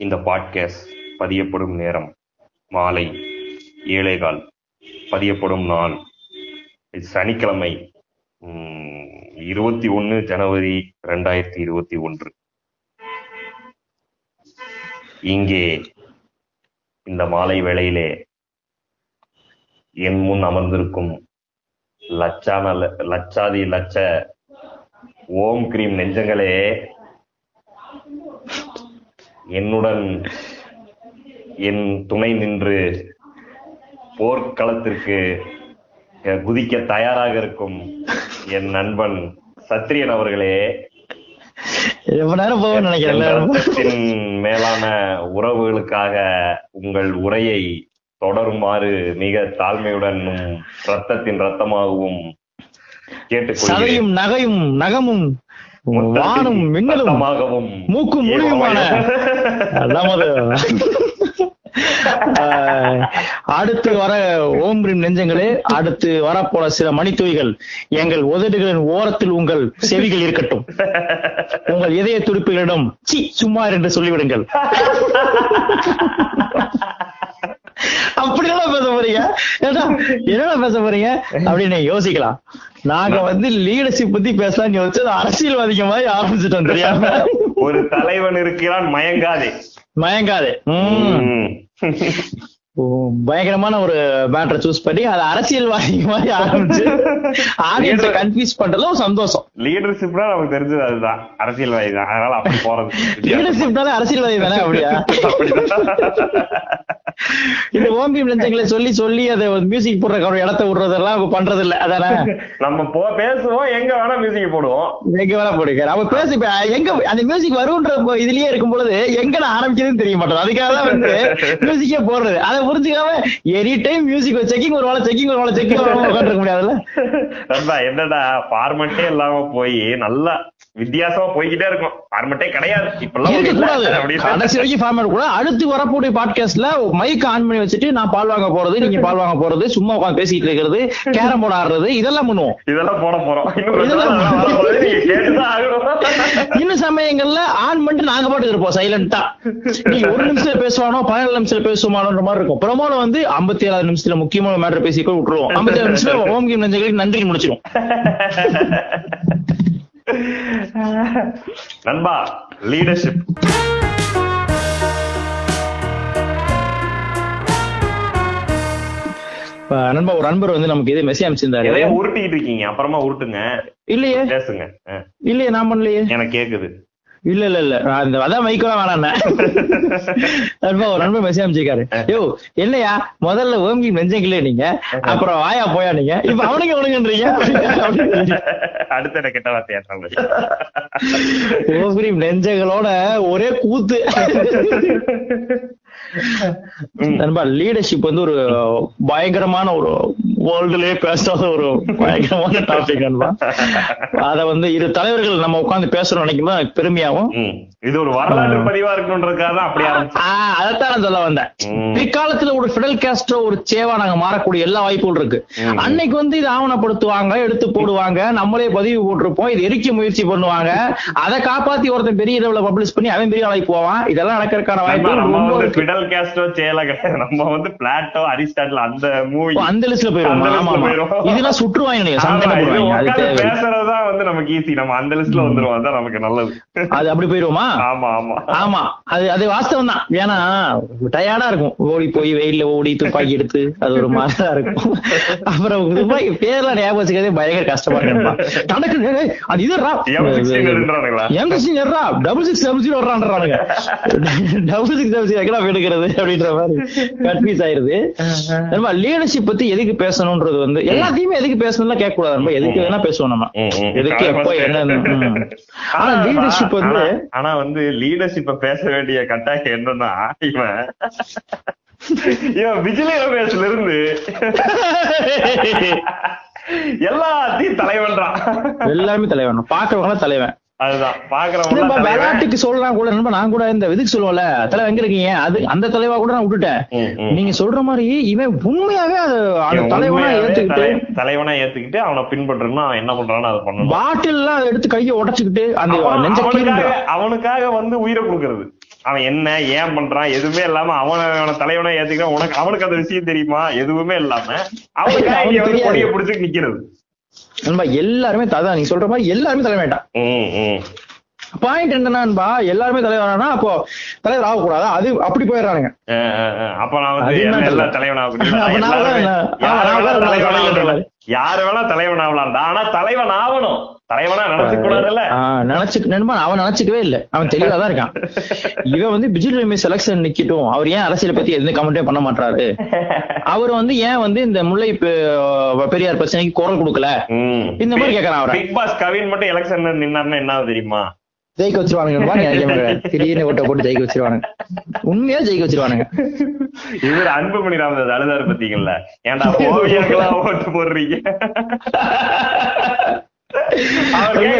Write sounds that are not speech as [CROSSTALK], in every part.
இந்த பாட்காஸ்ட் பதியப்படும் நேரம் மாலை ஏழேகால். பதியப்படும் நாள் சனிக்கிழமை இருபத்தி ஒன்று ஜனவரி ரெண்டாயிரத்தி இருபத்தி ஒன்று. இங்கே இந்த மாலை வேளையிலே என் முன் அமர்ந்திருக்கும் லட்சான லட்சாதி லட்ச ஓம் கிரீம் நெஞ்சங்களே என்னுடன் என் துணை நின்று போர்க்களத்திற்கு குதிக்க தயாராக இருக்கும் என் நண்பன் சத்திரியன் அவர்களே. நினைக்கிறேன். மேலான உறவுகளுக்காக உங்கள் உரையை தொடருமாறு மிக தாழ்மையுடனும் ரத்தத்தின் ரத்தமாகவும் சதையும் நகையும் நகமும் வானும் மின்னலும் மூக்கும் முடிவுமான நமது அடுத்து வர ஓம்பிரின் நெஞ்சங்களே அடுத்து வரப்போல சில மணித்துளிகள் எங்கள் உதடுகளின் ஓரத்தில் உங்கள் செவிகள் இருக்கட்டும். உங்கள் இதய துடிப்புகளிடம் சி சுமார் என்று சொல்லிவிடுங்கள். அப்படி பேச போறீங்க? என்ன பேச போறீங்க? அப்படின்னு யோசிக்கலாம். நாங்க வந்து லீடர்ஷிப் பத்தி பேசலாம்னு யோசிச்சு அரசியல்வாதிக்க மாதிரி ஆரம்பிச்சிட்டோம் தெரியாம? ஒரு தலைவன் இருக்கிறான் மயங்காதே. மயங்காதே. பயங்கரமான ஒரு மேட்டரை சூஸ் பண்ணி அது அரசியல்வாதி மாதிரி ஆரம்பிச்சு ஆடியன்ஸை கன்ஃபியூஸ் பண்றதுல ஒரு சந்தோஷம். லீடர்ஷிப்னா நமக்கு தெரிஞ்சது அதுதான். அரசியல்வாதி தான். அதனால அப்படி போறது. லீடர்ஷிப்னால அரசியல்வாதி தானே அப்படியா? இந்த ஓம்பி லஞ்சங்களை சொல்லி சொல்லி அதை மியூசிக் போடுற இடத்த விடுறதெல்லாம் பண்றது இல்ல அதானே? நம்ம போ பேசுவோம் எங்க வேணா மியூசிக் போடுவோம். எங்க வேணா போடுங்க. நம்ம பேசி எங்க அந்த மியூசிக் வரும்ன்ற இதுலயே இருக்கும் பொழுது எங்க ஆரம்பிச்சதுன்னு தெரிய மாட்டோம் அதுக்காக தான் வந்து மியூசிக்கே போடுறது. அதை புரிஞ்சுக்காம எனி டைம் மியூசிக் செக்கிங் ஒரு வேலை செக்கிங் ஒரு வேலை செக்கிங் உட்காந்துருக்க முடியாதுல்ல? என்னடா ஃபார்மெட்டே இல்லாம போய் நல்லா வித்தியாசமா போய்கிட்டே இருக்கும். ஃபார்மெட்டே கிடையாது. இப்பெல்லாம் கடைசி வரைக்கும் ஃபார்மேட் கூட. அடுத்து வரக்கூடிய பாட்காஸ்ட்ல மைக் ஆன் பண்ணி வச்சுட்டு நான் பால் வாங்க போறது நீங்க பால் வாங்க போறது சும்மா உட்காந்து பேசிட்டு இருக்கிறது கேரம் போர்டு ஆடுறது இதெல்லாம் பண்ணுவோம். இதெல்லாம் போட போறோம். இன்னும் சமயங்கள்ல ஆன் பண்ணிட்டு நாங்க பாட்டு இருப்போம் சைலண்டா நீங்க ஒரு நிமிஷத்துல பேசுவானோ பதினேழு நிமிஷத்துல பேசுவானோன்ற மாதிரி இருக்கும். ப்ரொமோல வந்து ஐம்பத்தி ஏழாவது நிமிஷத்துல முக்கியமான மேட்டர் பேசி கூட விட்டுருவோம். ஐம்பத்தி ஏழு நிமிஷத்துல [LAUGHS] ஓம் கேம் நன்றி முடிச்சிடும் [LAUGHS] நண்பா லீடர்ஷிப் நண்பா ஒரு நண்பர் வந்து நமக்கு எது மெசேஜ் அமைச்சிருந்தாரு உருட்டிட்டு இருக்கீங்க. அப்புறமா உருட்டுங்க. இல்லையே. பேசுங்க. இல்லையே நான் பண்ணலையே. எனக்கு கேக்குது. இல்ல இல்ல இல்ல. அந்த அதான் மைக்கெல்லாம் வேணாம் நண்பா ஒரு நண்பர் மெசேஜ் அமைச்சிருக்காரு யோ என்னையா? முதல்ல ஓங்கி நெஞ்சங்களே நீங்க. அப்புறம் வாயா போயா நீங்க? இப்ப அவனுங்க அவனுங்கன்றீங்க அடுத்த என்ன கெட்ட வார்த்தையா நெஞ்சங்களோட ஒரே கூத்து. நண்பா லீடர்ஷிப் வந்து ஒரு பயங்கரமான ஒரு வேர்ல்டுலயே பேசாத ஒரு பயங்கரமான டாபிக் நண்பா. அத வந்து இரு தலைவர்கள் நம்ம உட்கார்ந்து பேசுறோம் நினைக்கும் போது பெருமையாகும் இது ஒரு வரலாற்று பதிவா இருக்கணுன்றதுக்காக தான் அப்படி அதைத்தான் சொல்ல வந்தேன். பிற்காலத்துல ஒரு பிடல் கேஸ்ட்ரோ ஒரு சேவா நாங்க மாறக்கூடிய எல்லா வாய்ப்புகள் இருக்கு. அன்னைக்கு வந்து இது ஆவணப்படுத்துவாங்க எடுத்து போடுவாங்க நம்மளே பதிவு போட்டிருப்போம் இது எரிக்க முயற்சி பண்ணுவாங்க. அதை காப்பாத்தி ஒருத்தன் பெரிய லெவல பப்ளிஷ் பண்ணி அவன் பெரிய வாய்ப்பு போவான். இதெல்லாம் நடக்கிறதுக்கான வாய்ப்பு பிடல் கேஸ்டோ சேல கிடையாது நம்ம வந்து பிளாட்டோ அரிஸ்டாட்டில் அந்த மூவி அந்த லிஸ்ட்ல போயிருவோம்? இதெல்லாம் சுற்றுவாங்க பேசுறதுதான் வந்து நமக்கு ஈஸி நம்ம அந்த லிஸ்ட்ல வந்துருவோம். அதான் நமக்கு நல்லது. அது அப்படி போயிருவோமா? ஆமா ஆமா. ஆமா. அது அது வாஸ்தவம் தான். ஏன்னா டயர்டா இருக்கும். ஓடி போய் வெயில்ல ஓடி துப்பாக்கி எடுத்து அது ஒரு மாதிரிதான் இருக்கும். அப்புறம் துப்பாக்கி பேர்லாம் ஞாபகம் வச்சுக்கிறதே பயங்கர கஷ்டமா இருக்கு தனக்கு அது இது M six double six double zero வர்றான்றானுங்க double six double zero எடுக்கிறது அப்படின்ற மாதிரி கன்ஃபியூஸ் ஆயிருது. நம்ம லீடர்ஷிப் பத்தி எதுக்கு பேசணும்ன்றது வந்து எல்லாத்தையுமே எதுக்கு பேசணும்லாம் கேட்க கூடாது நம்ம எதுக்கு வேணா பேசுவோம் நம்ம. எதுக்கு எப்போ என்ன ஆனா லீடர்ஷிப் வந்து ஆனா வந்து லீடர்ஷிப்ப பேச வேண்டிய கட்டாயம் என்னன்னா இவன் இவன் விஜய் ரமேஷ்ல இருந்து [LAUGHS] எல்லாத்தையும் தலைவன்றான். எல்லாமே தலைவன். பாக்குறவங்க தலைவன். அதுதான். பாக்குறவங்க விளையாட்டுக்கு சொல்லலாம் கூட நண்பா நான் கூட இந்த இதுக்கு சொல்லுவோம்ல தலைவன் எங்க இருக்கீங்க அது அந்த தலைவா கூட நான் விட்டுட்டேன். நீங்க சொல்ற மாதிரி இவன் உண்மையாவே அது தலைவனா ஏத்துக்கிட்டு தலைவனா ஏத்துக்கிட்டு அவனை பின்பற்றணும் அவன் என்ன பண்றான்னு அதை பண்ணணும். பாட்டில் எல்லாம் அதை எடுத்து கையை உடைச்சுக்கிட்டு அந்த நெஞ்ச அவனுக்காக வந்து உயிரை கொடுக்கறது. அவன் என்ன ஏன் பண்றான் எதுவுமே இல்லாம அவன தலைவனா ஏத்துக்கிறான் உனக்கு அவனுக்கு அந்த விஷயம் தெரியுமா? எதுவுமே இல்லாம அவனுக்கு. கொடியை பிடிச்சு நிக்கிறது. நண்பா எல்லாருமே அதான் நீ சொல்ற மாதிரி எல்லாருமே தலைமை வேண்டாம். பாயிண்ட் என்னன்னா எல்லாருமே தலைவரானா அப்போ தலைவர் ஆகக்கூடாதா அது அப்படி போயிடுறானுங்க. அப்ப நான் வந்து எல்லாம். தலைவன் ஆகணும் யாரு வேணா தலைவன் ஆகலாம். ஆனா தலைவன் ஆகணும் அவன் நினைச்சுக்கவே இல்ல. அவன் தெளிவா தான் இருக்கான். இவன் வந்து பிஜில் ரமேஷ் செலக்ஷன் நிக்கட்டும். அவர் ஏன் அரசியலை பத்தி எந்த கமெண்டே பண்ண மாட்டாரு அவர் வந்து ஏன் வந்து இந்த முல்லை பெரியார் பிரச்சனைக்கு குரல் கொடுக்கல. இந்த மாதிரி கேக்குறான் அவரை. பிக் பாஸ் கவின் மட்டும் எலெக்ஷன் நின்னாருன்னா என்ன தெரியுமா? ஜெயிக்க வச்சிருவானுங்க. திடீர்னு ஓட்ட போட்டு ஜெயிக்க வச்சிருவானுங்க. உண்மையா ஜெயிக்க வச்சிருவானுங்க. இவர் அன்புமணி ராமதாஸ் அழுதாரு பாத்தீங்கல்ல? ஏன்டா ஓவியங்களா ஓட்டு போடுறீங்க?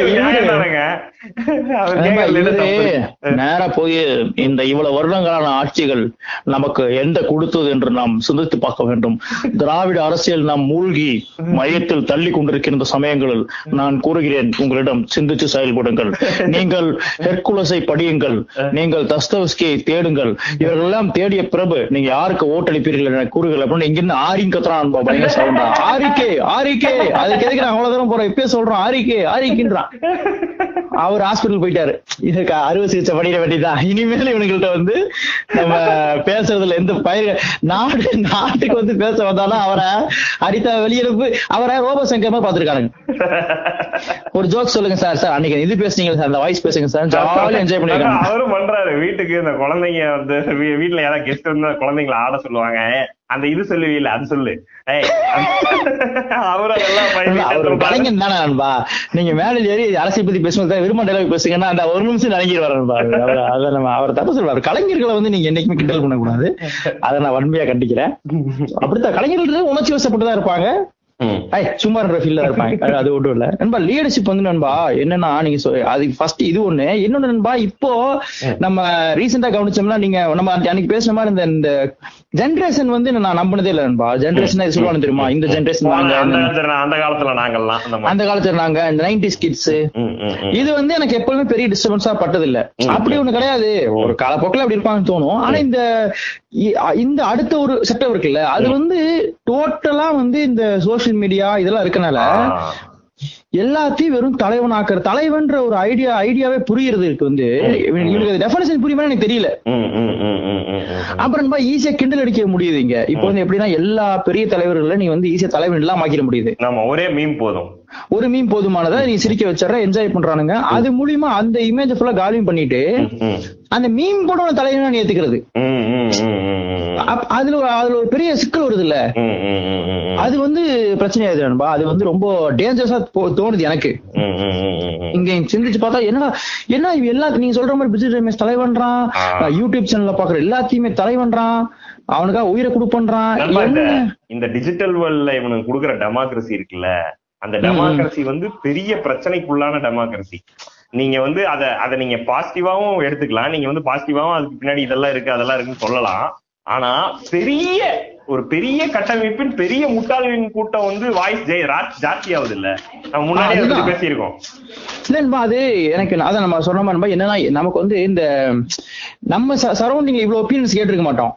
நியாயம் தானேங்க. நேரா போய் இந்த இவ்வளவு வருடங்களான ஆட்சிகள் நமக்கு எந்த கொடுத்தது என்று நாம் சிந்தித்து பார்க்க வேண்டும். திராவிட அரசியல் நாம் மூழ்கி மையத்தில் தள்ளி கொண்டிருக்கின்ற சமயங்களில் நான் கூறுகிறேன். உங்களிடம் சிந்திச்சு செயல்படுங்கள். நீங்கள் ஹெர்குலஸை படியுங்கள். நீங்கள் தஸ்தவஸ்கியை தேடுங்கள். இவர்கள் எல்லாம் தேடிய பிறகு நீங்க யாருக்கு ஓட்டளிப்பீர்கள் என கூறுகள் அப்படின்னு இங்கிருந்து ஆரிங் கத்துறான் பயங்கர சவுண்டா ஆரிக்கே ஆரிக்கே. அதுக்கு எதுக்கு நான் அவ்வளவு தூரம் போறேன் இப்பயே சொல்றோம். ஆரிக்கே ஆரிக்கின்றான். அவர் ஹாஸ்பிட்டல் போயிட்டாரு. இதுக்கு அறுவை சிகிச்சை பண்ணிட வேண்டியதான் இனிமேல் இவனுங்கள்ட்ட வந்து நம்ம பேசுறதுல எந்த பயிர் நாடு நாட்டுக்கு வந்து பேச வந்தாலும் அவரை அடித்த வெளியெடுப்பு அவரை ரோபசங்கர் மாதிரி பாத்துருக்கானுங்க ஒரு ஜோக் சொல்லுங்க சார் சார் அன்னைக்கு இது பேசுனீங்க சார் அந்த வாய்ஸ் பேசுங்க சார் ஜாலியா என்ஜாய் பண்ணிருக்காங்க. அவரும் பண்றாரு. வீட்டுக்கு இந்த குழந்தைங்க வந்து வீ- வீட்டுல யாராவது கெஸ்ட் வந்து குழந்தைங்களை ஆட சொல்லுவாங்க. அந்த இது சொல்லுவீல்ல அது சொல்லு. [LAUGHS] அவரும் கலைஞன் தானே நண்பா நீங்க மேல ஏறி அரசியல் பத்தி பேசும்போது விரும்ப டைலாக் பேசுங்கன்னா அந்த ஒரு நிமிஷம் நண்பா அவர் அதை நம்ம அவர் தப்பு சொல்றாரு கலைஞர்களை வந்து நீங்க என்னைக்குமே கிண்டல் பண்ணக்கூடாது. அதை நான் வன்மையா கண்டிக்கிறேன். அப்படித்தான் கலைஞர்கள் உணர்ச்சி வசப்பட்டுதான் இருப்பாங்க. சும்மா ஃபீல்ல இருப்பாங்க. [LAUGHS] அது- ஒன்றும் இல்ல. நண்பா லீடர்ஷிப் வந்து நண்பா என்னன்னா நீங்க அது ஃபர்ஸ்ட் இது ஒண்ணு. இன்னொன்னு நண்பா இப்போ நம்ம ரீசெண்டா கவனிச்சோம்னா நீங்க நம்ம அன்னைக்கு- பேசுன மாதிரி இந்த இந்த ஜென்ரேஷன் வந்து நான் நம்பினதே இல்ல நண்பா. ஜென்ரேஷன் சொல்லுவானு தெரியுமா? இந்த ஜென்ரேஷன் அந்த காலத்துல நாங்கெல்லாம் அந்த காலத்துல நாங்க இந்த நைன்டிஸ் கிட்ஸ். இது வந்து எனக்கு எப்பவுமே பெரிய டிஸ்டர்பன்ஸா பட்டது இல்ல அப்படி ஒண்ணு கிடையாது. ஒரு காலப்போக்கில் அப்படி இருப்பாங்கன்னு தோணும். ஆனா இந்த இந்த அடுத்த ஒரு செட்டப் இருக்குல்ல அது வந்து டோட்டலா வந்து இந்த சோசியல் மீடியா இதெல்லாம் இருக்கனால. எல்லாத்தையும் வெறும் தலைவன் ஆக்குற தலைவன்ற ஒரு ஐடியா ஐடியாவே புரியுறது இருக்கு வந்து. இவனுக்கு இவனுக்கு டெஃபனேஷன் புரியுமா எனக்கு தெரியல. அப்புறம் ரொம்ப ஈஸியா கிண்டல் அடிக்க முடியுது இங்க. இப்போ வந்து எப்படின்னா எல்லா பெரிய தலைவர்கள நீ வந்து ஈஸியா தலைவன் எல்லாம் ஆக்கிட முடியுது. நம்ம ஒரே மீம் போதும். ஒரு மீன் போதுமானதை நீ சிரிக்க வச்சிடற என்ஜாய் பண்றானுங்க. அது மூலியமா அந்த இமேஜ் ஃபுல்லா காலியும் பண்ணிட்டு அந்த மீன் போட தலைவனா நீ ஏத்துக்கிறது. அதுல அதுல ஒரு பெரிய சிக்கல் வருது இல்ல. அது வந்து பிரச்சனையாகுது நண்பா. அது வந்து ரொம்ப டேஞ்சரஸா தோணுது எனக்கு. இங்க சிந்திச்சு பார்த்தா என்னடா என்ன இவன் எல்லாத்தையும் நீங்க சொல்ற மாதிரி பிஜி ரமேஷ் தலைவன்றான். யூடியூப் சேனல்ல பாக்குற எல்லாத்தையுமே தலைவன்றான் அவனுக்காக உயிரை கொடுப்பன்றான் இந்த டிஜிட்டல் வேர்ல்ட்ல இவனுக்கு கொடுக்குற டெமோக்ரஸி இருக்குல்ல அந்த டெமோக்ரஸி வந்து பெரிய பிரச்சனைக்குள்ளான டெமோக்ரஸி நீங்க வந்து அத அத நீங்க பாசிட்டிவாவும் எடுத்துக்கலாம். நீங்க வந்து பாசிட்டிவாவும் அதுக்கு பின்னாடி இதெல்லாம் இருக்கு அதெல்லாம் இருக்குன்னு சொல்லலாம். ஆனா பெரிய ஒரு பெரிய கட்டமைப்பின் பெரிய முட்டாள்களின் கூட்டம் வந்து வாய்ஸ் ஜெய் ஜாஸ்தி ஆகுது இல்ல. நம்ம முன்னாடியே. பேசியிருக்கோம். இல்லன்பா அது எனக்கு அதான் நம்ம சொன்ன மாதிரி என்னன்னா நமக்கு வந்து இந்த நம்ம சரௌண்டிங் இவ்வளவு ஒப்பீனியன்ஸ் கேட்டிருக்க மாட்டோம்.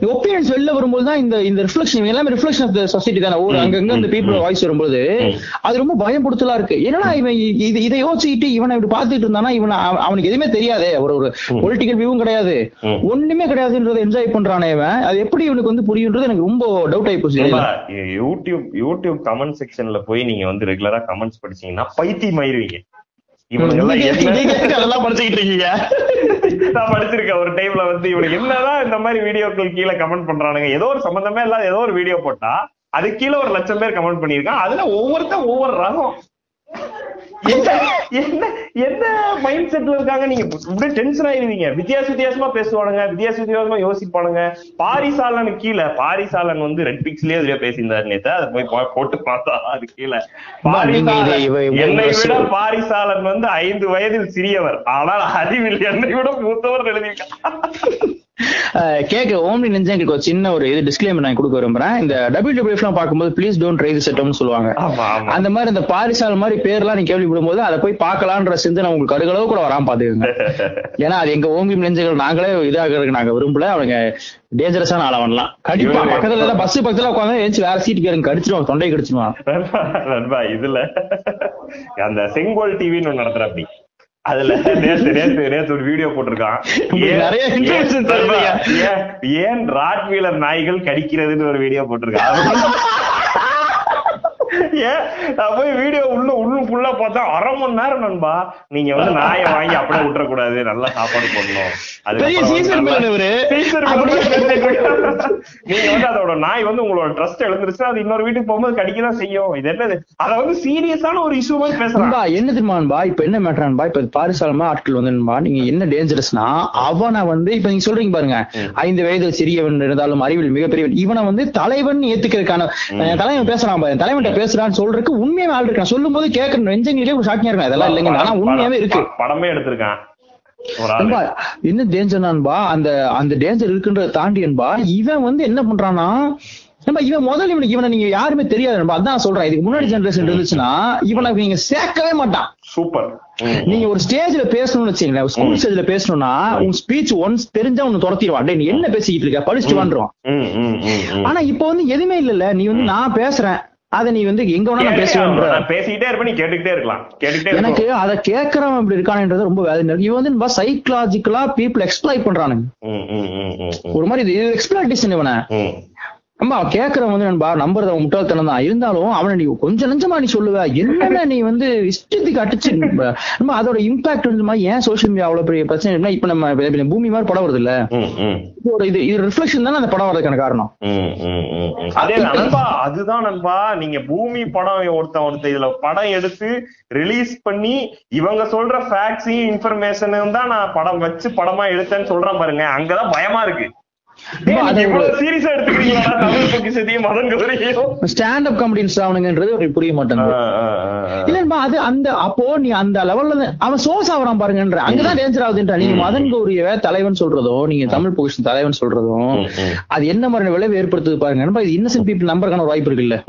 ஒப்பீனியன்ஸ் வெளில வரும்போது தான் இந்த இந்த ரிஃப்ளெக்ஷன் எல்லாமே ரிஃப்ளெக்ஷன் ஆஃப் த சொசைட்டி தானே. ஒரு அங்கங்க இந்த பீப்புள் வாய்ஸ் வரும்போது அது ரொம்ப பயப்படுத்தலா இருக்கு. என்னன்னா இவன் இது இதை யோசிச்சுட்டு இவனை இப்படி பார்த்துட்டு இருந்தானா இவன் அவ- அவனுக்கு எதுவுமே தெரியாதே. ஒரு ஒரு பொலிட்டிக்கல் வியூவும் கிடையாது. ஒண்ணுமே கிடையாதுன்றதை என்ஜாய் பண்றானே இவன். அது எப்படி இவனுக்கு வந்து புரியுன்றது எனக்கு ரொம்ப டவுட் ஆகி போச்சு. யூடியூப் யூடியூப் கமெண்ட் செக்ஷன்ல போய் நீங்க வந்து ரெகுலரா கமெண்ட்ஸ் படிச்சீங்கன்னா என்ன? நீங்க அதெல்லாம் படிச்சுக்கிட்டு இருக்கீங்க. நான் படிச்சிருக்கேன் ஒரு டைம்ல வந்து இவனுக்கு என்னதான் இந்த மாதிரி வீடியோக்கள் கீழே கமெண்ட் பண்றானுங்க. ஏதோ ஒரு சம்பந்தமே இல்லாத ஏதோ ஒரு வீடியோ போட்டா அது கீழே ஒரு லட்சம் பேர் கமெண்ட் பண்ணிருக்கான் அதுல ஒவ்வொருத்தன் ஒவ்வொரு ரகம். என்ன என்ன மைண்ட் செட்ல இருக்காங்க? நீங்க அப்படியே டென்ஷன் ஆயிருவீங்க வித்தியாச வித்தியாசமா பேசுவானுங்க வித்தியாச வித்தியாசமா யோசிப்பானுங்க. பாரிசாலன் கீழே பாரிசாலன் வந்து ரெட் பிக்ஸ்லயே இதுலயே பேசியிருந்தாரு நேத்து. அதை போய் போட்டு பார்த்தா அது கீழே. என்னை விட பாரிசாலன் வந்து ஐந்து வயதில் சிறியவர். ஆனால் அறிவில் என்னை விட மூத்தவர் எழுதியிருக்கான் கேட்க ஓம்னி நெஞ்சங்களுக்கு ஒரு சின்ன ஒரு இது டிஸ்க்ளைமர் நான் கொடுக்க விரும்புறேன். இந்த டபிள்யூ எல்லாம் பார்க்கும்போது ப்ளீஸ் டோன்ட் ரைஸ் செட்டம்னு சொல்லுவாங்க. அந்த மாதிரி இந்த பாரிசால் மாதிரி பேர்லாம் நீ கேள்விப்படும் போது அதை போய் பார்க்கலான்ற சிந்தனை உங்களுக்கு கடுகளவு கூட வராம பாத்துக்கோங்க [LAUGHS] ஏன்னா அது எங்க ஓம்பி நெஞ்சங்கள் நாங்களே இதாகிறதுக்கு நாங்க விரும்பல. அவங்க டேஞ்சரஸான ஆள் அவன்லாம் கடிப்பா இவரு- பக்கத்துல ஏதாவது பஸ் பக்கத்துல உட்காந்து ஏச்சு வேற சீட் கேருங்க கடிச்சிருவான் தொண்டை கடிச்சிருவான் இதுல அந்த செங்கோல் டிவின்னு ஒண்ணு நடத்துற அப்படி அதுல நேத்து நேத்து நேத்து ஒரு வீடியோ போட்டிருக்கான். ஏன்- ஏன் ராட்வீலர் நாய்கள் கடிக்கிறதுன்னு ஒரு வீடியோ போட்டிருக்கான் ஏன் நான் போய் வீடியோ உள்ள உள்ள ஃபுல்லா பார்த்தா அரை மணி நேரம் நண்பா. நீங்க வந்து நாயை வாங்கி அப்படியே விட்டுற கூடாது நல்லா சாப்பாடு போடணும். நீங்க வந்து [LAUGHS] அதோட நாய் வந்து உங்களோட ட்ரஸ்ட் எழுந்துருச்சுன்னா அது இன்னொரு வீட்டுக்கு போகும்போது கடிக்கதான் செய்யும். இது என்னது? அத வந்து சீரியஸான ஒரு இஷ்யூ மாதிரி பேசுறான். என்ன தெரியுமான்பா இப்ப என்ன மேட்டரான்பா இப்ப பாரிசாலமா ஆட்கள் வந்து நண்பா நீங்க என்ன டேஞ்சரஸ்னா அவனை வந்து இப்ப நீங்க சொல்றீங்க பாருங்க. ஐந்து வயது சிறியவன் இருந்தாலும் அறிவில் மிகப்பெரியவன் இவனை வந்து தலைவன் ஏத்துக்கிறதுக்கான தலைவன் பேசுறான் பாரு. தலைவன்ட்ட பேசுறான்னு சொல்றதுக்கு உண்மையாவே ஆள் இருக்கான் சொல்லும் போது கேட்கற நெஞ்சங்களுக்கே ஒரு ஷாக்கியா இருக்கும். அதெல்லாம் இல்லைங்க. ஆனா உண்மையாவே இருக்கு. படம் எடுத்திருக்கான். என்ன டேஞ்சர் நண்பா அந்த அந்த டேஞ்சர் இருக்குன்றத தாண்டி நண்பா இவன் வந்து என்ன பண்றான்னா நம்ம இவன் முதல்ல இவனுக்கு இவனை நீங்க யாருமே தெரியாது நண்பா அதான் சொல்றேன். இதுக்கு முன்னாடி ஜெனரேஷன் இருந்துச்சுன்னா இவனை நீங்க சேர்க்கவே மாட்டான். சூப்பர். நீங்க ஒரு ஸ்டேஜ்ல பேசணும்னு வச்சீங்களேன் ஸ்கூல் ஸ்டேஜ்ல பேசணும்னா உன் ஸ்பீச் ஒன்ஸ் தெரிஞ்சா உன்னை துரத்திடுவான். நீ என்ன பேசிக்கிட்டு இருக்க? படிச்சுட்டு வந்துருவான் ஆனா இப்ப வந்து எதுவுமே இல்லல்ல. நீ வந்து நான் பேசுறேன். அத நீ வந்து எங்க வேணா நான் பேசிக்கிட்டே இருப்பேன் நீ கேட்டுக்கிட்டே இருக்கலாம். கேட்டுக்கிட்டே எனக்கு அத கேட்கறவன் இப்படி இருக்கானன்றது ரொம்ப வேதனை இவன் வந்து சைக்கலாஜிக்கலா பீப்புள் எக்ஸ்பிளைட் பண்றானுங்க. ஒரு மாதிரி இது எக்ஸ்பிளாய்டேஷன் இவனை. ம். நம்ம கேக்குறவன் வந்து நண்பா நம்புறது அவன் முட்டாள்தனம் தான். இருந்தாலும் அவனை நீ கொஞ்சம் நெஞ்சமா நீ சொல்லுவ. என்னென்ன நீ வந்து இஷ்டத்துக்கு அடிச்சு நம்ம அதோட இம்பாக்ட் வந்து ஏன் சோசியல் மீடியா அவ்வளவு பெரிய பிரச்சனை இப்ப நம்ம பூமி மாதிரி படம் வருது இல்ல? இது இது ரிஃப்ளெக்ஷன் தானே அந்த படம் வரதுக்கான காரணம். அதே நண்பா அதுதான் நண்பா நீங்க பூமி படம் ஒருத்தன் ஒருத்தன் இதுல படம் எடுத்து ரிலீஸ் பண்ணி இவங்க சொல்ற ஃபேக்ட்ஸையும் இன்ஃபர்மேஷனும் தான் நான் படம் வச்சு படமா எடுத்தேன்னு சொல்றேன் பாருங்க. அங்கதான் பயமா இருக்கு. ஸ்டாண்ட் அப் காமெடியன்ஸ் ஆகணுங்கன்றது அவருக்கு புரிய மாட்டேங்குது. இல்லன்பா அது அந்த அப்போ நீ அந்த லெவல்ல இருந்து- அவன் சோஸ் ஆகுறான் பாருங்கன்ற அங்கதான் டேஞ்சர் ஆகுதுன்ற. நீங்க மதன் தலைவன் சொல்றதும் நீங்க தமிழ் பொசிஷன் தலைவன் சொல்றதும். அது என்ன மாதிரி விளைவு ஏற்படுத்துது பாருங்க. நண்பா இது இன்னசென்ட் பீப்புள் நம்பருக்கான ஒரு வாய்ப்பு இருக்குல்ல.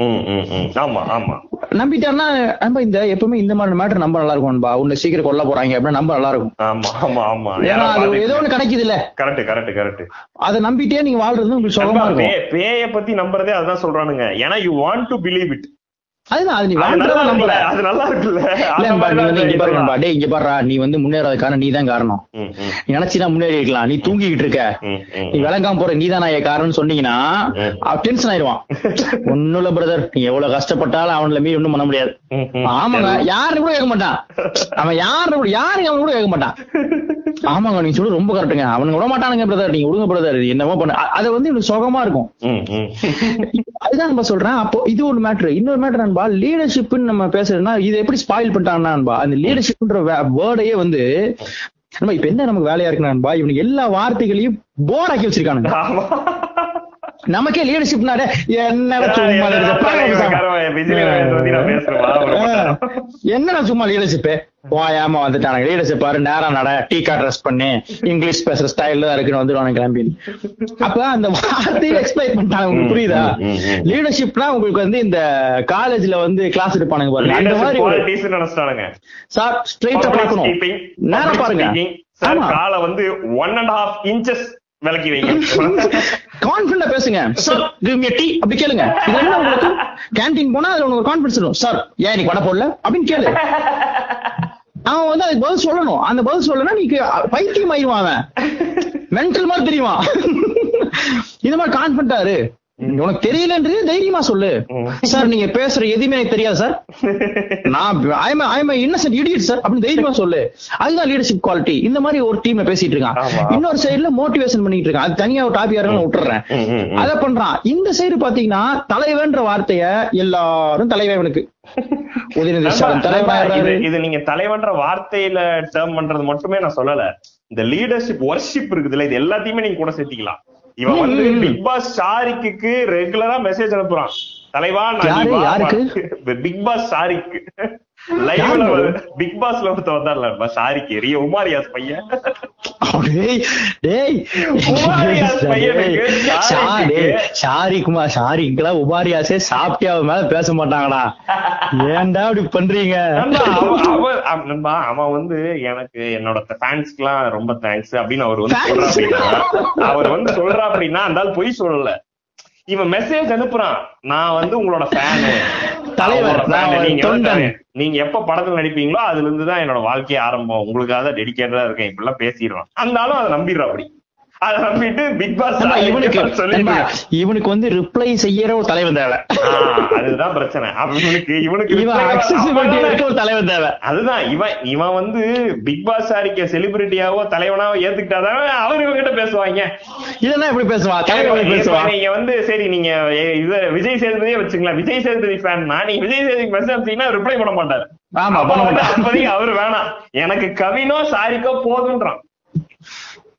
ஆமா ஆமா. நம்பிட்டாருன்னா நம்ப இந்த எப்பவுமே இந்த மாதிரி மேட்டர் நம்ப நல்லா இருக்கும் நண்பா. உன்னை சீக்கிரம் கொல்ல போறாங்க அப்படின்னா நம்ப நல்லா இருக்கும். ஆமா ஆமா ஆமா. ஏன்னா அது ஏதோ ஒண்ணு கிடைக்குது இல்ல கரெக்ட் கரெக்ட் கரெக்ட் அதை நம்பிட்டே நீங்க வாழ்றது உங்களுக்கு இருக்கும். பேய பத்தி நம்புறதே அதுதான் சொல்றானுங்க. ஏன்னா you want to believe it நீ வந்து முன்னேறாத காரணம் நீ தான் காரணம். நினைச்சுதான் முன்னேறி இருக்கலாம். நீ தூங்கிக்கிட்டு இருக்க. நீ விளங்காம போற நீ தான் காரணம்னு சொன்னீங்கன்னா டென்ஷன் ஆயிடுவான். [LAUGHS] ஒண்ணும் இல்ல பிரதர் நீ எவ்வளவு கஷ்டப்பட்டாலும் அவன்ல மீறி ஒண்ணும் பண்ண முடியாது. ஆமாங்க யாருன்னு கூட கேட்க மாட்டான். அவன் யாரு கூட யாரு அவன் கூட கேட்க மாட்டான். ஆமாங்க நீங்க சொல்லு ரொம்ப கரெக்டுங்க அவனுங்க விட மாட்டானுங்க பிரதர் நீங்க விடுங்க பிரதர் என்னமோ பண்ண. அது வந்து சுகமா இருக்கும். அதுதான் நம்ம சொல்றேன். அப்போ இது ஒரு மேட்ரு இன்னொரு மேட்ரு நண்பா லீடர்ஷிப்னு நம்ம பேசுறதுன்னா இது எப்படி ஸ்பாயில் பண்ணிட்டாங்கன்னா நண்பா அந்த லீடர்ஷிப்ன்ற வேர்டையே வந்து நம்ம இப்ப என்ன நமக்கு வேலையா இருக்கு நண்பா? இவனுக்கு எல்லா வார்த்தைகளையும் போர்டாக்கி வச்சிருக்கானுங்க. நமக்கே லீடர்ஷிப்னாலே என்ன சும்மா லீடர்ஷிப் போயாம வந்துட்டானுங்க. லீடர்ஷிப் பாரு நேரா நட டீ கார்ட் ட்ரெஸ் பண்ணி இங்கிலீஷ் பேசுற ஸ்டைல்ல தான் இருக்குன்னு வந்துருவானுங்க கிளம்பி அப்ப அந்த வார்த்தையை எக்ஸ்பிளைன் பண்ணிட்டாங்க. உங்களுக்கு புரியுதா. லீடர்ஷிப்னா உங்களுக்கு வந்து இந்த காலேஜ்ல வந்து கிளாஸ் எடுப்பானுங்க பாருங்க. அந்த மாதிரி. சார் ஸ்ட்ரைட்டா Public பார்க்கணும். speaking, நேரா public பாருங்க. காலை வந்து one and a half inches விலக்கி வைங்க. கான்ஃபிடண்டா பேசுங்க. சார் கிவ் மீ டீ அப்படி கேளுங்க. இது என்ன உங்களுக்கு? கேண்டீன் போனா அதுல உங்களுக்கு கான்ஃபிடன்ஸ் இருக்கும் சார் ஏன் நீ வடை போடல? அப்படின்னு கேளு. அவன் வந்து அதுக்கு பதில் சொல்லணும். அந்த பதில் சொல்லனா நீ பைத்தியம் ஆயிடுவான் அவன். மென்டல் மாதிரி தெரியுமா இந்த மாதிரி கான்ஃபிடண்டா இரு. உனக்கு தெரியலன்றது தைரியமா சொல்லு. சார் நீங்க பேசுற எதுவுமே எனக்கு தெரியாது சார். நான் I'm I'm innocent idiot sir அப்படின்னு தைரியமா சொல்லு. அதுதான் லீடர்ஷிப் குவாலிட்டி இந்த மாதிரி ஒரு டீம்ல பேசிட்டு இருக்கான். இன்னொரு சைடுல மோட்டிவேஷன் பண்ணிட்டு இருக்கான். அது தனியா ஒரு டாபிக் யாரும் விட்டுறேன். அத பண்றான். இந்த சைடு பாத்தீங்கன்னா தலைவன்ற வார்த்தைய எல்லாரும் தலைவனுக்கு இது நீங்க தலைவன்ற வார்த்தையில டேர்ம் பண்றது மட்டுமே நான் சொல்லல. இந்த லீடர்ஷிப் ஒர்ஷிப் இருக்குதுல்ல இது எல்லாத்தையுமே நீங்க கூட சேர்த்திக்கலாம். இவன் வந்து. பிக் பாஸ் ஷாரிக்கு ரெகுலரா மெசேஜ் அனுப்புறான் தலைவா நான். பிக் பாஸ் ஷாரிக்கு லைவ்ல? பிக் பாஸ்ல ஒருத்த வந்தார்ல ஷாரிக்கு ரிய உமாரியாஸ் பையன். டேய், ஷாரி குமார் ஷாரிக்குலாம் உபாரியாசே சாப்பிட்டே அவன் மேல பேச மாட்டாங்கடா. ஏன்டா இப்படி பண்றீங்க? அவன் வந்து எனக்கு என்னோட ஃபேன்ஸ்க்குலாம் ரொம்ப தேங்க்ஸ் அப்படின்னு அவர் வந்து சொல்றா அப்படின்னா அவர் வந்து சொல்றா அப்படின்னா அந்த பொய் சொல்லல. இவன் மெசேஜ் அனுப்புறான். நான் வந்து உங்களோட ஃபேனு தலைவர், தொண்டன். நீங்க எப்ப படத்துல நடிப்பீங்களோ அதுல இருந்து தான் என்னோட வாழ்க்கை ஆரம்பம். உங்களுக்காக தான் டெடிகேட்டடா இருக்கேன். இப்படிலாம் பேசிடுவான் அந்தாலும் அதை நம்பிடுறா அப்படி. இவனுக்கு வந்து ரிப்ளை செய்யற ஒரு தலைவன் தேவை. அதுதான் பிரச்சனை. இவனுக்கு இவனுக்கு ஒரு தலைவன் தேவை. அதுதான் இவன் இவன் வந்து பிக் பாஸ் செலிபிரிட்டியாவோ தலைவனாவோ ஏத்துக்கிட்டாதான் அவர் இவங்கிட்ட பேசுவாங்க. இதெல்லாம் எப்படி பேசுவான் தலைவன் பேசுவான் நீங்க வந்து சரி நீங்க இது விஜய் சேதுபதியே வச்சுக்கலாம் விஜய் சேதுபதி ஃபேன்னா நீங்க விஜய் சேதுபதி மெசேஜ் அனுப்பிச்சீங்கன்னா ரிப்ளை பண்ண மாட்டாரு. ஆமா பண்ண [LAUGHS] அவரு வேணாம். எனக்கு கவினோ சாரிக்கோ போதுன்றான்.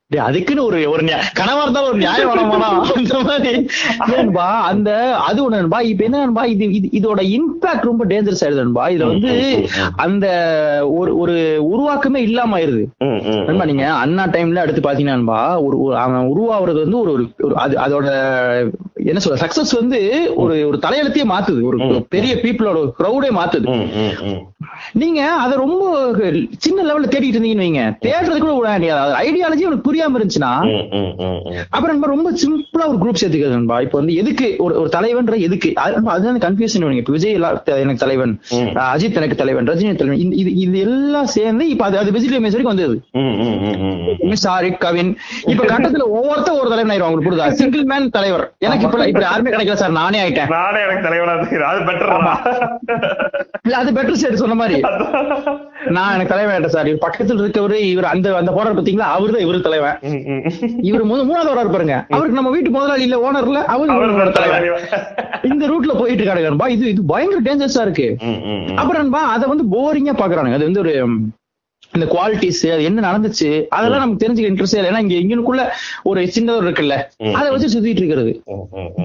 அதுக்குன்னு ஒரு ஒரு கனவா இருந்தாலும் ஒரு நியாயம் வேணாமாடா அந்த மாதிரி. ஏன்பா அந்த அது ஒண்ணு நண்பா. இப்ப என்ன நண்பா இது இது- இதோட இம்பாக்ட் ரொம்ப டேஞ்சரஸ் ஆயிடுது நண்பா. இதுல வந்து அந்த ஒரு ஒரு உருவாக்கமே இல்லாம ஆயிருது. நண்பா நீங்க அண்ணா டைம்ல அடுத்து பாத்தீங்கன்னா நண்பா, ஒரு அவன் உருவாகிறது வந்து ஒரு ஒரு- அது அதோட என்ன சொல்ற சக்சஸ் வந்து ஒரு ஒரு தலையெழுத்தையே மாத்துது. ஒரு பெரிய பீப்புளோட கிரௌடே மாத்துது. நீங்க அத ரொம்ப சின்ன லெவல்ல தேடிட்டு இருந்தீங்கன்னு வைங்க. தேடுறது கூட ஐடியாலஜி உனக்கு புரியாம இருந்துச்சுன்னா அப்புறம் ரொம்ப சிம்பிளா ஒரு குரூப் சேர்த்துக்கிறது நண்பா. இப்ப வந்து எதுக்கு ஒரு ஒரு தலைவன்ற எதுக்கு? அதுதான் கன்ஃபியூஷன் இப்ப விஜய் எனக்கு தலைவன் அஜித் எனக்கு தலைவன் ரஜினி தலைவன். இது இது எல்லாம் சேர்ந்து இப்ப அது அது விஜய் ரமேஷ் வரைக்கும் வந்தது. சாரி கவின் இப்ப கட்டத்துல ஒவ்வொருத்தர் ஒரு தலைவன் ஆயிரும் உங்களுக்கு புரியுதா? சிங்கிள் மேன் தலைவர். எனக்கு இப்ப இப்ப யாருமே கிடைக்கல சார் நானே ஆயிட்டேன். நானே எனக்கு தலைவனா அது பெட்டர் இல்ல அது பெட்டர் சைடு சொன்ன மாதிரி. நான் எனக்கு தலைவன் ஆயிட்டேன் சார். இவர் பக்கத்துல இருக்கவரு இவர் அந்த அந்த போராட பாத்தீங்களா? அவரு தான் இவரு தலைவன். இவர் மூணு மூணாவது வராரு பாருங்க. அவருக்கு நம்ம வீட்டு முதலாளி இல்ல ஓனர் இல்ல அவரு தலைவன் இந்த ரூட்ல போயிட்டு இருக்காருப்பா இது இது பயங்கர டேஞ்சரஸா இருக்கு. அப்புறம் நண்பா அதை வந்து போரிங்கா பாக்குறானுங்க. அது வந்து ஒரு இந்த குவாலிட்டிஸ் அது என்ன நடந்துச்சு அதெல்லாம் நமக்கு தெரிஞ்சுக்க இன்ட்ரெஸ்ட் இல்லை. ஏன்னா இங்க இங்கனுக்குள்ள ஒரு சின்னதொரு இருக்குல்ல. அதை வச்சு சுத்திட்டு இருக்கிறது.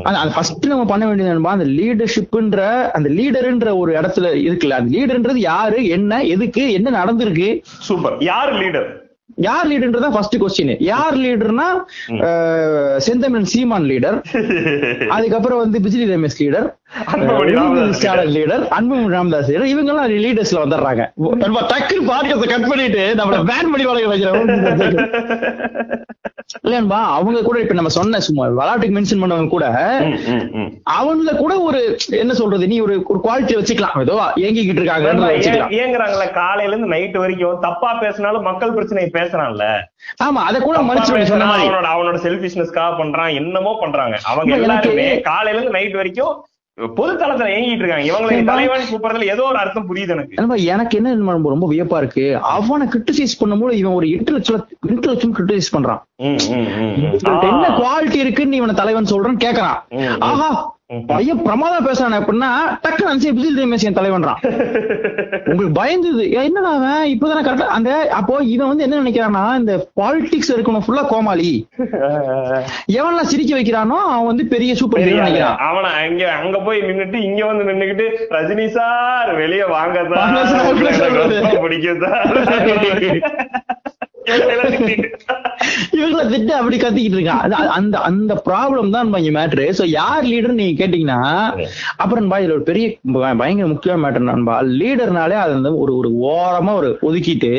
அது ஃபர்ஸ்ட் நம்ம பண்ண வேண்டியது என்னப்பா அந்த லீடர்ஷிப்ன்ற அந்த லீடர்ன்ற ஒரு இடத்துல இருக்குல்ல. அந்த லீடர்ன்றது யாரு என்ன எதுக்கு என்ன நடந்திருக்கு? சூப்பர் யார் லீடர் யார் லீடர்ன்றதா ஃபர்ஸ்ட் கொஸ்டின் யார் லீடர்னா செந்தமிழன் சீமான் லீடர் [LAUGHS] அதுக்கப்புறம் வந்து Bijili Ramesh leader leader Anbumani Ramadoss leader இவங்க எல்லாம் லீடர்ஸ்ல வந்துடுறாங்க. நம்ம டக்குனு பாட்காஸ்ட கட் பண்ணிட்டு நம்மள பேன் பண்ணி வளர்க்க வைக்கிறோம். இல்லன்பா அவங்க கூட இப்ப நம்ம சொன்ன சும்மா விளையாட்டுக்கு மென்ஷன் பண்ணவங்க கூட அவன்ல கூட ஒரு என்ன சொல்றது நீ ஒரு ஒரு குவாலிட்டி வச்சுக்கலாம். ஏதோ ஏங்கிக்கிட்டு இருக்காங்க வச்சுக்கலாம். ஏங்குறாங்கல்ல காலையில இருந்து நைட் வரைக்கும் தப்பா பேசினாலும் மக்கள் பிரச்சனையை பேசுறான்ல. ஆமா அத கூட மாதிரி. அவனோட அவனோட செல்பிஷ்னஸ்க்காக பண்றான் என்னமோ பண்றாங்க. அவங்க எல்லாருமே காலையில இருந்து நைட் வரைக்கும் பொது தளத்துல ஏங்கிட்டு இருக்காங்க இவங்களை? தலைவன் கூப்பிடுறதுல ஏதோ ஒரு அர்த்தம் புரியுது எனக்கு எனக்கு என்ன ரொம்ப வியப்பா இருக்கு அவனை கிரிட்டிசைஸ் பண்ணும்போது இவன் ஒரு இன்டெலெக்சுவல் இன்டெலெக்சுவல் கிரிட்டிசைஸ் பண்றான் என்ன குவாலிட்டி இருக்குன்னு இவனை தலைவன் சொல்றான்னு கேக்குறான். ஆஹா. பையன் பிரமாதம் பேசுறான். அப்படின்னா டக்குனு அனுப்பிச்சு பிஜில் ரமேஷ் என் தலைவன்றான். உங்களுக்கு பயந்தது என்னடா அவன்? இப்பதானே கரெக்டா அந்த அப்போ இவன் வந்து என்ன நினைக்கிறான்னா இந்த பாலிடிக்ஸ் இருக்கணும் ஃபுல்லா கோமாளி. எவன்லாம் சிரிக்க வைக்கிறானோ அவன் வந்து பெரிய சூப்பர் ஹீரோ நினைக்கிறான். அவன அங்க அங்க போய் நின்னுட்டு இங்க வந்து நின்னுகிட்டு ரஜினி சார் வெளிய வாங்க சார். பிடிக்கும். [LAUGHS] [LAUGHS] இவங்கள திட்டு அப்படி கத்திக்கிட்டு இருக்கான் அந்த அந்த ப்ராப்ளம் தான் மேட்ரு சோ யார் லீடர் நீங்க கேட்டீங்கன்னா அப்புறம் நண்பா இதுல ஒரு பெரிய ப- பயங்கர முக்கியமான மேட்டர் நண்பா லீடர்னாலே அது வந்து ஒரு ஒரு ஓரமா ஒரு ஒதுக்கிட்டு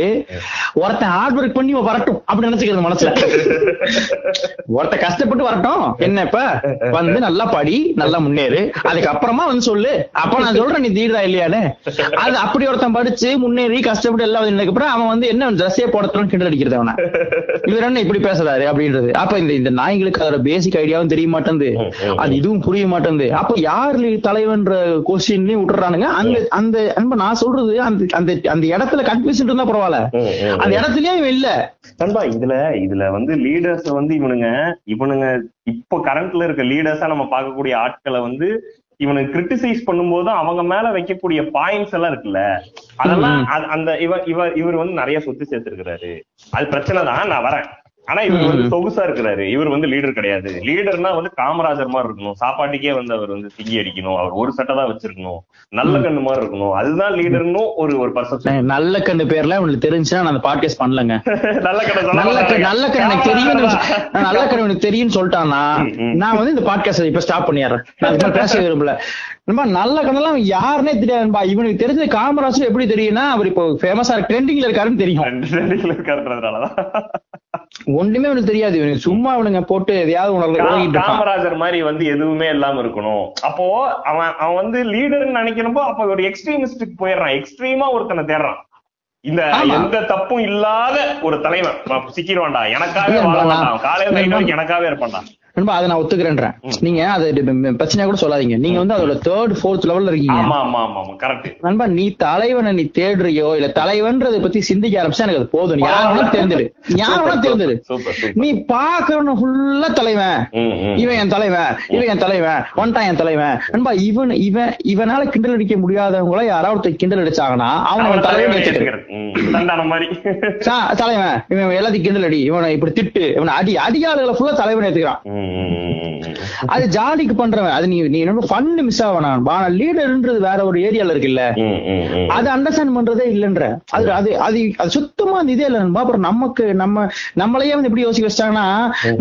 ஒருத்தன் ஹார்ட் ஒர்க் பண்ணி வரட்டும் அப்படி நினைச்சுக்கிறது மனசுல. [LAUGHS] ஒருத்தன் கஷ்டப்பட்டு வரட்டும். என்ன இப்ப? வந்து நல்லா படி நல்லா முன்னேறு. அதுக்கப்புறமா வந்து சொல்லு. அப்ப நான் சொல்றேன் நீ தீடுதா இல்லையான்னு. அது அப்படி ஒருத்தன் படிச்சு முன்னேறி கஷ்டப்பட்டு எல்லாம் வந்ததுக்கு அப்புறம் அவன் வந்து என்ன ட்ரெஸ்ஸே போடத்துன்னு கிண்டல் அடிக்கிறது அவனை. இவர் என்ன இப்படி பேசுறாரு அப்படின்றது? அப்ப இந்த இந்த நாய்களுக்கு அதோட பேசிக் ஐடியாவும் தெரிய மாட்டேங்குது. அது இதுவும் புரிய மாட்டேங்குது. அப்ப யார் தலைவன்ற கொஸ்டின்லயும் விட்டுறானுங்க? அந்த அந்த அன்பா நான் சொல்றது அந்த அந்த அந்த இடத்துல கன்ஃபியூஷன் இருந்தா பரவாயில்ல. அந்த இடத்துலயே இவன் இல்ல. நண்பா இதுல இதுல வந்து லீடர்ஸ் வந்து இவனுங்க இவனுங்க இப்போ கரண்ட்ல இருக்க லீடர்ஸா நம்ம பார்க்கக்கூடிய ஆட்களை வந்து இவனுக்கு கிரிட்டிசைஸ் பண்ணும்போது அவங்க மேல வைக்கக்கூடிய பாயிண்ட்ஸ் எல்லாம் இருக்குல்ல? அதெல்லாம் அது- அந்த இவர் இவர் இவர் வந்து நிறைய சொத்து சேர்த்திருக்கிறாரு. அது பிரச்சனை தான் நான் வரேன். ஆனா இவர் வந்து சொகுசா இருக்கிறாரு. இவர் வந்து லீடர் கிடையாது. லீடர்னா வந்து காமராஜர் மாதிரி இருக்கணும். சாப்பாட்டுக்கே வந்து அவர் வந்து திங்கி அடிக்கணும். அவர் ஒரு சட்டை தான் வச்சிருக்கணும். நல்ல கண்ணு மாதிரி இருக்கணும். அதுதான் லீடர்னு ஒரு ஒரு பர்செப்ஷன் நல்ல கண்ணு பேர்ல உங்களுக்கு தெரிஞ்சுன்னா நான் அந்த பாட்காஸ்ட் பண்ணலங்க. நல்ல கண்ணு நல்ல கண்ணு. நல்ல கண்ணு எனக்கு தெரியும் நல்ல கண்ணு எனக்கு தெரியும்னு சொல்லிட்டான்னா. நான் வந்து இந்த பாட்காஸ்ட் இப்ப ஸ்டாப் பண்ணிடுறேன். நான் பேச விரும்பல. நம்ம நல்ல கண்ணெல்லாம் யாருன்னே தெரியாதுப்பா. இவனுக்கு தெரிஞ்ச காமராஜர் எப்படி தெரியும்னா அவர் இப்போ ஃபேமஸா ட்ரெண்டிங்ல இருக்காருன்னு தெரியும். ரெண்டு ரெண்டுல இருக்காருன்றதுனாலதான். ஒண்ணுமே அவனுக்கு தெரியாது. இவனுக்கு சும்மா அவனுங்க போட்டு எதையாவது இருப்பான். காமராஜர் மாதிரி வந்து எதுவுமே இல்லாம இருக்கணும். அப்போ அவன் அவன் வந்து லீடர்னு நினைக்கிறப்போ அப்ப ஒரு எக்ஸ்ட்ரீமிஸ்டுக்கு போயிடுறான். எக்ஸ்ட்ரீமா ஒருத்தனை தேடுறான். இந்த. எந்த தப்பும் இல்லாத ஒரு தலைவன். சிக்கிடுவான்டா. எனக்காகவே இல்ல, வாழ மாட்டான். காலையில எனக்காகவே இருப்பான்டா. நண்பா அதை நான் ஒத்துக்கிறேன்றேன். நீங்க அது பிரச்சனையா கூட சொல்லாதீங்க. நீங்க வந்து அதோட தேர்ட் ஃபோர்த் லெவல்ல இருக்கீங்க. நண்பா நீ தலைவனை நீ தேடுறியோ இல்ல தலைவன்றதை பத்தி சிந்திக்க ஆரம்பிச்சா எனக்கு அது போதும். நீ யார் வேணா தேர்ந்தெடு. யார் வேணா தேர்ந்தெடு. நீ பாக்குறவன ஃபுல்லா தலைவன். இவன் என் தலைவன் இவன் என் தலைவன் ஒன்டான் என் தலைவன். நண்பா இவன் இவன் இவனால கிண்டல் அடிக்க முடியாதவங்கள யாராவது ஒருத்தர் கிண்டல் அடிச்சாங்கன்னா அவன் தலைவன் தலைவனை இவன் எல்லாத்தையும் கிண்டல் அடி. இவனை இப்படி திட்டு இவனை அடி அடியாளுகளை ஃபுல்லா தலைவன் ஏத்துக்கிறான். அது ஜாலிக்கு பண்றவன். அது நீ நீ என்ன ஃபன் மிஸ் ஆவனான் ஆனா லீடர்ன்றது வேற ஒரு ஏரியால இருக்குல்ல. அது அண்டர்ஸ்டாண்ட் பண்றதே இல்லைன்ற. அது அது அது அது சுத்தமா அந்த இதே இல்லை. அப்புறம் நமக்கு நம்ம நம்மளையே வந்து எப்படி யோசிக்க வச்சிட்டாங்கன்னா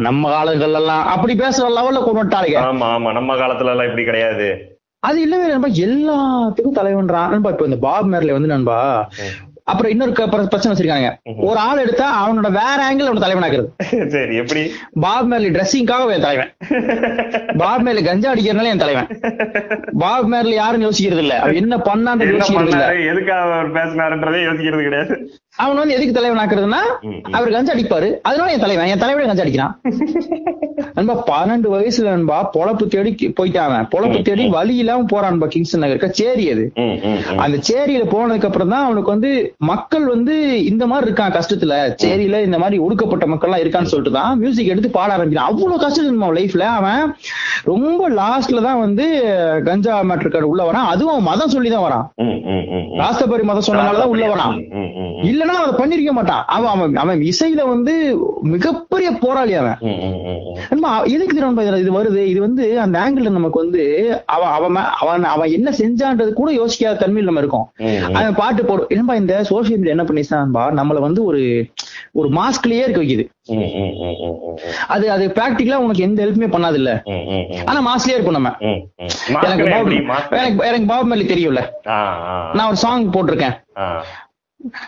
நம்ம காலங்கள் எல்லாம் அப்படி பேசுற லெவல்ல கொண்டு வந்துட்டாளுங்க ஆமா ஆமா. நம்ம காலத்துல எல்லாம் இப்படி கிடையாது. அது இல்லவே இல்லை நண்பா. எல்லாத்துக்கும் தலைவன்றான். நண்பா இப்ப இந்த பாப் மேர்ல வந்து நண்பா அப்புறம் இன்னொரு பிரச்சனை வச்சிருக்காங்க ஒரு ஆள் எடுத்தா அவனோட வேற ஆங்கிள் அவன தலைவனாக்குறது [LAUGHS] சரி எப்படி? பாப் மேர்லி ட்ரெஸ்ஸிங்காக என் தலைவன். [LAUGHS] பாப் மேர்லி கஞ்சா அடிக்கிறதுனால என் தலைவன். பாப் மேர்லி யாரும் யோசிக்கிறது இல்ல. அவன் என்ன பண்ணான்னு யோசிக்கிறது இல்ல. எதுக்காக பேசினாருன்றதே யோசிக்கிறது கிடையாது. அவன் வந்து எதுக்கு தலைவன் ஆக்குறதுன்னா. அவர் கஞ்சா அடிப்பாரு. அதனால என் தலைவன் என் தலைவன் கஞ்சா அடிக்கிறான். நண்பா பன்னெண்டு வயசுல நண்பா பொழப்பு தேடி போயிட்டான். பொழப்பு தேடி வழி இல்லாம போறான் நண்பா கிங்ஸ்டன் நகர். இருக்க சேரி அது. அந்த சேரியில போனதுக்கு அப்புறம் தான் அவனுக்கு வந்து மக்கள் வந்து இந்த மாதிரி இருக்கான் கஷ்டத்துல. சேரியில இந்த மாதிரி ஒடுக்கப்பட்ட மக்கள் எல்லாம் இருக்கான்னு சொல்லிட்டு தான் மியூசிக் எடுத்து பாட ஆரம்பிக்கிறான். அவ்வளவு கஷ்டம் அவன் லைஃப்ல அவன் ரொம்ப லாஸ்ட்ல தான் வந்து கஞ்சா மேட்ரு உள்ள வரான். அதுவும் அவன் மதம் சொல்லி தான் வரான். ராஸ்தபரி மதம் சொன்னனாலதான் உள்ள வரான். ம், இல்லன்னா அவன் பண்ணிருக்க மாட்டான். அவன் அவன் அவன் இசையில வந்து மிகப்பெரிய போராளி அவன். எதுக்கு இதுல இது வருது? இது வந்து அந்த ஆங்கிள் நமக்கு வந்து அவன் அவன் அவன் அவன் என்ன செஞ்சான்றது கூட யோசிக்காத தன்மையில் நம்ம இருக்கோம். அவன் பாட்டு போடும் என்னப்பா இந்த சோசியல் மீடியா என்ன பண்ணிச்சான்பா நம்மள வந்து ஒரு ஒரு மாஸ்க்லயே இருக்க வைக்குது. அது அது பிராக்டிக்கலா உனக்கு எந்த ஹெல்ப்புமே பண்ணாது இல்ல. ஆனா மாஸ்க்லயே இருப்போம் நம்ம. எனக்கு? எனக்கு பாப் மேலி தெரியும்ல. நான் ஒரு சாங் போட்டிருக்கேன்.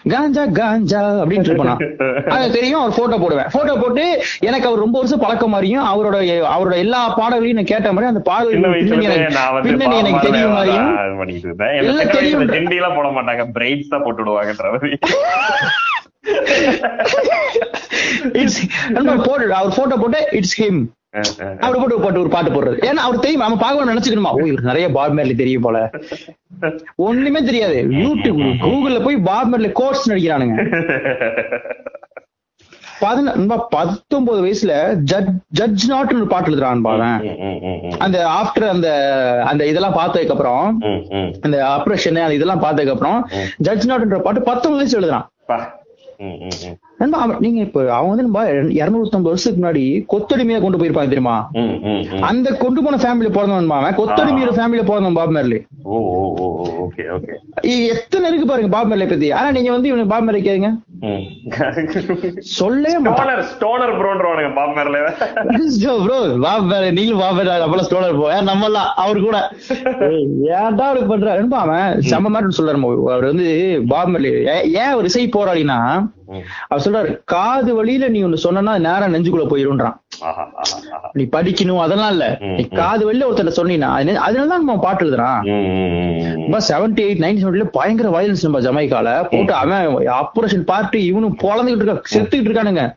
காஞ்சா காஞ்சா அப்படின்னு இருப்பேன். அது தெரியும் அவர் போட்டோ போடுவேன். போட்டோ போட்டு எனக்கு அவர் ரொம்ப வருஷம் பழக்கம் மாதிரியும் அவரோட அவரோட எல்லா பாடல்களையும் நான் கேட்ட மாதிரி அந்த பாடல்கள் பின்னணி எனக்கு- தெரியும் மாதிரியும். போட மாட்டாங்க. பிரைட்ஸ் தான் போட்டு விடுவாங்கன்ற போட்டு அவர் போட்டோ போட்டு இட்ஸ் ஹிம் அவர் போட்டு போட்டு ஒரு பாட்டு போடுறது. ஏன்னா அவர் தெரியும் அவன் பார்க்க நினைச்சுக்கணுமா? ஓ இவருக்கு நிறைய பாப் மேர்லி தெரியும் போல. ஒண்ணுமே தெரியாது யூடியூப் கூகுள்ல போய் பாப் மேர்லி கோர்ஸ் நடிக்கிறானுங்க பதின பத்தொன்பது வயசுல ஜட் ஜட்ஜ் நாட்னு ஒரு பாட்டு எழுதுறான் ம். அந்த ஆஃப்டர் அந்த அந்த இதெல்லாம் பார்த்ததுக்கு அப்புறம். அந்த ஆப்ரேஷன் அந்த இதெல்லாம் பார்த்ததுக்கு அப்புறம் ஜட்ஜ் நாட்ன்ற பாட்டு பத்தொன்பது வயசு எழுதுறான். நண்பா, நீங்க இப்ப அவன் வந்து நம்ம இருநூத்தம்பது வருஷத்துக்கு முன்னாடி கொத்தடிமையா கொண்டு போயிருப்பாங்க தெரியுமா. அந்த கொண்டு போன ஃபேமிலி பிறந்தவன் கொத்தடிமையோட ஃபேமிலியில பிறந்தவன் பாப் மேர்லி. எத்தனை இருக்கு பாருங்க பாப் மேர்லி பத்தி. ஆனா நீங்க வந்து இவனுக்கு பாப் மேர்லி கேளுங்க. மாட்டான். Stoner stoner ப்ரோன்றவானுங்க Bob Marley. Bro Bob Marley நீங்களும் பாப் மேர்லி நம்மள ஸ்டோலர் போ நம்ம எல்லாம் அவர் கூட. ஏன்டா அப்படி பண்ற? ரொம்ப அவன் செம்ம மாதிரி சொல்றாரு அவர் வந்து பாப் மேர்லி. ஏன் அவர் இசை போராடினா. அவர் சொல்றாரு காது வழியில நீ ஒண்ணு சொன்னா நேரம் நெஞ்சுக்குள்ள போயிருன்றான். நீ படிக்கணும் அதெல்லாம் இல்ல. நீ காது வழியில ஒருத்தர் சொன்னீங்கன்னா அது- அதனாலதான் நம்ம பாட்டு எழுதுறான். செவன்டி எயிட் நைன்டி செவன்ல பயங்கர வயலன்ஸ் நம்ம ஜமைக்கால. போட்டு அவன் ஆபரேஷன் பார்ட்டி இவனும் பொழந்துகிட்டு இருக்கா செத்துக்கிட்டு இருக்கானுங்க.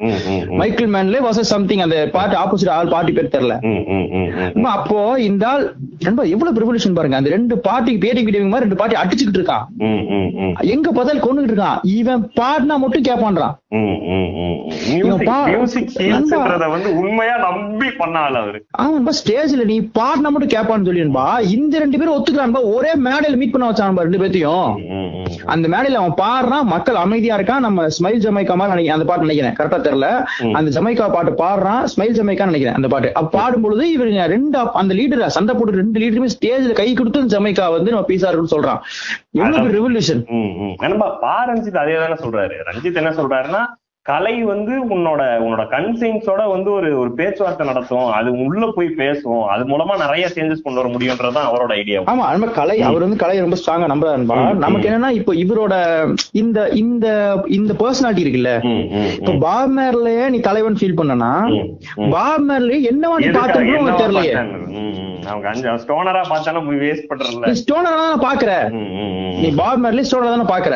மைக்கேல் மேன்ல வாஸ் சம்திங் அந்த பார்ட்டி ஆப்போசிட் ஆள் பார்ட்டி பேர் தெரியல. அப்போ இந்த ஆள் நண்பா எவ்வளவு ரெவல்யூஷன் பாருங்க. அந்த ரெண்டு பார்ட்டிக்கு பேட்டி கிட்டவங்க மாதிரி ரெண்டு பார்ட்டி அடிச்சுக்கிட்டு இருக்கான். எங்க பார்த்தாலும் கொண்டுகிட்டு இருக்கான். இவன் பாடினா மட்டும் கேட்பான்றான் உண்மையா நம்பி பண்ண ஆள் அவரு ஆமாம்பா ஸ்டேஜ்ல நீ பாடினா மட்டும் கேட்பான்னு சொல்லிடும்பா இந்த ரெண்டு பேரும் ஒத்துக்கிறான்பா ஒரே மேடையில மீட் பண்ண வச்சான்பா ரெண்டு பேத்தையும் ம், ம், ம். அந்த மேடையில அவன் பாடுறான் மக்கள் அமைதியா இருக்கான். நம்ம ஸ்மைல் ஜமைக்கா மாதிரி நினைக்கிறேன் அந்த பாட்டு நினைக்கிறேன். கரெக்டா தெரியல. அந்த ஜமைக்கா பாட்டு பாடுறான் ஸ்மைல் ஜமைக்கா நினைக்கிறேன் அந்த பாட்டு. அப்ப பாடும்பொழுது இவங்க ரெண்டு அந்த லீடர் சண்டை போட்டு ரெண்டு லீடருமே ஸ்டேஜ்ல கை கொடுத்து ஜமைக்கா வந்து நம்ம பீஸா இருக்குன்னு சொல்றான். எவ்வளவு ரெவல்யூஷன் ம், ம். நண்பா பா ரஞ்சித் அதே தானே சொல்றாரு. ரஞ்சித் என்ன சொல்றாருன்னா கலை வந்து உன்னோட உன்னோட கன்சைன்ஸோட வந்து ஒரு ஒரு பேச்சுவார்த்தை நடத்தும். அது உள்ள போய் பேசும். அது மூலமா நிறைய சேஞ்சஸ் கொண்டு வர முடியும்ன்றதுதான் அவரோட ஐடியா ஆமா நம்ம கலை அவர் வந்து கலை ரொம்ப ஸ்ட்ராங்கா நம்புறாருன்பா ம், நமக்கு என்னன்னா இப்போ இவரோட இந்த இந்த இந்த பர்சனாலிட்டி இருக்குல்ல இப்போ பாப் மேர்லயே நீ தலைவன் ஃபீல் பண்ணனா பாப் மேர்லயே என்னவா நீ பாத்துக்கணும் தெரியலையே. ஸ்டோனரா பார்த்தானா வேஸ்ட் பண்றல ஸ்டோனர் தானே பாக்குற நீ பாப் மேர்லயே ஸ்டோனர் தானே பாக்குற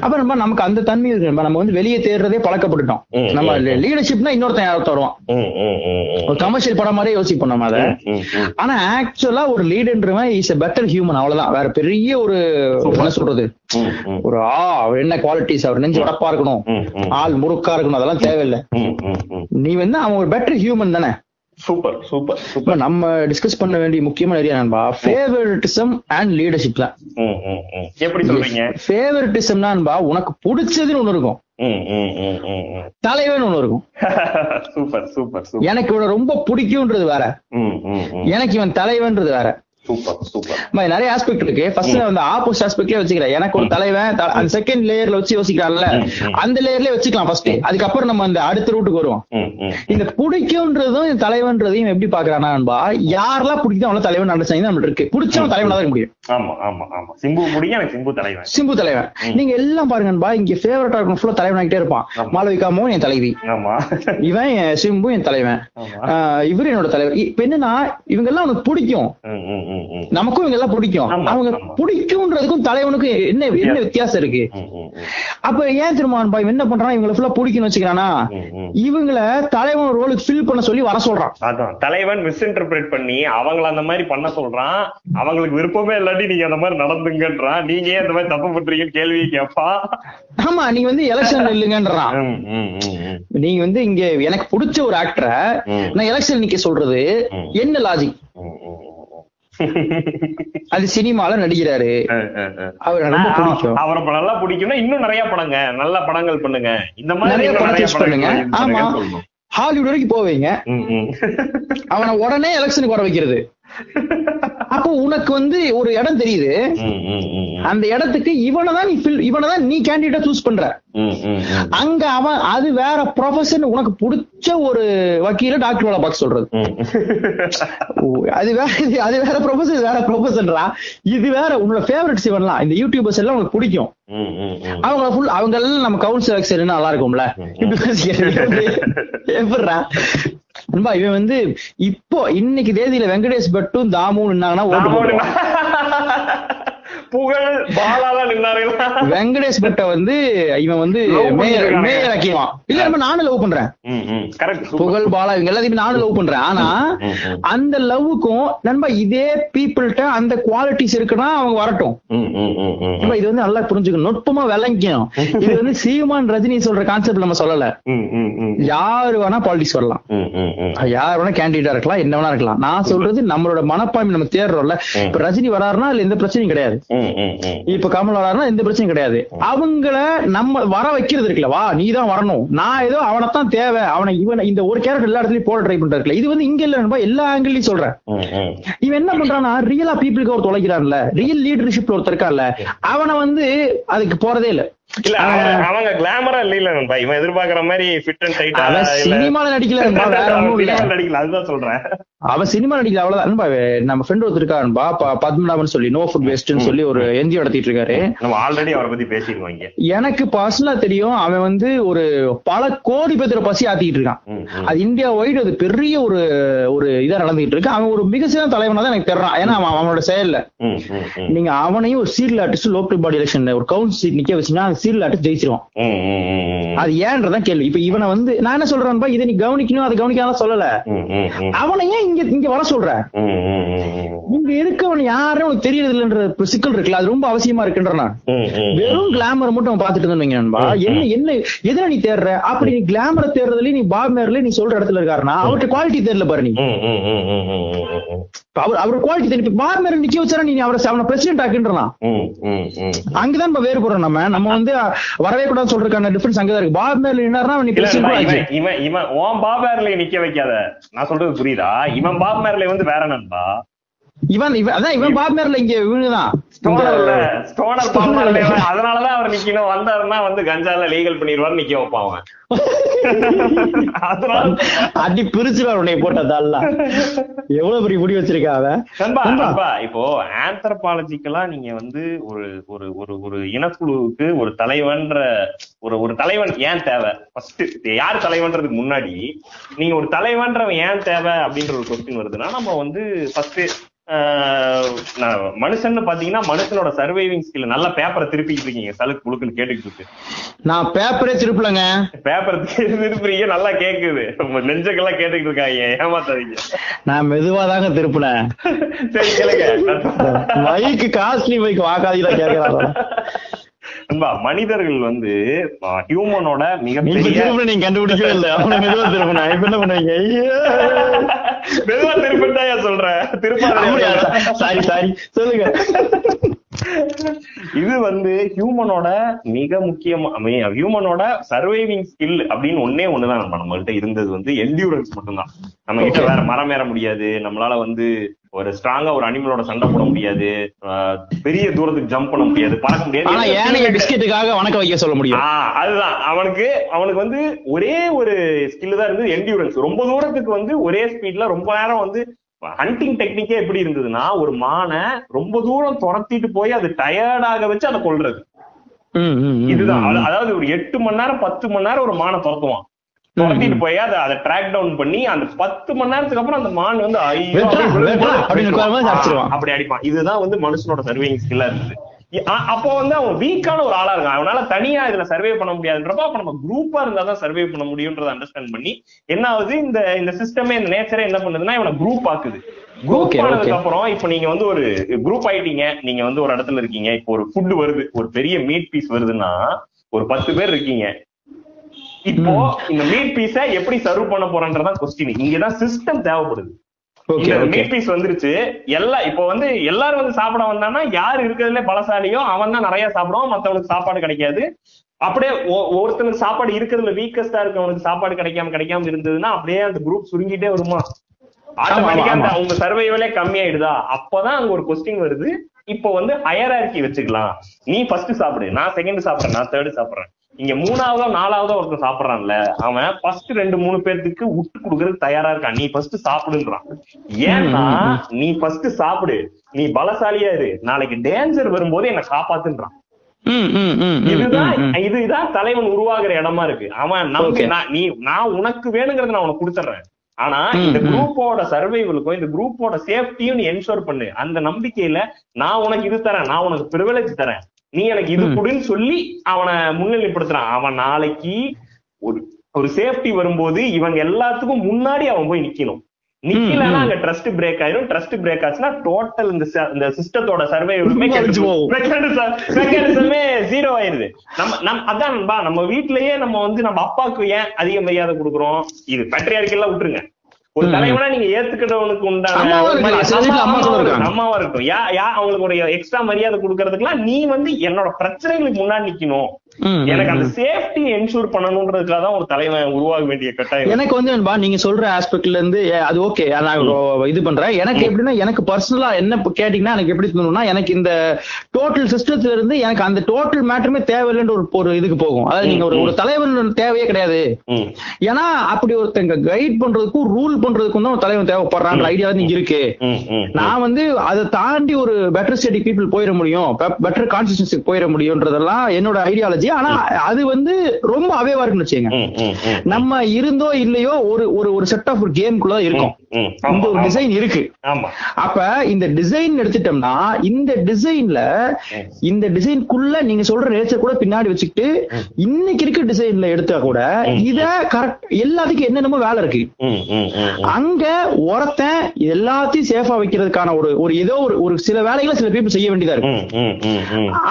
அப்ப நம்ம நமக்கு அந்த தன்மை இருக்கு. நம்ம நம்ம வந்து வெளியே தேடுறதே பழக்கப்பட்டுட்டோம். நம்ம லீடர்ஷிப்னா இன்னொருத்தன் யாரோ தருவான் ஒரு கமர்ஷியல் படம் மாதிரியே யோசிப்போம் நம்ம அதை. ஆனா ஆக்சுவலா ஒரு லீடர்ன்றவன் இஸ் a பெட்டர் ஹியூமன் அவ்வளவுதான். வேற பெரிய ஒரு என்ன சொல்றது? ஒரு ஆ அவர் என்ன குவாலிட்டிஸ் அவர் நெஞ்சு உடப்பா இருக்கணும். ஆள் முறுக்கா இருக்கணும். அதெல்லாம் தேவையில்லை. நீ வந்து அவன் ஒரு பெட்டர் ஹியூமன் தானே. சூப்பர் சூப்பர் சூப்பர் நம்ம டிஸ்கஸ் பண்ண வேண்டிய முக்கியமான ஏரியா நண்பா ஃபேவரட்டிசம் அண்ட் லீடர்ஷிப் தான் எப்படி சொல்றீங்க? ஃபேவரட்டிசம்னா நண்பா உனக்கு பிடிச்சதுன்னு ஒண்ணு இருக்கும். தலைவன் ஒண்ணு இருக்கும். [LAUGHS] Super super super. எனக்கு இவனை ரொம்ப பிடிக்கும்ன்றது வேற. எனக்கு இவன் தலைவன்றது வேற. சூப்பர் சூப்பர் மாதிரி நிறைய ஆஸ்பெக்ட் இருக்கு. ஃபர்ஸ்ட் அந்த ஆப்போசிட் ஆஸ்பெக்ட்லயே வச்சுக்கிறேன். எனக்கு ஒரு தலைவன் அந்த செகண்ட் லேயர்ல வச்சு யோசிக்கிறான்ல. அந்த லேயர்லயே வச்சுக்கலாம் ஃபர்ஸ்ட் அதுக்கப்புறம் நம்ம அந்த அடுத்த ரூட்டுக்கு வருவோம். இந்த பிடிக்கும்ன்றதும் இந்த தலைவன்றதையும் எப்படி பாக்குறானா நண்பா யாரெல்லாம் பிடிக்குதோ அவங்கள தலைவன் அண்டர்ஸ்டாண்டிங் நம்மளுக்கு இருக்கு. பிடிச்சவன் தலைவனா தான் முடியும். ஆமா ஆமா ஆமா. சிம்பு எனக்கு சிம்பு தலைவன். சிம்பு தலைவன். நீங்க எல்லாம் பாருங்க இங்க ஃபேவரட்டா இருக்கும் ஃபுல்லா தலைவன் ஆகிட்டே இருப்பான். மாளவிகாமோ என் தலைவி. இவன் என் சிம்பு என் தலைவன். இவரு என்னோட தலைவர். இப்ப என்னன்னா இவங்க எல்லாம் உனக்கு பிடிக்கும். நமக்கும் இவங்க எல்லாம் பிடிக்கும் அவங்க. பிடிக்கும்ன்றதுக்கும் தலைவனுக்கும் என்ன என்ன வித்தியாசம் இருக்கு. அப்ப ஏன் திருமான் பாய் என்ன பண்றான் இவங்களை ஃபுல்லா பிடிக்கும்னு வச்சுக்கிறானா. இவங்கள தலைவன் ரோலுக்கு ஃபில் பண்ண சொல்லி வர சொல்றான் அதான் தலைவன் மிஸ்இன்டர்பிரேட் பண்ணி அவங்கள அந்த மாதிரி பண்ண சொல்றான் அவங்களுக்கு விருப்பமே இல்லாட்டி நீங்க அந்த மாதிரி நடந்துங்கன்றான் நீங்க ஏன் அந்த மாதிரி தப்பு பண்றீங்கன்னு கேள்வி கேட்பா ஆமா நீங்க வந்து எலெக்ஷன் இல்லைங்கன்றான். நீங்க வந்து இங்க எனக்கு பிடிச்ச ஒரு ஆக்டரை. நான் எலெக்ஷன் நிக்க சொல்றது. என்ன லாஜிக். [LAUGHS] அது சினிமால நடிக்கிறாரு. அவர் ரொம்ப பிடிக்கும் அவரை நல்லா பிடிக்கும்னா இன்னும் நிறைய படங்க நல்ல படங்கள் பண்ணுங்க இந்த மாதிரி நிறைய படம் பண்ணுங்க. ஆமா. ஹாலிவுட் வரைக்கும் போவீங்க. அவனை உடனே எலெக்ஷனுக்கு வர வைக்கிறது [LAUGHS] அப்போ உனக்கு வந்து ஒரு இடம் தெரியுது. அந்த இடத்துக்கு இவனை தான் நீ இவனை தான் நீ கேண்டிடேட்டா சூஸ் பண்ற. அங்க அவன் அது வேற ப்ரொஃபஷன் உனக்கு பிடிச்ச ஒரு வக்கீல டாக்டர் வேலை பார்க்க சொல்றது. அது வேற அது வேற ப்ரொஃபஷன் வேற ப்ரொஃபஷன்ரா இது வேற உன்னோட ஃபேவரட் சிவன்லாம் இந்த யூடியூபர்ஸ் எல்லாம் உனக்கு பிடிக்கும். அவங்க ஃபுல் அவங்க எல்லாம் நம்ம கவுன்சில் நல்லா இருக்கும்ல. எப்படிடா இவன் வந்து இப்போ இன்னைக்கு தேதியில வெங்கடேஷ் பட்டும் தாமும் நின்னாங்கன்னா ஓட்டு. புகழ் பாலால நின்னாருங்களா? வெங்கடேஷ் பட்டை வந்து இவன் வந்து மேயர். மேயர் ஆக்கிடுவான். இல்ல நம்ம நானும் லவ் பண்றேன். புகழ் பாலா இவங்க எல்லாத்தையுமே நானும் லவ் பண்றேன். ஆனா. அந்த லவ்வுக்கும் நண்பா இதே பீப்புள்கிட்ட அந்த குவாலிட்டிஸ் இருக்குன்னா அவங்க வரட்டும். இது வந்து நல்லா புரிஞ்சுக்கணும். நுட்பமா விளங்கிக்கணும். இது வந்து சீமான் ரஜினி சொல்ற கான்செப்ட் நம்ம சொல்லல. யாரு வேணா பாலிடிக்ஸ் வரலாம். யார் வேணா கேண்டிடேட்டா இருக்கலாம் என்ன வேணா இருக்கலாம். நான் சொல்றது நம்மளோட மனப்பான்மை நம்ம தேடுறோம்ல. இப்ப ரஜினி வராருன்னா அதுல எந்த பிரச்சனையும் கிடையாது. இப்ப கமல் வராருன்னா எந்த பிரச்சனையும் கிடையாது. அவங்கள நம்ம வர வைக்கிறது இருக்குல்ல வா நீ தான் வரணும். நான் ஏதோ அவனைத்தான் தேவை அவனை இவன் இந்த ஒரு கேரக்டர் எல்லா இடத்துலயும் போட ட்ரை பண்றாருல இது வந்து இங்க இல்ல எல்லா ஆங்கிள்லயும் சொல்றேன். இவன் என்ன பண்றான்னா ரியலா பீப்புளுக்கு ஒரு தொலைக்கிறான்ல ரியல் லீடர்ஷிப்ல ஒருத்தர் இருக்கான்ல அவனை வந்து அதுக்கு போறதே இல்ல. இல்ல அவங்க- அவங்க கிளாமரா இல்ல நண்பா. இவன் எதிர்பார்க்கிற மாதிரி ஃபிட் அண்ட் டைட்டா அவன் சினிமால நடிக்கல நண்பா, வேற ஒண்ணும் இல்ல. நடிக்கல அதுதான் சொல்றேன். அவன் சினிமா நடிக்கல அவ்வளவுதான். நண்பா, நம்ம ஃப்ரெண்ட் ஒருத்தர் இருக்காருன்பா ப- பத்மநாபன் சொல்லி நோ ஃபுட் வேஸ்ட்னு சொல்லி ஒரு நடத்திட்டு இருக்காரு. நம்ம ஆல்ரெடி அவரை பத்தி பேசிருக்கோம் இங்க. எனக்கு பர்சனலா தெரியும் அவன் வந்து ஒரு பல கோடி பேத்துல பசி ஆத்திட்டு இருக்கான். அது இந்தியா வைடு அது பெரிய ஒரு ஒரு இதா நடந்துகிட்டு இருக்கு. அவன் ஒரு மிக சிறந்த தலைவனா தான் எனக்கு தெரியறான் ஏன்னா அவன் அவனோட செயல்ல. நீங்க அவனையும் ஒரு serial artist local body election ஒரு கவுன்சில் நிக்க வச்சீங்கன்னா ஆட்டு ஜெயிச்சிருவான். அது ஏன்றதான் கேள்வி இப்ப இவனை வந்து நான் என்ன சொல்றேன்பா இதை நீ கவனிக்கணும் அதை கவனிக்காத சொல்லல. அவனை ஏன் இங்க இங்க வர சொல்ற. இங்க இருக்கவன் யாரும் உனக்கு தெரியறது இல்லைன்ற சிக்கல் இருக்குல்ல அது ரொம்ப அவசியமா ம். வெறும் கிளாமரை மட்டும் அவன் பாத்துட்டு இருந்தீங்க நண்பா என்ன என்ன எதுல நீ தேடுற அப்படி நீ கிளாமரை தேடுறதுல நீ பாப் மேர்ல நீ சொல்ற இடத்துல இருக்காருன்னா அவர்கிட்ட குவாலிட்டி தெரியல பாரு நீ அவர் அவர் குவாலிட்டி தெரியும் இப்ப நிக்க வச்சாரா நீ அவரை அவனை பிரசிடென்ட் ஆக்குன்றான். அங்கதான் வேறுபடுறோம் நம்ம நம்ம வந்து வரவே கூடாது சொல்றதுக்கான டிஃபரன்ஸ் அங்கதான் இருக்கு. பாப் மேர்ல நண்பா, ஆச்சு இவன் இவன் உன் பாப் மேர்ல நிக்க வைக்காத. நான் சொல்றது புரியுதா? இவன் பாப் மேர்ல வந்து வேற நண்பா? இவன் இவன் அதான் இவன் இங்க இவனுதான் ஸ்டோனர் அதனாலதான் அவர் நிக்கணும் வந்தாருன்னா வந்து கஞ்சால லீகல் பண்ணிடுவாரு நிக்க வைப்பான் அவன். அதனால அடி பிரிச்சுருவான் உன்னை போட்டதால எவ்வளவு பெரிய முடி வச்சிருக்கா அவன்? இப்போ ஆந்த்ரபாலஜிக்கலா நீங்க வந்து ஒரு ஒரு ஒரு ஒரு இனக்குழுவுக்கு ஒரு தலைவன்ற ஒரு ஒரு தலைவன் ஏன் தேவை? ஃபர்ஸ்ட் யார் தலைவன்றதுக்கு முன்னாடி நீங்க ஒரு தலைவன்றவன் ஏன் தேவை அப்படின்ற ஒரு கொஸ்டின் வருதுன்னா நம்ம வந்து ஃபர்ஸ்ட் மனுஷன்னு பாத்தீங்கன்னா மனுஷனோட சர்வைவிங் ஸ்கில் நல்ல பேப்பரை திருப்பிக்கிட்டு இருக்கீங்க. சலுக்கு புழுக்குன்னு கேட்டுக்கிட்டு இருக்கு. நான் பேப்பரே திருப்பலங்க. பேப்பர் திருப்புறீங்க நல்லா கேக்குது. உங்க நெஞ்சக்கெல்லாம் கேட்டுக்கிட்டு இருக்காங்க ஏமாத்தாதீங்க. நான் மெதுவா தாங்க திருப்பினேன் சரி கேளுங்க. மைக்கு காஸ்ட்லி மைக் வாக்காதீங்களா கேக்குறாங்க. [LAUGHS] நண்பா மனிதர்கள் வந்து ஹியூமனோட மிகப்பெரிய நீங்க கண்டுபிடிக்கவே இல்ல. அவனை மெதுவா திருப்பினேன் இப்ப என்ன பண்ணுவீங்க ஐயோ. மெதுவா திருப்பிட்டாயா சொல்றேன். அப்படியா? திருப்ப சாரி சாரி. சொல்லுங்க. இது வந்து ஹியூமனோட மிக முக்கியமா ஹியூமனோட சர்வைவிங் ஸ்கில் அப்படின்னு ஒன்னே ஒண்ணுதான். நம்ம நம்மள்ட்ட இருந்தது வந்து என்டியூரன்ஸ் மட்டும்தான். நம்ம கிட்ட. வேற மரம் ஏற முடியாது. நம்மளால வந்து ஒரு ஸ்ட்ராங்கா ஒரு அனிமலோட சண்டை போட முடியாது. பெரிய தூரத்துக்கு ஜம்ப் பண்ண முடியாது. பறக்க முடியாது. பிஸ்கெட்டுக்காக வணக்க வைக்க சொல்ல முடியும். அதுதான். அவனுக்கு அவனுக்கு வந்து ஒரே ஒரு ஸ்கில் தான் இருந்தது என்டியூரன்ஸ் ரொம்ப தூரத்துக்கு வந்து ஒரே ஸ்பீட்ல ரொம்ப நேரம் வந்து ஹண்டிங் டெக்னிக்கே எப்படி இருந்ததுன்னா ஒரு மானை ரொம்ப தூரம் துரத்திட்டு போய் அது டயர்டாக வச்சு அதை ம், இதுதான். அதாவது ஒரு எட்டு மணி நேரம் பத்து மணி நேரம் ஒரு மானை துரத்துவான். துரத்திட்டு போய் அதை அதை ட்ராக் டவுன் பண்ணி அந்த பத்து மணி நேரத்துக்கு அப்புறம் அந்த மான் வந்து அப்படி அடிப்பான். இதுதான் வந்து மனுஷனோட சர்வேயிங் ஸ்கில்லா இருந்தது. அப்போ வந்து அவன் வீக்கான ஒரு ஆளா இருக்கான். அவனால தனியா இதுல சர்வே பண்ண முடியாதுன்றப்ப அப்ப நம்ம குரூப்பா இருந்தா தான் சர்வே பண்ண முடியும்ன்றத அண்டர்ஸ்டாண்ட் பண்ணி என்ன ஆகுது? இந்த இந்த சிஸ்டமே இந்த நேச்சரே என்ன பண்ணுதுன்னா இவனை குரூப் ஆக்குது. குரூப். ஆனதுக்கு அப்புறம் இப்ப நீங்க வந்து ஒரு குரூப் ஆயிட்டீங்க. நீங்க வந்து ஒரு இடத்துல இருக்கீங்க. இப்போ ஒரு ஃபுட் வருது. ஒரு பெரிய மீட் பீஸ் வருதுன்னா ஒரு பத்து பேர் இருக்கீங்க. இப்போ இந்த மீட் பீஸ எப்படி சர்வ் பண்ண போறன்றதான் கொஸ்டின் இங்கதான் சிஸ்டம் தேவைப்படுது. பீஸ் வந்துருச்சு. எல்லா இப்போ வந்து எல்லாரும் வந்து சாப்பிட வந்தான்னா யார் இருக்கிறதுல பலசாலியோ அவன் தான் நிறைய சாப்பிடுவான் மத்தவனுக்கு சாப்பாடு கிடைக்காது. அப்படியே ஒருத்தனுக்கு சாப்பாடு இருக்கிறதுல வீக்கஸ்டா இருக்கவனுக்கு சாப்பாடு கிடைக்காம கிடைக்காம இருந்ததுன்னா அப்படியே அந்த குரூப் சுருங்கிட்டே வருமா? ஆட்டோமேட்டிக்கா அந்த. அவங்க சர்வைவலே கம்மியாயிடுதா? அப்பதான் அங்க ஒரு கொஸ்டின் வருது. இப்போ வந்து ஹையரார்கி வச்சுக்கலாம். நீ ஃபர்ஸ்ட் சாப்பிடு. நான் செகண்ட் சாப்பிடுறேன். நான் தேர்ட் சாப்பிடுறேன். இங்க மூணாவதோ நாலாவதோ ஒருத்தன் சாப்பிடுறான்ல அவன் ஃபர்ஸ்ட் ரெண்டு மூணு பேர்த்துக்கு விட்டு கொடுக்கறதுக்கு தயாரா இருக்கான். நீ ஃபர்ஸ்ட் சாப்பிடுன்றான். ஏன்னா நீ ஃபர்ஸ்ட் சாப்பிடு. நீ பலசாலியா இரு. நாளைக்கு டேஞ்சர் வரும்போது என்ன காப்பாத்துன்றான். இதுதான். இதுதான் தலைவன் உருவாகிற இடமா இருக்கு. அவன் Okay. நான் நீ நான் உனக்கு வேணுங்கிறத நான் உனக்கு கொடுத்துறேன் ஆனா இந்த. குரூப்போட சர்வைவலுக்கும் இந்த குரூப்போட சேஃப்டியும் நீ என்ஷோர் பண்ணு. அந்த நம்பிக்கையில நான் உனக்கு இது தரேன் நான் உனக்கு ப்ரிவிலேஜ் தரேன். நீ எனக்கு இது. கொடுன்னு சொல்லி அவனை முன்னிலைப்படுத்துறான். அவன் நாளைக்கு ஒரு ஒரு சேஃப்டி வரும்போது இவங்க எல்லாத்துக்கும் முன்னாடி அவன் போய் நிக்கணும். நிக்கலன்னா. அங்க ட்ரஸ்ட் பிரேக் ஆயிரும். ட்ரஸ்ட் பிரேக் ஆச்சுன்னா டோட்டல் இந்த இந்த சிஸ்டத்தோட சர்வே. மெக்கானிசமே ஜீரோ ஆயிருது நம்ம நம் அதான் நம்ம வீட்லயே நம்ம வந்து நம்ம அப்பாவுக்கு ஏன் அதிக மரியாதை கொடுக்குறோம்? இது பேட்ரியார்க்கெல்லாம் விட்டுருங்க. ஒரு. தலைவனா நீங்க ஏத்துக்கிட்டவனுக்கு உண்டான அம்மாவா. இருக்கும். யா யா அவங்களுக்கு ஒரு எக்ஸ்ட்ரா மரியாதை கொடுக்கறதுக்குலாம் நீ வந்து என்னோட பிரச்சனைகளுக்கு முன்னாடி நிக்கணும் எனக்கு அந்த. சேஃப்டி என்ஷூர் பண்ணணுன்றதுக்காக தான் ஒரு தலைவன் உருவாக வேண்டிய கட்டாயம். எனக்கு வந்து நீங்க சொல்ற ஆஸ்பெக்ட்ல இருந்து அது ஓகே நான் இது பண்றேன். எனக்கு எப்படின்னா எனக்கு பர்சனலா என்ன கேட்டீங்கன்னா எனக்கு எப்படி தோணும்னா எனக்கு இந்த டோட்டல் சிஸ்டத்துல இருந்து எனக்கு அந்த டோட்டல் மேட்டருமே தேவையில்லைன்ற ஒரு ஒரு இதுக்கு போகும். அதாவது நீங்க ஒரு ஒரு தலைவன் தேவையே கிடையாது. ஏன்னா அப்படி ஒருத்தங்க கைட் பண்றதுக்கும் ரூல் பண்றதுக்கும் தான் ஒரு தலைவன் தேவைப்படுறான்ற ஐடியா நீங்க இருக்கு. நான் வந்து அதை தாண்டி ஒரு பெட்டர் ஸ்டடி பீப்புள் போயிட முடியும். பெட்டர் கான்சிஸ்டன்சிக்கு போயிட முடியும்ன்றதெல்லாம் என்னோட ஐடியாலஜி இருந்துச்சு. ஆனா அது வந்து ரொம்ப அவேவா இருக்குன்னு வச்சுங்க. நம்ம இருந்தோ இல்லையோ ஒரு ஒரு ஒரு செட் ஆஃப் ஒரு கேம்குள்ள இருக்கும் இந்த ஒரு. டிசைன் இருக்கு. அப்ப இந்த டிசைன் எடுத்துட்டோம்னா இந்த டிசைன்ல இந்த டிசைனுக்குள்ள நீங்க சொல்ற நேச்சர் கூட பின்னாடி வச்சுக்கிட்டு இன்னைக்கு இருக்க டிசைன்ல எடுத்தா கூட இத கரெக்ட் எல்லாத்துக்கும் என்னென்னமோ வேலை இருக்கு. அங்க ஒருத்தன் எல்லாத்தையும் சேஃபா வைக்கிறதுக்கான ஒரு ஒரு ஏதோ ஒரு ஒரு சில வேலைகளை சில பேர் செய்ய வேண்டியதா இருக்கு.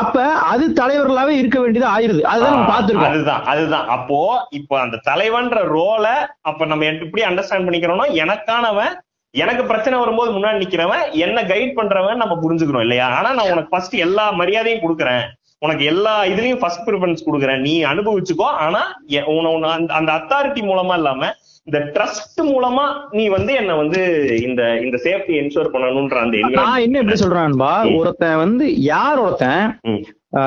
அப்ப அது தலைவர்களாவே இருக்க வேண்டியதா ஆயிருது அதுதான் நம்ம பார்த்திருக்கோம். அதுதான் அதுதான். அப்போ இப்போ அந்த தலைவன்ற ரோல அப்ப நம்ம எப்படி அண்டர்ஸ்டாண்ட் பண்ணிக்கிறோம்னா எனக்கானவன் எனக்கு பிரச்சனை வரும்போது முன்னாடி நிக்கிறவன் என்ன கைட் பண்றவன் நம்ம புரிஞ்சுக்கணும் இல்லையா? ஆனா நான் உனக்கு ஃபர்ஸ்ட் எல்லா மரியாதையும் கொடுக்குறேன். உனக்கு எல்லா இதுலயும் ஃபர்ஸ்ட் ப்ரிஃபரன்ஸ் கொடுக்குறேன். நீ அனுபவிச்சுக்கோ. ஆனா எ- உன- உன அந்த- அத்தாரிட்டி மூலமா இல்லாம இந்த ட்ரஸ்ட் மூலமா நீ வந்து என்ன வந்து இந்த இந்த சேஃப்டி என்ஷூர் பண்ணணும்ன்ற அந்த நான் என்ன எப்படி சொல்றேன்பா ஒருத்தன் வந்து யார் ஒருத்தன்?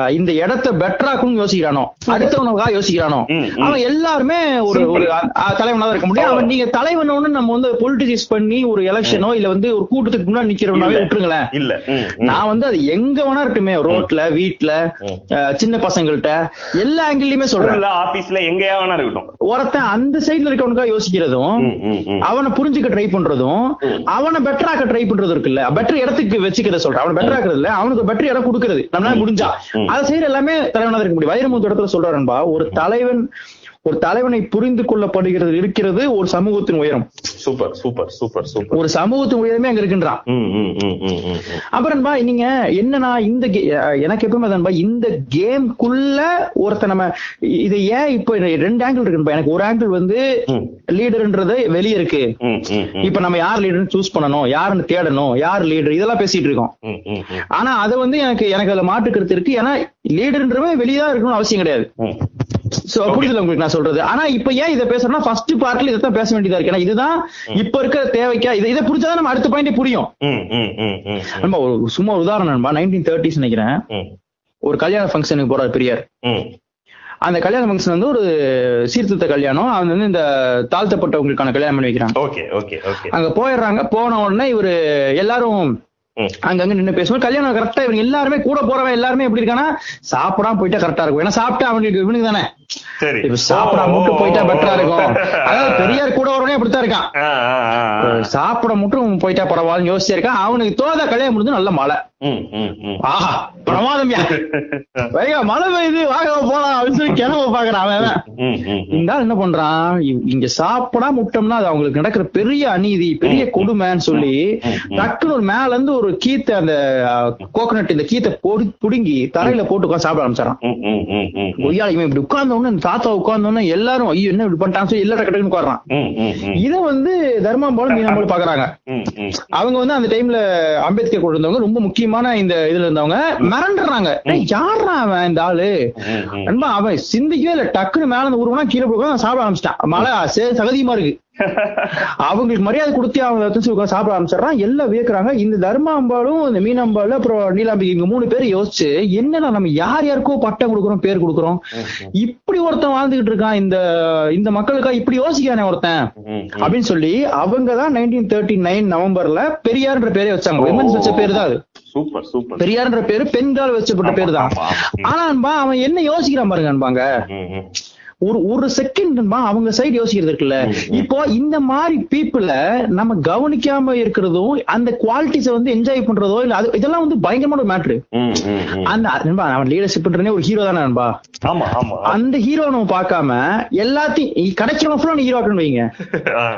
இந்த இடத்த பெட்டராக்கணும்னு யோசிக்கிறானோ? அடுத்தவனுக்காக யோசிக்கிறானோ. அவன் எல்லாருமே ஒரு ஒரு தலைவனா இருக்க முடியும். அவன் நீங்க தலைவனோன்னு நம்ம வந்து பொலிட்டிசைஸ் பண்ணி ஒரு எலெக்ஷனோ இல்ல வந்து ஒரு கூட்டத்துக்கு முன்னாடி நிக்கிறவனாவே. விட்டுருங்களேன். இல்ல. நான் வந்து அது எங்க வேணா இருக்கட்டுமே ரோட்ல. ஆஹ் சின்ன பசங்கள்ட்ட எல்லா ஆங்கிள்லயுமே சொல்றேன். ஆபீஸ்ல எங்கேயா வேணா இருக்கட்டும். ஒருத்தன் அந்த சைடுல இருக்கவனுக்காக யோசிக்கிறதும். அவனை புரிஞ்சுக்க ட்ரை பண்றதும் அவனை பெட்டராக்க ட்ரை பண்றது இருக்குல்ல. பெட்டர் இடத்துக்கு வச்சுக்கிறத சொல்றேன். அவனை பெட்டர் ஆக்குறது இல்ல அவனுக்கு பெட்டர் இடம் கொடுக்கறது. நம்மளால முடிஞ்சா. அதை செய்யற எல்லாமே தலைவனா இருக்க முடியும். வைரமுத்து இடத்துல சொல்றாருன்பா ஒரு தலைவன் ஒரு தலைவனை புரிந்து கொள்ளப்படுகிறது இருக்கிறது ஒரு சமூகத்தின் உயரம். சூப்பர் சூப்பர் சூப்பர் சூப்பர் ஒரு சமூகத்தின் உயரமே அங்க இருக்கின்றான் ம், ம், ம், ம், ம், ம். அப்புறம்பா நீங்க என்னன்னா இந்த எனக்கு எப்பவுமே இந்த கேம்குள்ள ஒருத்த நம்ம இது ஏன் இப்போ ரெண்டு ஆங்கிள் இருக்குன்பா எனக்கு ஒரு ஆங்கிள் வந்து லீடர்ன்றது வெளியே இருக்கு. இப்ப நம்ம யார் லீடர்னு சூஸ் பண்ணணும் யாருன்னு தேடணும் யார் லீடர் இதெல்லாம் பேசிட்டு இருக்கோம். ஆனா அது வந்து எனக்கு எனக்கு அதுல மாற்று கருத்து இருக்கு. ஏன்னா லீடர்ன்றவன் வெளியே தான் இருக்கணும்னு அவசியம் கிடையாது. புரியுதுல உங்களுக்கு நான் சொல்றது? ஆனா இப்ப ஏன் இதை பேசுறேன்னா ஃபர்ஸ்ட் பார்ட்ல இதைத்தான் பேச வேண்டியதா இருக்கு. ஏன்னா இதுதான் இப்ப இருக்க தேவைக்கா இதை இதை புரிஞ்சாதான் நம்ம அடுத்த பாயிண்ட் புரியும். நம்ம ஒரு சும்மா உதாரணம் நண்பா நைன்டீன் தேர்ட்டிஸ் நினைக்கிறேன். ஒரு கல்யாண ஃபங்க்ஷனுக்கு போறாரு பெரியார். அந்த கல்யாண ஃபங்க்ஷன் வந்து ஒரு சீர்திருத்த கல்யாணம். அவங்க வந்து இந்த தாழ்த்தப்பட்டவங்களுக்கான கல்யாணம் பண்ணி வைக்கிறாங்க. Okay okay okay. அங்க போயிடுறாங்க. போன உடனே இவரு எல்லாரும் ம். அங்கங்க நின்னு பேசுவோம் கல்யாணம் கரெக்டா இவங்க எல்லாருமே கூட போறவன் எல்லாருமே எப்படி இருக்கானா சாப்பிடாம போயிட்டா கரெக்டா இருக்கும். ஏன்னா சாப்பிட்டா அவனுக்கு இவனுக்கு தானே இப்ப மட்டும் போயிட்டா பெட்டரா இருக்கும். அதாவது பெரியார் கூட வரவனே அப்படித்தான் இருக்கான். சாப்பிட மட்டும் போயிட்டா யோசிச்சே இருக்கான். அவனுக்கு தோதா கல்யாணம் முடிஞ்சு நல்ல மழை. ஆஹா வைகா மழை பெய்யுது வாங்க போலாம் அப்படின்னு சொல்லி கிளம்ப பாக்குறான் அவன் அவன். இந்த ஆள் என்ன பண்றான்? இங்க சாப்பிடாம விட்டோம்னா அது அவங்களுக்கு நடக்கிற பெரிய அநீதி பெரிய கொடுமைன்னு சொல்லி டக்குனு ஒரு மேல இருந்து ஒரு கீத்தை அந்த கோகனட் இந்த கீத்தை பொடி புடுங்கி தரையில போட்டு உட்கார்ந்து சாப்பிட ஆரம்பிச்சாரான் இப்படி உட்கார்ந்த உடனே தாத்தா உட்கார்ந்த உடனே எல்லாரும் ஐயோ என்ன இப்படி பண்ணிட்டான்னு சொல்லி எல்லா டக்குன்னு உட்கார்றான். இத வந்து தர்மாம்பாலும் மீனாம்பாலும் பாக்குறாங்க. அவங்க வந்து அந்த டைம்ல அம்பேத்கர் கூட இருந்தவங்க ரொம்ப முக்கியமான இந்த இதுல இருந்தவங்க மிரண்டுறாங்க. "டேய், யார்றா அவன் இந்த ஆளு? நண்பா அவன் சிந்திக்கவே இல்ல. டக்குன்னு மேல உருவனா கீழே போய் சாப்பிட ஆரம்பிச்சிட்டான். மழை சகதியமா இருக்கு. அவங்களுக்கு மரியாதை கொடுத்து அவங்க எடுத்து உட்கார்ந்து சாப்பிட ஆரம்பிச்சிடறான். எல்லாம் வியக்குறாங்க. இந்த தர்மாம்பாலும் இந்த மீனாம்பாலும் அப்புறம் நீலாம்பிகை இங்க மூணு பேர் யோசிச்சு என்னடா நம்ம யார் யாருக்கோ பட்டம் கொடுக்குறோம் பேர் கொடுக்குறோம்? இப்படி ஒருத்தன் வாழ்ந்துகிட்டு இருக்கான். இந்த இந்த மக்களுக்கா இப்படி யோசிக்கானே ஒருத்தன். அப்படின்னு சொல்லி அவங்க தான் நைன்டீன் தேர்ட்டி நைன் நவம்பர்ல பெரியார்ன்ற பேரே வச்சாங்க. விமன்ஸ் வச்ச பேரு தான் அது. Super super. பெரியார்ன்ற பேரு பெண்கள் வச்சப்பட்ட பேரு தான். ஆனா அன்பா அவன் என்ன யோசிக்கிறான் பாருங்க அன்பாங்க. ஒரு ஒரு செகண்ட் அவங்க சைடு யோசிக்கிறது இருக்குல்ல. இப்போ இந்த மாதிரி பீப்புள நம்ம கவனிக்காம இருக்கிறதும் அந்த குவாலிட்டிஸ வந்து என்ஜாய் பண்றதோ இல்ல அது இதெல்லாம் வந்து பயங்கரமான ஒரு மேட்ரு அந்த நண்பா அவன் லீடர்ஷிப்ன்றனே ஒரு ஹீரோ தானே நண்பா? ஆமா ஆமா. அந்த ஹீரோ நம்ம பார்க்காம எல்லாத்தையும் கிடைக்கிறவன் ஃபுல்லா ஹீரோ ஆக்கணும் வைங்க.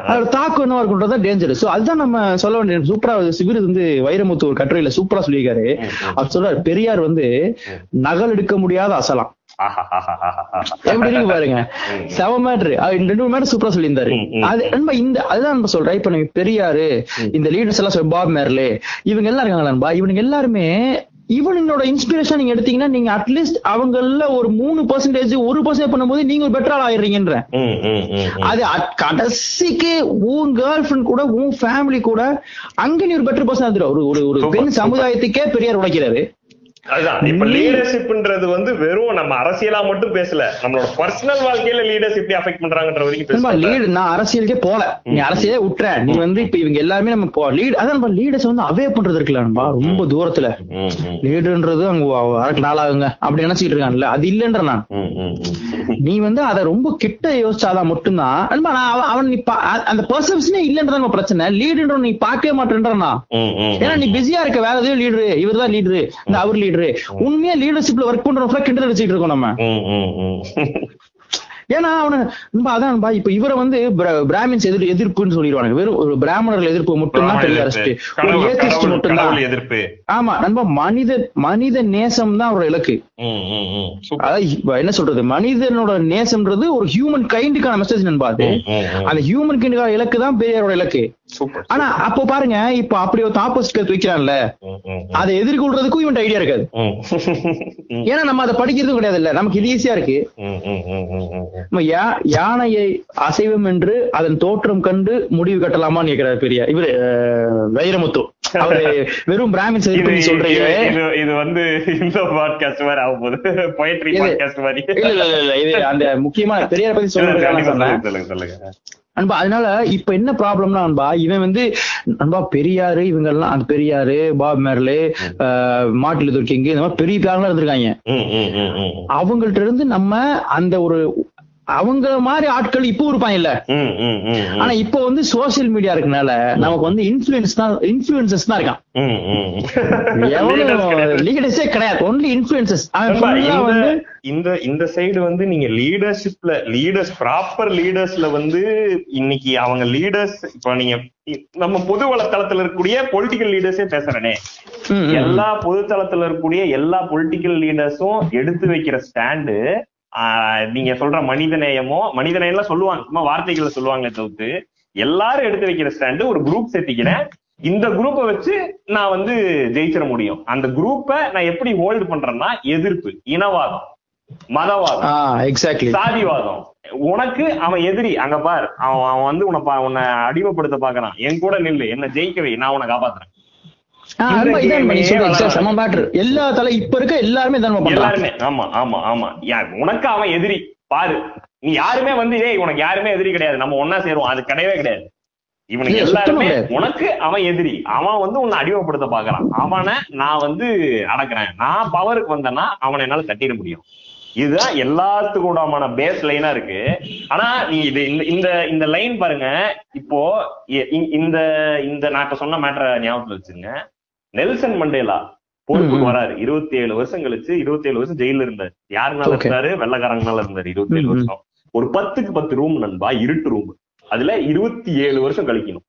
அதோட தாக்கம் என்னவா இருக்குன்றதா டேஞ்சர் சோ அதுதான் நம்ம சொல்ல வேண்டிய சூப்பரா சிவிர் வந்து வைரமுத்து ஒரு கட்டுரையில சூப்பரா சொல்லியிருக்காரு. அவர் சொல்றாரு பெரியார் வந்து நகல் எடுக்க முடியாத அசலாம். எப்படி இருக்கு பாருங்க? செவ மேட்ரு ரெண்டு மேட்ரு சூப்பரா சொல்லியிருந்தாரு. அது நண்பா இந்த அதுதான் நம்ம சொல்றேன். இப்ப நம்ம பெரியாரு இந்த லீடர்ஸ் எல்லாம் பாப் மேர்லே இவங்க எல்லாம் இருக்காங்க நண்பா? இவனுங்க எல்லாருமே இவனுங்களோட இன்ஸ்பிரேஷன் நீங்க எடுத்தீங்கன்னா நீங்க அட்லீஸ்ட் அவங்கள ஒரு மூணு பர்சன்டேஜ் ஒரு பர்சன்டேஜ் பண்ணும்போது நீங்க ஒரு பெட்டர் ஆள் ஆயிடுறீங்கன்ற. அது கடைசிக்கு உன் கேர்ள் ஃபிரெண்ட் கூட உன் ஃபேமிலி கூட அங்க நீ ஒரு பெட்டர் பர்சன் ஒரு ஒரு பெண். சமுதாயத்துக்கே பெரியார் உழைக்கிறாரு அதுதான். இப்ப லீடர்ஷிப்ன்றது வந்து வெறும் நம்ம அரசியலா மட்டும் பேசல. நம்மளோட பர்சனல் வாழ்க்கையில லீடர்ஸ் எப்படி அஃபெக்ட் பண்றாங்கன்ற வரைக்கும் லீடு நான் அரசியலுக்கே போல. நீ அரசியலே விட்டுற நீ வந்து இப்ப இவங்க எல்லாருமே நம்ம போ லீட் அதான் நம்ம லீடர்ஸ் வந்து அவே பண்றது இருக்குல்ல நண்பா ரொம்ப தூரத்துல. லீடுன்றது அங்க வரக்கு நாளாகுங்க. அப்படி நினைச்சிட்டு இருக்கான்ல அது இல்லன்ற நான். நீ வந்து அதை ரொம்ப கிட்ட யோசிச்சாதான் மட்டும்தான். நண்பா நான் அவன் நீ அந்த பர்செப்ஷனே இல்லன்றத நம்ம பிரச்சனை. லீடுன்ற நீ பார்க்கவே மாட்டேன்றா ஏன்னா நீ பிஸியா இருக்க வேற எதுவும் லீடரு இவர் தான் லீடரு இந்த அவர் லீடரு உண்மையா லீடர்ஷிப்ல ஒர்க் பண்றவங்க கிண்டல் அடிச்சுட்டு இருக்கோம் நம்ம. ஏன்னா அவனு அதான் இப்ப இவரை வந்து பிர- பிராமின்ஸ் எதிர் எதிர்ப்புன்னு சொல்லிடுவாங்க வெறும் ஒரு பிராமணர்கள் எதிர்ப்பு மட்டும்தான் பெரிய அரசு ஒரு ஏத்திஸ்ட் மட்டும்தான். எதிர்ப்பு. ஆமா நண்பா மனித மனித நேசம் தான் அவரோட இலக்கு. அதாவது இப்ப என்ன சொல்றது? மனிதனோட நேசம்ன்றது ஒரு ஹியூமன் கைண்டுக்கான மெசேஜ் நண்பா அது. அந்த ஹியூமன் கைண்டுக்கான இலக்கு தான் பெரியாரோட இலக்கு. ஆனா அப்போ பாருங்க இப்ப அப்படி ஒரு ஆப்போசிட் கருத்து வைக்கிறான்ல ம், ம், ம். அதை எதிர்கொள்றதுக்கும் இவன் ஐடியா இருக்காது. [LAUGHS] ஏன்னா நம்ம அதை படிக்கிறதும் கிடையாது இல்ல நமக்கு இது ஈஸியா இருக்கு. யானையை அசைவம் என்று அதன் தோற்றம் கண்டு முடிவு கட்டலாமான்னு கேக்குறாரு பெரிய இவரு வைரமுத்து. அவரு [LAUGHS] வெறும் எதிர்ப்பு சொல்றீங்க. இது- வந்து இந்த பாட்காஸ்ட் மாதிரி ஆக போகுது. பொயட்ரி இது- பாட்காஸ்ட் மாதிரி. இல்ல இல்ல இல்ல, இது அந்த முக்கியமா பெரியார பத்தி சொல்லுங்க சொல்லுங்க. அன்பா அதனால இப்ப என்ன ப்ராப்ளம்னா அன்பா இவன் வந்து அன்பா பெரியாரு இவங்க எல்லாம் அந்த Periyar Bob Marley Martin Luther King இந்த மாதிரி பெரிய பேரெல்லாம் இருந்திருக்காங்க. அவங்கள்ட்ட இருந்து நம்ம அந்த ஒரு அவங்க மாதிரி ஆட்கள் இப்போ இருப்பாங்க இல்ல. ஆனா இப்போ வந்து சோசியல் மீடியா இருக்கனால நமக்கு வந்து இன்ஃபுளுன்ஸ் தான் இன்ஃபுளுசஸ் தான் இருக்கான். லீடர்ஸே கிடையாது ஒன்லி இன்ஃபுளுசஸ் இந்த இந்த சைடு வந்து நீங்க லீடர்ஷிப்ல லீடர்ஸ் ப்ராப்பர் லீடர்ஸ்ல வந்து இன்னைக்கு அவங்க லீடர்ஸ் இப்ப நீங்க நம்ம பொது வளத்தளத்துல இருக்கக்கூடிய பொலிட்டிக்கல் லீடர்ஸே பேசுறேனே. எல்லா பொதுத்தளத்துல இருக்கக்கூடிய எல்லா பொலிட்டிக்கல் லீடர்ஸும் எடுத்து வைக்கிற ஸ்டாண்டு நீங்க சொல்ற மனிதநேயமோ மனிதநேயம்லாம் சொல்லுவாங்க சும்மா வார்த்தைகளை சொல்லுவாங்களே தவிர்த்து எல்லாரும் எடுத்து வைக்கிற ஸ்டாண்டு ஒரு குரூப் சேர்த்திக்கிறேன். இந்த குரூப்பை வச்சு நான் வந்து ஜெயிச்சிட முடியும். அந்த குரூப்பை நான் எப்படி ஹோல்டு பண்றேன்னா எதிர்ப்பு இனவாதம் மதவாதம் சாதிவாதம். உனக்கு அவன் எதிரி அங்க பார் அவன் அவன் வந்து உன்னை பா- உன்னை அடிமைப்படுத்த பாக்குறான் என் கூட நில்லு என்ன ஜெயிக்கவே நான் உன்னை காப்பாத்துறேன். எல்லா தலை இப்ப இருக்க எல்லாருமே எல்லாருமே ஆமா ஆமா ஆமா. உனக்கு அவன் எதிரி. பாரு நீ யாருமே வந்து ஏய் உனக்கு யாருமே எதிரி கிடையாது. நம்ம ஒன்னா சேருவோம். அது கிடையவே கிடையாது. இவனுக்கு எல்லாருமே. உனக்கு அவன் எதிரி. அவன் வந்து உன்னை அடிமைப்படுத்த பாக்குறான் அவனை நான் வந்து அடக்குறேன். நான் பவருக்கு வந்தேன்னா அவனை என்னால தட்டிட முடியும். இதுதான் எல்லாத்துக்கூடமான பேஸ் லைனா இருக்கு. ஆனா நீ இது இந்த- இந்த இந்த லைன் பாருங்க. இப்போ இந்த இந்த நான் இப்ப சொன்ன மேட்டரை ஞாபகத்துல வச்சுங்க நெல்சன் மண்டேலா பொறுப்புக்கு. வராரு. இருபத்தி ஏழு வருஷம் கழிச்சு இருபத்தி ஏழு வருஷம் ஜெயில இருந்தாரு. யாருனால. இருந்தாரு? வெள்ளக்காரங்கனால இருந்தாரு. இருபத்தி ஏழு. வருஷம். ஒரு பத்துக்கு பத்து ரூம் நண்பா இருட்டு ரூம் அதுல இருபத்தி ஏழு வருஷம் கழிக்கணும்.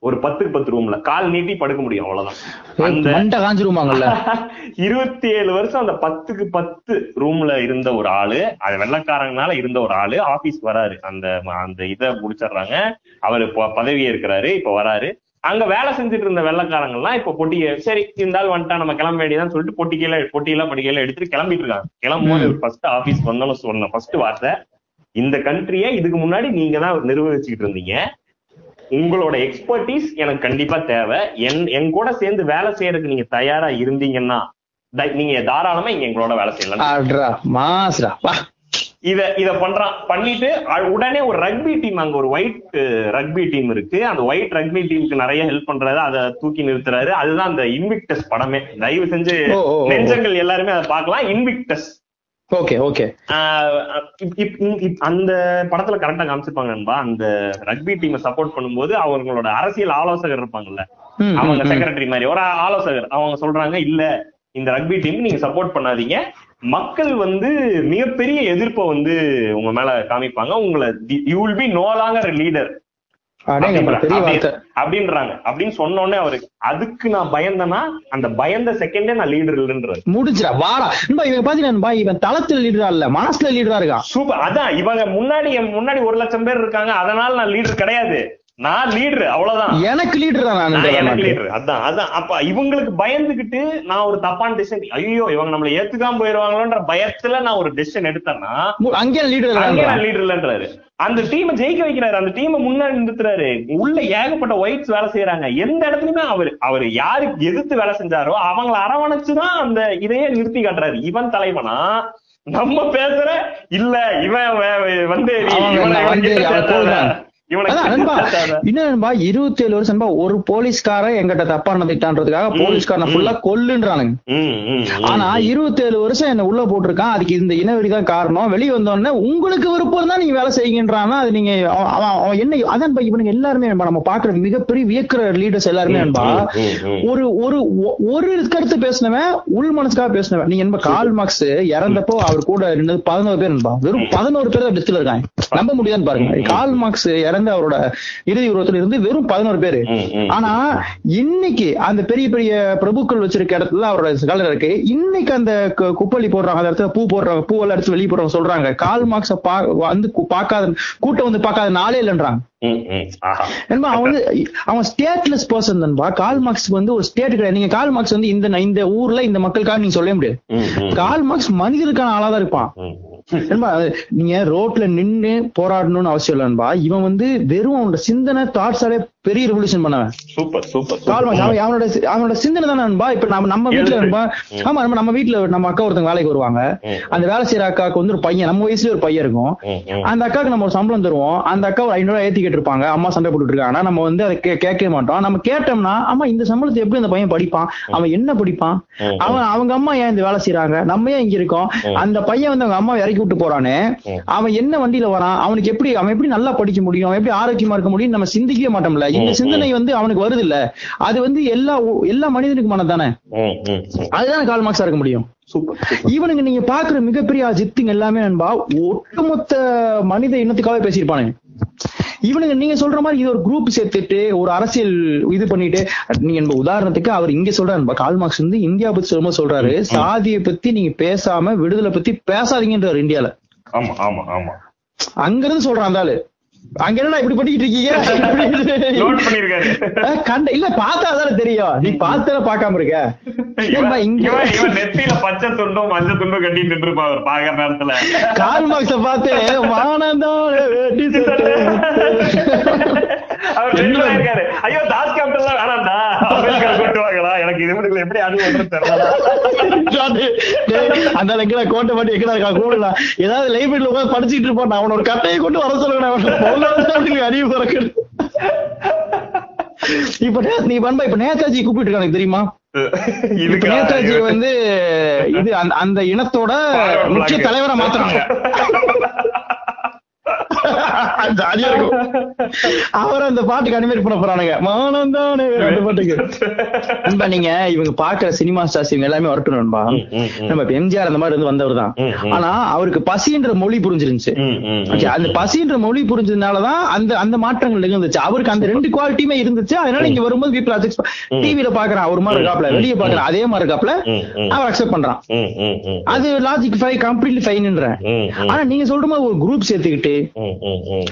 ஒரு பத்துக்கு பத்து ரூம்ல கால் நீட்டி படுக்க முடியும் அவ்வளவுதான். [LAUGHS] இருபத்தி ஏழு வருஷம் அந்த பத்துக்கு பத்து ரூம்ல இருந்த ஒரு ஆளு அது வெள்ளக்காரங்கனால இருந்த ஒரு ஆளு ஆபீஸ் வராரு. அந்த அந்த இதை முடிச்சிடுறாங்க. அவரு பதவி ஏற்கிறாரு இப்ப வராரு. அங்க வேலை செஞ்சுட்டு இருந்த வெள்ளக்காரங்க எல்லாம் இப்ப பொட்டிய சரி இந்த ஆள் வந்துட்டா நம்ம கிளம்ப வேண்டியதான் சொல்லிட்டு பொட்டிக்கையில பொட்டியெல்லாம் படிக்கையில எடுத்துட்டு கிளம்பிட்டு இருக்காங்க. கிளம்பும்போது ஃபர்ஸ்ட் ஆபீஸ் வந்தாலும் சொன்ன ஃபர்ஸ்ட் வார்த்தை இந்த கண்ட்ரிய இதுக்கு முன்னாடி நீங்க தான் நிர்வகிச்சுக்கிட்டு இருந்தீங்க. உங்களோட எக்ஸ்பர்டீஸ் எனக்கு கண்டிப்பா தேவை. என் என் கூட சேர்ந்து வேலை செய்யறதுக்கு நீங்க தயாரா இருந்தீங்கன்னா நீங்க தாராளமா இங்க எங்களோட வேலை செய்யலாம். இத இத பண்றான் பண்ணிட்டு உடனே ஒரு ரக்பி டீம் அங்க ஒரு ஒயிட் ரக்பி டீம் இருக்கு. அந்த ஒயிட் ரக்பி டீமுக்கு நிறைய ஹெல்ப் பண்றாரு அதை தூக்கி நிறுத்துறாரு. அதுதான் அந்த இன்விக்டஸ் படமே. தயவு செஞ்சு. நெஞ்சங்கள் எல்லாருமே அதை பார்க்கலாம். Invictus okay okay. அந்த படத்துல கரெக்டா காமிச்சிருப்பாங்க நண்பா. அந்த ரக்பி டீமை சப்போர்ட் பண்ணும்போது அவங்களோட அரசியல் ஆலோசகர் இருப்பாங்கல்ல. அவங்க. செக்ரட்டரி மாதிரி. ஒரு ஆலோசகர். அவங்க சொல்றாங்க இல்ல இந்த ரக்பி டீம் நீங்க சப்போர்ட் பண்ணாதீங்க. மக்கள் வந்து மிகப்பெரிய எதிர்ப்பை வந்து உங்க மேல காமிப்பாங்க. உங்களை you will be no longer leader அப்படின்றாங்க. அப்படின்னு சொன்ன உடனே அவருக்கு அதுக்கு நான் பயந்தேன்னா அந்த பயந்த செகண்டே நான் லீடர் இல்லைன்றாரு. முடிச்சிடா வாடா. இவன் பாத்தீங்கன்னா இவன் தளத்துல லீடரா இல்ல மனசுல லீடரா இருக்கான். சூப்பர். அதான் இவங்க முன்னாடி முன்னாடி ஒரு லட்சம் பேர் இருக்காங்க அதனால நான் லீடர் கிடையாது. நான் லீடர் அவ்வளவுதான். எனக்கு லீடர் தான் எனக்கு லீடர் அதான் அதான். அப்ப இவங்களுக்கு பயந்துகிட்டு நான் ஒரு தப்பான டிசிஷன் ஐயோ இவங்க நம்மள ஏத்துக்காம போயிருவாங்களோன்ற பயத்துல நான் ஒரு டிசிஷன் எடுத்தேன்னா அங்கே லீடர் அங்கே நான் லீடர் இல்லன்றாரு. அந்த டீமை ஜெயிக்க வைக்கிறாரு. அந்த டீமை முன்னாடி நிறுத்துறாரு. உள்ள ஏகப்பட்ட ஒயிட்ஸ் வேலை செய்யறாங்க எந்த இடத்துலயுமே அவர் அவர் யாருக்கு எதிர்த்து வேலை செஞ்சாரோ அவங்கள அரவணைச்சுதான் அந்த இதையே நிறுத்தி காட்டுறாரு. இவன் தலைவனா? நம்ம பேசுற இல்ல இவன் வந்து இருபத்தி ஏழு வருஷம் ஒரு போலீஸ்காரன் எங்கிட்ட தப்பா நடந்துட்டான்றதுக்காக போலீஸ்காரனை ஃபுல்லா கொல்லுன்றானுங்க. ஆனா இருபத்தி ஏழு வருஷம் என்ன உள்ள போட்டிருக்கான். அதுக்கு இந்த இனவெறி தான் காரணம். வெளியே வந்தோடனே உங்களுக்கு விருப்பம் தான் நீங்க வேலை செய்யுங்கன்றானா அது நீங்க அவன் என்ன அதான் இவனுங்க எல்லாருமே நம்ம பாக்குற மிகப்பெரிய வியக்கிற லீடர்ஸ் எல்லாருமே. ஒரு ஒரு ஒரு கருத்து பேசினவன் உள் மனசுக்காக பேசினவன். நீங்க என்ன கால் மார்க்ஸ் இறந்தப்போ அவர் கூட இருந்தது பதினோரு பேர் நண்பா வெறும் பதினோரு பேர் தான் டெஸ்ட்ல இருக்காங்க. நம்ப முடியாதுன்னு பாருங்க. கால் மார்க்ஸ் இறந்த அவரோட இறுதி உருவத்துல இருந்து வெறும் பதினோரு பேரு. ஆனா இன்னைக்கு அந்த பெரிய பெரிய பிரபுக்கள் வச்சிருக்க இடத்துல அவரோட கலர் இருக்கு. இன்னைக்கு அந்த கு- குப்பளி போடுறாங்க அந்த இடத்துல பூ போடுறாங்க பூவெல்லாம் எடுத்து வெளியே போடுறவங்க சொல்றாங்க. கால் மார்க்ஸ வந்து பார்க்காத கூட்டம் வந்து பார்க்காத நாளே இல்லைன்றாங்க. அவன் வந்து அவன் ஸ்டேட்லெஸ் பர்சன் கால் மார்க்ஸ் வந்து ஒரு ஸ்டேட் கிடையாது. நீங்க கால் மார்க்ஸ் வந்து இந்த இந்த ஊர்ல இந்த மக்களுக்காக நீங்க சொல்ல முடியாது. கால் மார்க்ஸ் மனிதருக்கான ஆளா தான் இருப்பான். நீங்க ரோட்ல நின்னு போராடணும்னு அவசியம் இல்ல நண்பா. இவன் வந்து வெறும் அவனோட சிந்தனை தாட்ஸாலே பெரிய ரெவல்யூஷன் பண்ணவன். சூப்பர் சூப்பர் அவனோட அவனோட சிந்தனை தானே இப்ப நம்ம நம்ம வீட்டுல. நண்பா ஆமா நம்ம நம்ம வீட்டுல நம்ம அக்கா ஒருத்தங்க வேலைக்கு வருவாங்க. அந்த வேலை செய்யற அக்காவுக்கு வந்து ஒரு பையன் நம்ம வயசுல ஒரு பையன் இருக்கும். அந்த அக்காவுக்கு நம்ம ஒரு சம்பளம் தருவோம். அந்த அக்கா ஒரு ஐநூறு ஏத்தி கேட்டிருப்பாங்க. அம்மா சண்டை போட்டுட்டு இருக்காங்க. நம்ம வந்து அதை கேட்கவே மாட்டோம். நம்ம கேட்டோம்னா அம்மா இந்த சம்பளத்தை எப்படி அந்த பையன் படிப்பான்? அவன் என்ன படிப்பான். அவன் அவங்க அம்மா ஏன் இந்த வேலை செய்யறாங்க நம்ம ஏன் இங்க இருக்கோம்? அந்த பையன் வந்து அவங்க அம்மா இறக்கி விட்டு போறானே. அவன் என்ன வண்டியில வரான்? அவனுக்கு எப்படி அவன் எப்படி நல்லா படிக்க முடியும்? அவன் எப்படி ஆரோக்கியமா இருக்க முடியும் நம்ம சிந்திக்கவே மாட்டோம்ல. இந்த சிந்தனை வந்து அவனுக்கு வருது இல்ல அது வந்து எல்லா எல்லா மனிதனுக்குமான தானே. அதுதான் கால் மார்க்ஸா இருக்க முடியும். இவனுங்க நீங்க பாக்குற மிகப்பெரிய ஜித்துங்க எல்லாமே நண்பா ஒட்டுமொத்த மனித இனத்துக்காக பேசியிருப்பானுங்க. இவனுங்க நீங்க சொல்ற மாதிரி இது ஒரு குரூப் சேர்த்துட்டு ஒரு அரசியல் இது பண்ணிட்டு நீங்க என்ப உதாரணத்துக்கு அவர் இங்க சொல்றாரு கால் மார்க்ஸ் வந்து இந்தியா பத்தி சொல்லும்போது சொல்றாரு. சாதியை பத்தி நீங்க பேசாம விடுதலை பத்தி பேசாதீங்கன்றாரு இந்தியால. ஆமா ஆமா ஆமா. அங்க இருந்து சொல்றான் அந்த அங்க என்னடா இப்படி பண்ணிக்கிட்டு இருக்கீங்க? [LAUGHS] கண்ட இல்ல பார்த்தா தானே தெரியும். நீ பார்த்தா பார்க்காம இருக்க. நெத்தியில பச்சை துண்டும் மஞ்சள் துண்டும் கட்டிட்டு நின்றுப்பான் அவர் பாக்குற நேரத்துல. கால் மார்க்ஸ பார்த்து சட்டை. [LAUGHS] அவர் இருக்காரு. ஐயோ தாஸ் கேப்டன் எல்லாம் வேணாம்டா அமெரிக்கா கூட்டு வாங்களா எனக்கு இது எப்படி அனுபவம் தெரியல. அந்த எங்கடா கோட்டை மாட்டி எங்கடா இருக்கா? கூடலாம் ஏதாவது லைப்ரரியில உட்கார்ந்து படிச்சிட்டு இருப்பான் அவன ஒரு கட்டையை கொண்டு வர சொல்லுங்க அறிவு பிறகு இப்ப நே- பண்பா இப்ப நேதாஜி கூப்பிட்டு இருக்காங்க தெரியுமா? நேதாஜி வந்து இது அந்த- அந்த இனத்தோட முக்கிய தலைவரை மாத்துறாங்க [LAUGHS] ஜாலியா இருக்கும். அவர் அந்த பாட்டுக்கு அனிமேட் பண்ண போறானுங்க. மானந்தானே அந்த பாட்டுக்கு. நண்பா நீங்க இவங்க பாக்குற சினிமா ஸ்டார்ஸ் இவங்க எல்லாமே வரட்டும் நண்பா. நம்ம இப்ப எம்ஜிஆர் அந்த மாதிரி இருந்து வந்தவர் தான். ஆனா அவருக்கு பசின்ற மொழி புரிஞ்சிருந்துச்சு. அந்த பசின்ற மொழி புரிஞ்சதுனாலதான் அந்த அந்த மாற்றங்கள் நிகழ்ந்துச்சு. அவருக்கு அந்த ரெண்டு குவாலிட்டியுமே இருந்துச்சு. அதனால இங்க வரும்போது பீப்புள் அக்செப்ட் டிவில பாக்குறான் ஒரு மாதிரி இருக்காப்ல. வெளியே பாக்குறான் அதே மாதிரி இருக்காப்ல. அவர் அக்செப்ட் பண்றான். அது லாஜிக் ஃபை கம்ப்ளீட்லி ஃபைன்ன்றேன். ஆனா நீங்க சொல்ற மாதிரி ஒரு குரூப் சேர்த்துக்கிட்டு.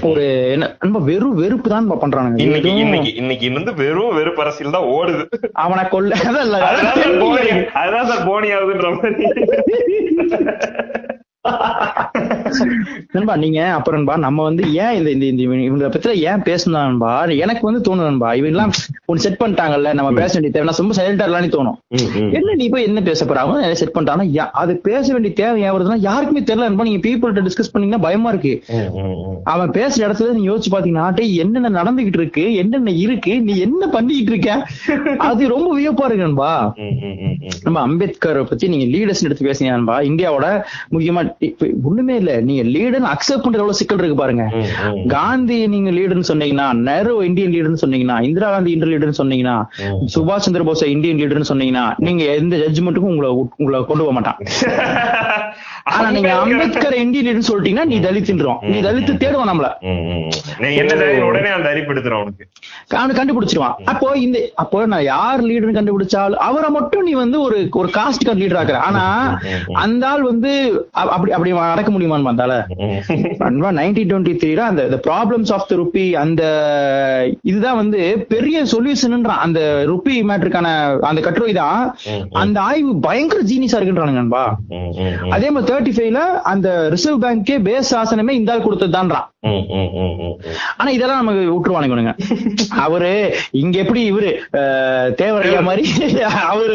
ஒரு என்ன வெறும் வெறுப்பு தான் பண்றானுங்க. இன்னைக்கு இன்னைக்கு இன்னைக்கு வந்து வெறும் வெறுப்பு அரசியல் தான் ஓடுது. அவனை கொல்ல அதான் சார் போனி ஆகுதுன்ற மாதிரி. நண்பா நீங்க அப்புறம் நண்பா நம்ம வந்து ஏன் இந்த இந்த இந்த இவங்க- இவங்க பத்தில ஏன் பேசணும் நண்பா? எனக்கு வந்து தோணும் நண்பா இவங்க எல்லாம் ஒன்னு செட் பண்ணிட்டாங்கல்ல நம்ம பேச வேண்டிய தேவை ரொம்ப சைலண்டா இருக்கலாம்னு தோணும். என்ன நீ போய் என்ன பேச போற? அவங்க செட் பண்ணிட்டாங்க யா- அது பேச வேண்டிய தேவை ஏன் வருதுன்னா யாருக்குமே தெரியல நண்பா. நீங்க பீப்புள்கிட்ட டிஸ்கஸ் பண்ணீங்கன்னா பயமா இருக்கு. அவன் பேசுற இடத்துல நீங்க யோசிச்சு பாத்தீங்கன்னா என்னென்ன நடந்துகிட்டு இருக்கு என்னென்ன இருக்கு நீ என்ன பண்ணிக்கிட்டு இருக்க? அது ரொம்ப வியப்பா இருக்கு நண்பா. ம், ம், ம், ம். நம்ம அம்பேத்கரை பத்தி நீங்க லீடர்ஸ் எடுத்து பேசுனீங்க நண்பா. இந்தியாவோட முக்கியமா ஒண்ணுமே இல்ல நீங்க லீடர் அக்செப்ட் பண்ற எவ்வளவு சிக்கல் இருக்கு பாருங்க. காந்தி நீங்க லீடர்னு சொன்னீங்கன்னா நேரு இந்தியன் லீடர்னு சொன்னீங்கன்னா இந்திரா காந்தி இந்தியன் லீடர்னு சொன்னீங்கன்னா. சுபாஷ் சந்திர போஸ் இந்தியன் லீடர்னு சொன்னீங்கன்னா நீங்க எந்த ஜட்ஜ்மெண்ட்டுக்கும் உங்களை உங்களை கொண்டு போக மாட்டான் [LAUGHS] ஆனா நீங்க அம்பேத்கர் இந்தியன் சொல்லிட்டீங்கன்னா நீ தலித்துன்றோம் நீ தலித்து தேடுவான் நம்மள. உடனே அந்த அறிப்பு எடுத்துரும் அவனுக்கு. அவனு கண்டுபிடிச்சிருவான். அப்போ இந்த அப்போ நான் யார் லீடர்னு கண்டுபிடிச்சாலும் அவரை மட்டும் நீ வந்து ஒரு ஒரு காஸ்ட் லீடர் ஆக்குற. ஆனா அந்த ஆள் வந்து அப்படி அப்படி அடக்க முடியுமான்னு பார்த்தால. நைன்டீன் டுவெண்ட்டி த்ரீல அந்த ப்ராப்ளம்ஸ் ஆஃப் த ருப்பி அந்த இதுதான் வந்து பெரிய சொல்யூஷன்ன்றான் அந்த ருப்பி மேட்ருக்கான அந்த கட்டுரை தான். அந்த ஆய்வு பயங்கர ஜீனியஸா இருக்குன்றானுங்க நண்பா. அதே மாதிரி தேர்ட்டி ஃபைவ்ல அந்த ரிசர்வ் பேங்கே பேஸ் ஆசனமே இந்த ஆள் கொடுத்ததுதான்றான். ஆனா இதெல்லாம் நமக்கு விட்டுருவானுங்க அவரு இங்க எப்படி இவரு தேவரையா மாதிரி அவரு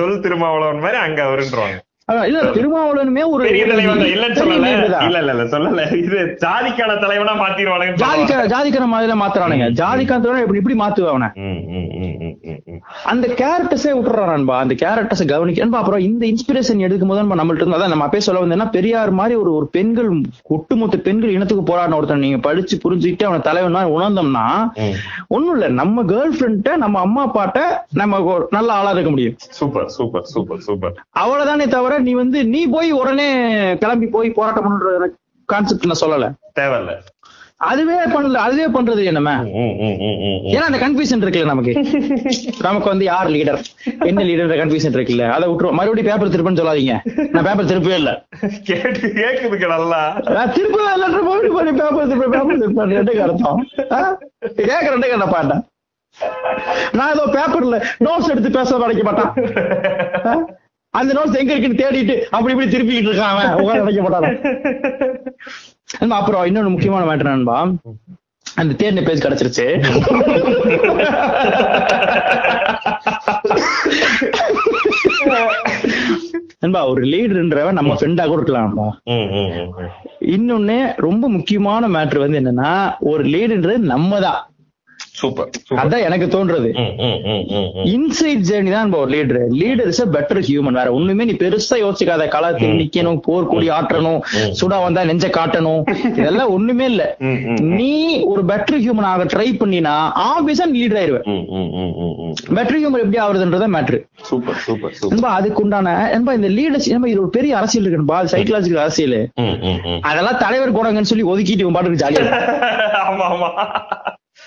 தொல் திருமாவளவன் மாதிரி அங்க அவருன்றவாங்க. அதான், இல்ல திருமாவளவனுமே ஒரு தலைவன் சொல்லல. இல்ல இல்ல இது ஜாதிக்கான தலைவனா மாத்திருவானுங்க ஜாதிக்க ஜாதிக்கார மாதிரில மாத்துறானுங்க. ஜாதிக்கார இப்படி இப்படி மாத்துவ அந்த கேரக்டர்ஸே விட்டுறான் நண்பா அந்த கேரக்டர்ஸ் கவனிக்க அப்புறம் இந்த இன்ஸ்பிரேஷன் எடுக்கும் போது நம்ம நம்மள்ட்ட இருந்து நம்ம அப்பயே சொல்ல வந்தேன்னா பெரியார் மாதிரி ஒரு ஒரு பெண்கள் ஒட்டுமொத்த பெண்கள் இனத்துக்கு போராடின ஒருத்தன் நீங்க படிச்சு புரிஞ்சுக்கிட்டு அவனை தலைவன் உணர்ந்தோம்னா. ஒண்ணும் இல்ல. நம்ம கேர்ள் ஃபிரெண்ட நம்ம அம்மா அப்பாட்ட நம்ம நல்ல ஆளா இருக்க முடியும். Super super super super. அவ்வளவுதானே தவிர நீ வந்து நீ போய் உடனே கிளம்பி போய் போராட்டம் பண்ற கான்செப்ட் நான் சொல்லல. தேவையில்ல. அதுவே பண்ணல அதுவே பண்றது என்னமே ம், ம், ம், ம், ம். ஏன்னா அந்த கன்ஃபியூஷன் இருக்குல்ல நமக்கு. நமக்கு வந்து யார் லீடர் என்ன லீடர் கன்ஃபியூஷன் இருக்குல்ல. அதை விட்டுருவோம். மறுபடியும் பேப்பர் திருப்பன்னு சொல்லாதீங்க. நான் பேப்பர் திருப்பவே இல்ல. கேட்டு கேக்குதுக்கு நல்லா நான் திருப்பவே இல்ல பேப்பர் திருப்ப பேப்பர் திருப்ப ரெண்டு அர்த்தம் கேட்க ரெண்டு கண்ட பாட்டா நான் ஏதோ பேப்பர்ல நோட்ஸ் எடுத்து பேச நினைக்க மாட்டான்? அந்த நோட்ஸ் எங்க இருக்குன்னு தேடிட்டு அப்படி இப்படி திருப்பிக்கிட்டு இருக்கான் அவன். உட்கார்ந்து நினைக்க மாட்டான். அப்புறம் இன்னொன்னு முக்கியமான மேட்டர் நண்பா அந்த தேடின பேஜ் கிடைச்சிருச்சு. நண்பா ஒரு லீடர்ன்றவன் நம்ம ஃப்ரெண்டா கூட இருக்கலாம் நண்பா ம், ம், ம், ம். இன்னொன்னு ரொம்ப முக்கியமான மேட்ரு வந்து என்னன்னா ஒரு லீடுன்றது நம்ம தான் சூப்பர் அதான் எனக்கு தோன்றது. இன்சைட் ஜேர்னி தான் நம்ம ஒரு leader leader is better human வேற ஒண்ணுமே நீ பெருசா யோசிக்காத. களத்தில் நிக்கணும் போர் கூடி ஆற்றணும் சுடா வந்தா நெஞ்ச காட்டணும். இதெல்லாம் ஒண்ணுமே இல்ல. நீ ஒரு பெட்டர் ஹியூமன் ஆக ட்ரை பண்ணினா ஆபியஸா நீ லீடர் ஆயிருவ. ம், ம், ம், ம், ம். பெட்டர் ஹியூமன் எப்படி ஆகுறதுன்றத மேட்ரு சூப்பர் சூப்பர் அதுக்கு நண்பா இந்த லீடர்ஸ் இது ஒரு பெரிய அரசியல் இருக்கு நண்பா. சைக்கலாஜிக்கல் அரசியல். அதெல்லாம் தலைவர் குணங்கன்னு சொல்லி ஒதுக்கிட்டு பாட்டுக்கு ஜாலியா [LAUGHS] ஆமா ஆமா.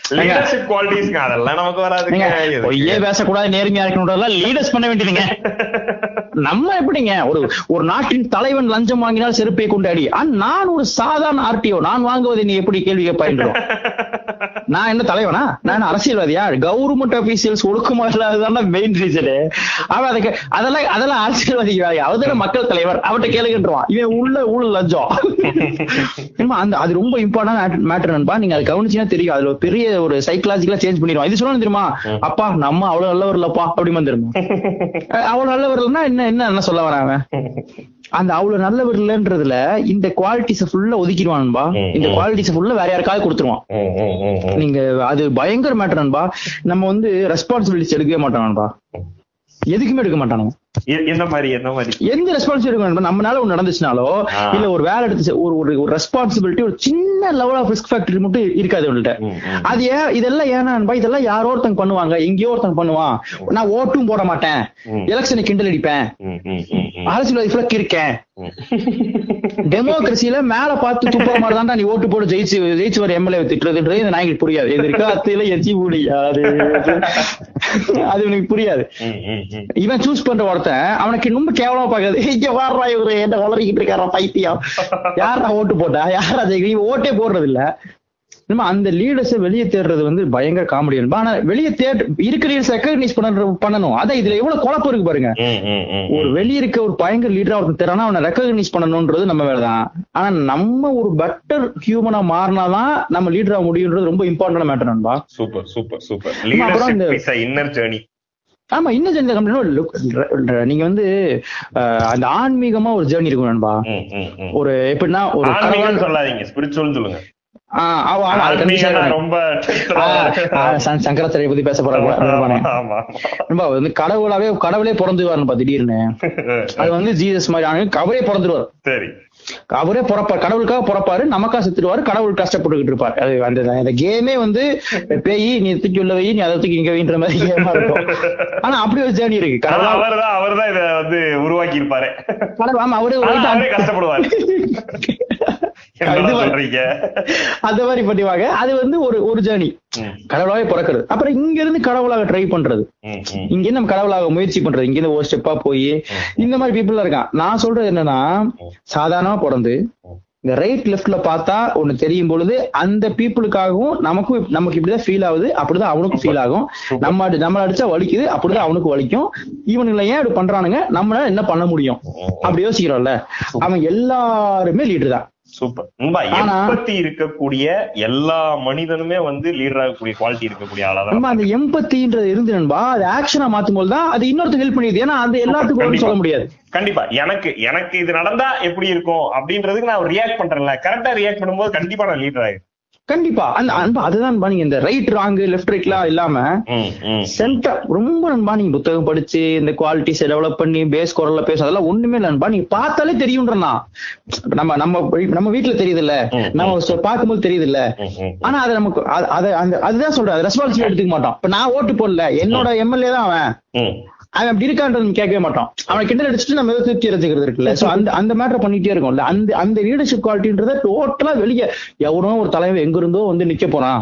லீடர்ஷிப் குவாலிட்டிஸ்ங்க அதெல்லாம் நமக்கு வராதுங்க. நீங்க எதுக்கு? பொய்யே பேசக்கூடாது நேர்மையா இருக்கணும் லீடர்ஸ் பண்ண வேண்டியதுங்க. [LAUGHS] நம்ம எப்படிங்க? ஒரு ஒரு நாட்டின் தலைவன் லஞ்சம் வாங்கினால் செருப்பை கொண்டாடி. நான் ஒரு சாதாரண ஆர்டிஓ நான் வாங்குவதை நீ எப்படி கேள்வி கேட்பாயின்றோம் [LAUGHS] நான் என்ன தலைவனா? நான் அரசியல்வாதியா? கவர்மெண்ட் அபிஷியல்ஸ் ஒழுக்கமா இல்லாததான் மெயின் ரீசனு அவன் அதுக்கு அதெல்லாம் அதெல்லாம் அரசியல்வாதி அவதான மக்கள் தலைவர். அவட்ட கேளுங்கன்றான் இவன் உள்ள ஊழல் லஞ்சம். [LAUGHS] அந்த அது ரொம்ப இம்பார்ட்டன்ட் மேட்டர் நண்பா. நீங்க அதை கவனிச்சீங்கன்னா தெரியும். அதுல பெரிய ஒரு சைக்கலாஜிக்கலா சேஞ்ச் பண்ணிடுவான். இது சொல்லணும் தெரியுமா? அப்பா நம்ம அவ்வளவு நல்லவர் இல்லப்பா அப்படி வந்துருமா [LAUGHS] அவ்வளவு நல்லவர் இல்லைன்னா என்ன என்ன என்ன சொல்ல அவன் அந்த அவ்வளவு நல்லவர் இல்லைன்றதுல இந்த குவாலிட்டிஸ் ஃபுல்லா ஒதுக்கிடுவான் நண்பா. இந்த குவாலிட்டிஸ் ஃபுல்லா வேற யாருக்காவது கொடுத்துருவான். நீங்க அது பயங்கர மேட்டர் நண்பா. நம்ம வந்து ரெஸ்பான்சிபிலிட்டிஸ் எடுக்கவே மாட்டோம் நண்பா. எதுக்குமே எடுக்க மாட்டானுங்க. எ- எந்த மாதிரி எந்த மாதிரி? எந்த ரெஸ்பான்சிபிலிட்டி எடுக்க நண்பா? நம்மளால ஒண்ணு நடந்துச்சுனாலோ ஆ. இல்ல ஒரு வேலை எடுத்து ஒரு ஒரு ஒரு ரெஸ்பான்சிபிலிட்டி ஒரு சின்ன லெவல் ஆஃப் ரிஸ்க் ஃபேக்டரி மட்டும் இருக்காது உங்கள்ட்ட. ம், ம். அது ஏன் இதெல்லாம் ஏன்னா நண்பா இதெல்லாம் யாரோ ஒருத்தங்க பண்ணுவாங்க எங்கேயோ ஒருத்தங்க பண்ணுவான். நான் ஓட்டும் போட மாட்டேன். ம். எலெக்ஷனை கிண்டல் அடிப்பேன். இருக்கேன் ம். டெமோக்ரஸில மேல பார்த்து துப்புற மாதிரி தான்டா நீ ஓட்டு போட்டு ஜெயிச்சு ஜெயிச்சு வர எம்எல்ஏ திட்டுறதுன்றது இந்த நாய்க்கு புரியாது. இது இருக்கா அத்தையில எச்சி முடியாது அது உனக்கு புரியாது. இவன் சூஸ் பண்ற ஒருத்தன் அவனுக்கு ரொம்ப கேவலமா பாக்குது இங்க வாடுறா இவரு என்ன வளரிக்கிட்டு இருக்காரா பைத்தியம். யாரா ஓட்டு போட்டா? யாரா ஜெயிக்க ஓட்டே போடுறது இல்ல நம்ம அந்த லீடர்ஸை வெளியே தேடுறது வந்து பயங்கர காமெடி ஆனா வெளியே தேடு இருக்கிற ரெக்கக்னைஸ் பண்ண பண்ணணும். அதான் இதுல எவ்வளவு குழப்பம் இருக்கு பாருங்க. ஒரு. வெளிய இருக்க ஒரு பயங்கர லீடரா ஒருத்தன் தெரியனா அவனை ரெக்கக்னைஸ் பண்ணணும்ன்றது நம்ம வேலைதான் ஆனா நம்ம ஒரு பெட்டர் ஹியூமனா மாறினாதான் நம்ம லீடரா முடியுன்றது ரொம்ப இம்பார்ட்டன்ட் மேட்டர் நண்பா சூப்பர் சூப்பர் சூப்பர். அப்புறம் இந்த- இன்னர் ஜேர்னி ஆமா இன்னும் ஜெர்னி கம்பெனி நீங்க வந்து அந்த ஆன்மீகமா ஒரு ஜேர்னி இருக்கும் நண்பா. ஒரு எப்படின்னா ஒரு சொல்லாதீங்க ஸ்பிரிச்சுவல் சொல்லுங்க. சங்கராச்சாரிய பத்தி பேச போறாங்க வந்து கடவுளாவே கடவுளே பிறந்துவாருப்பா திடீர்னு. [LAUGHS] அது வந்து ஜீசஸ் மாதிரி அவரே பிறந்துருவார். சரி. அவரே பிறப்பார். கடவுளுக்காக பிறப்பாரு. நமக்கா செத்துருவாரு கடவுள் கஷ்டப்பட்டுக்கிட்டு இருப்பார். அது அந்த அந்த கேமே வந்து பேய் நீ தூக்கி உள்ள வை நீ அதை தூக்கி இங்க வைன்ற மாதிரி கேமா இருக்கும். ஆனா அப்படி ஒரு ஜேர்னி இருக்கு. கடவுள் அவர்தான் அவர்தான் இத வந்து உருவாக்கி இருப்பாரு கடவுள் ஆமா அவரே அவரே கஷ்டப்படுவாரு. அந்த மாதிரி பண்ணுவாங்க. அது வந்து ஒரு ஒரு ஜேர்னி கடவுளாவே பிறக்கிறது. அப்புறம் இங்க இருந்து கடவுளாக ட்ரை பண்றது. இங்க நம்ம கடவுளாக முயற்சி பண்றது. இங்க இருந்து ஒரு ஸ்டெப்பா போய் இந்த மாதிரி பீப்புள் இருக்கான். நான் சொல்றது என்னன்னா சாதாரணமா பிறந்து இந்த ரைட் லெஃப்ட்ல பார்த்தா ஒண்ணு தெரியும் பொழுது அந்த பீப்புளுக்காகவும் நமக்கும் நமக்கு இப்படிதான் ஃபீல் ஆகுது அப்படிதான் அவனுக்கும் ஃபீல் ஆகும். நம்ம நம்மள அடிச்சா வலிக்குது அப்படிதான் அவனுக்கு வலிக்கும். இவனுங்களை ஏன் இப்படி பண்றானுங்க? நம்மளால என்ன பண்ண முடியும்? அப்படி யோசிக்கிறோம்ல. அவன் எல்லாருமே லீடர் தான். சூப்பர் எம்பத்தி இருக்கக்கூடிய எல்லா மனிதனுமே வந்து லீடர் ஆகக்கூடிய குவாலிட்டி இருக்கக்கூடிய நம்ம அந்த எம்பத்தின்றது இருந்து நண்பா அது ஆக்ஷனா மாத்தும் போது தான் அது இன்னொருத்தர் ஹெல்ப் பண்ணிடுது. ஏன்னா அந்த எல்லாத்துக்கும் சொல்ல முடியாது. கண்டிப்பா. எனக்கு எனக்கு இது நடந்தா எப்படி இருக்கும் அப்படின்றதுக்கு நான் ரியாக்ட் பண்றேன்ல. கரெக்டா ரியாக்ட் பண்ணும்போது கண்டிப்பா நான் லீடர் ஆயிரும் கண்டிப்பா. அந்த அன்பா அதுதான் நீங்க இந்த ரைட் ராங் லெஃப்ட் ரைட்லாம் இல்லாம ம், ம். சென்டா ரொம்ப நண்பா நீங்க புத்தகம் படிச்சு இந்த குவாலிட்டிஸ் டெவலப் பண்ணி பேஸ் குரல்ல பேச அதெல்லாம் ஒண்ணுமே இல்ல நண்பா. நீங்க பார்த்தாலே தெரியும்ன்றா நம்ம நம்ம நம்ம வீட்டுல தெரியுது இல்ல நம்ம பார்க்கும்போது தெரியுது இல்ல. ஆனா அது நமக்கு அதுதான் சொல்றேன். ரெஸ்பான்சிபிலிட்டி எடுத்துக்க மாட்டோம் இப்ப நான் ஓட்டு போடல. என்னோட எம்எல்ஏ தான் அவன். அவன் அப்படி இருக்கான்றது கேட்கவே மாட்டோம். அவனை கிண்டல் அடிச்சுட்டு நம்ம எதாவது திருப்தி அடைஞ்சுக்கிறது இருக்குல்ல? சோ அந்த அந்த மேட்டர் பண்ணிட்டே இருக்கும்ல. அந்த அந்த லீடர்ஷிப் குவாலிட்டின்றத டோட்டலா வெளியே எவனோ ஒரு தலைவன் எங்க இருந்தோ வந்து நிக்க போறான்.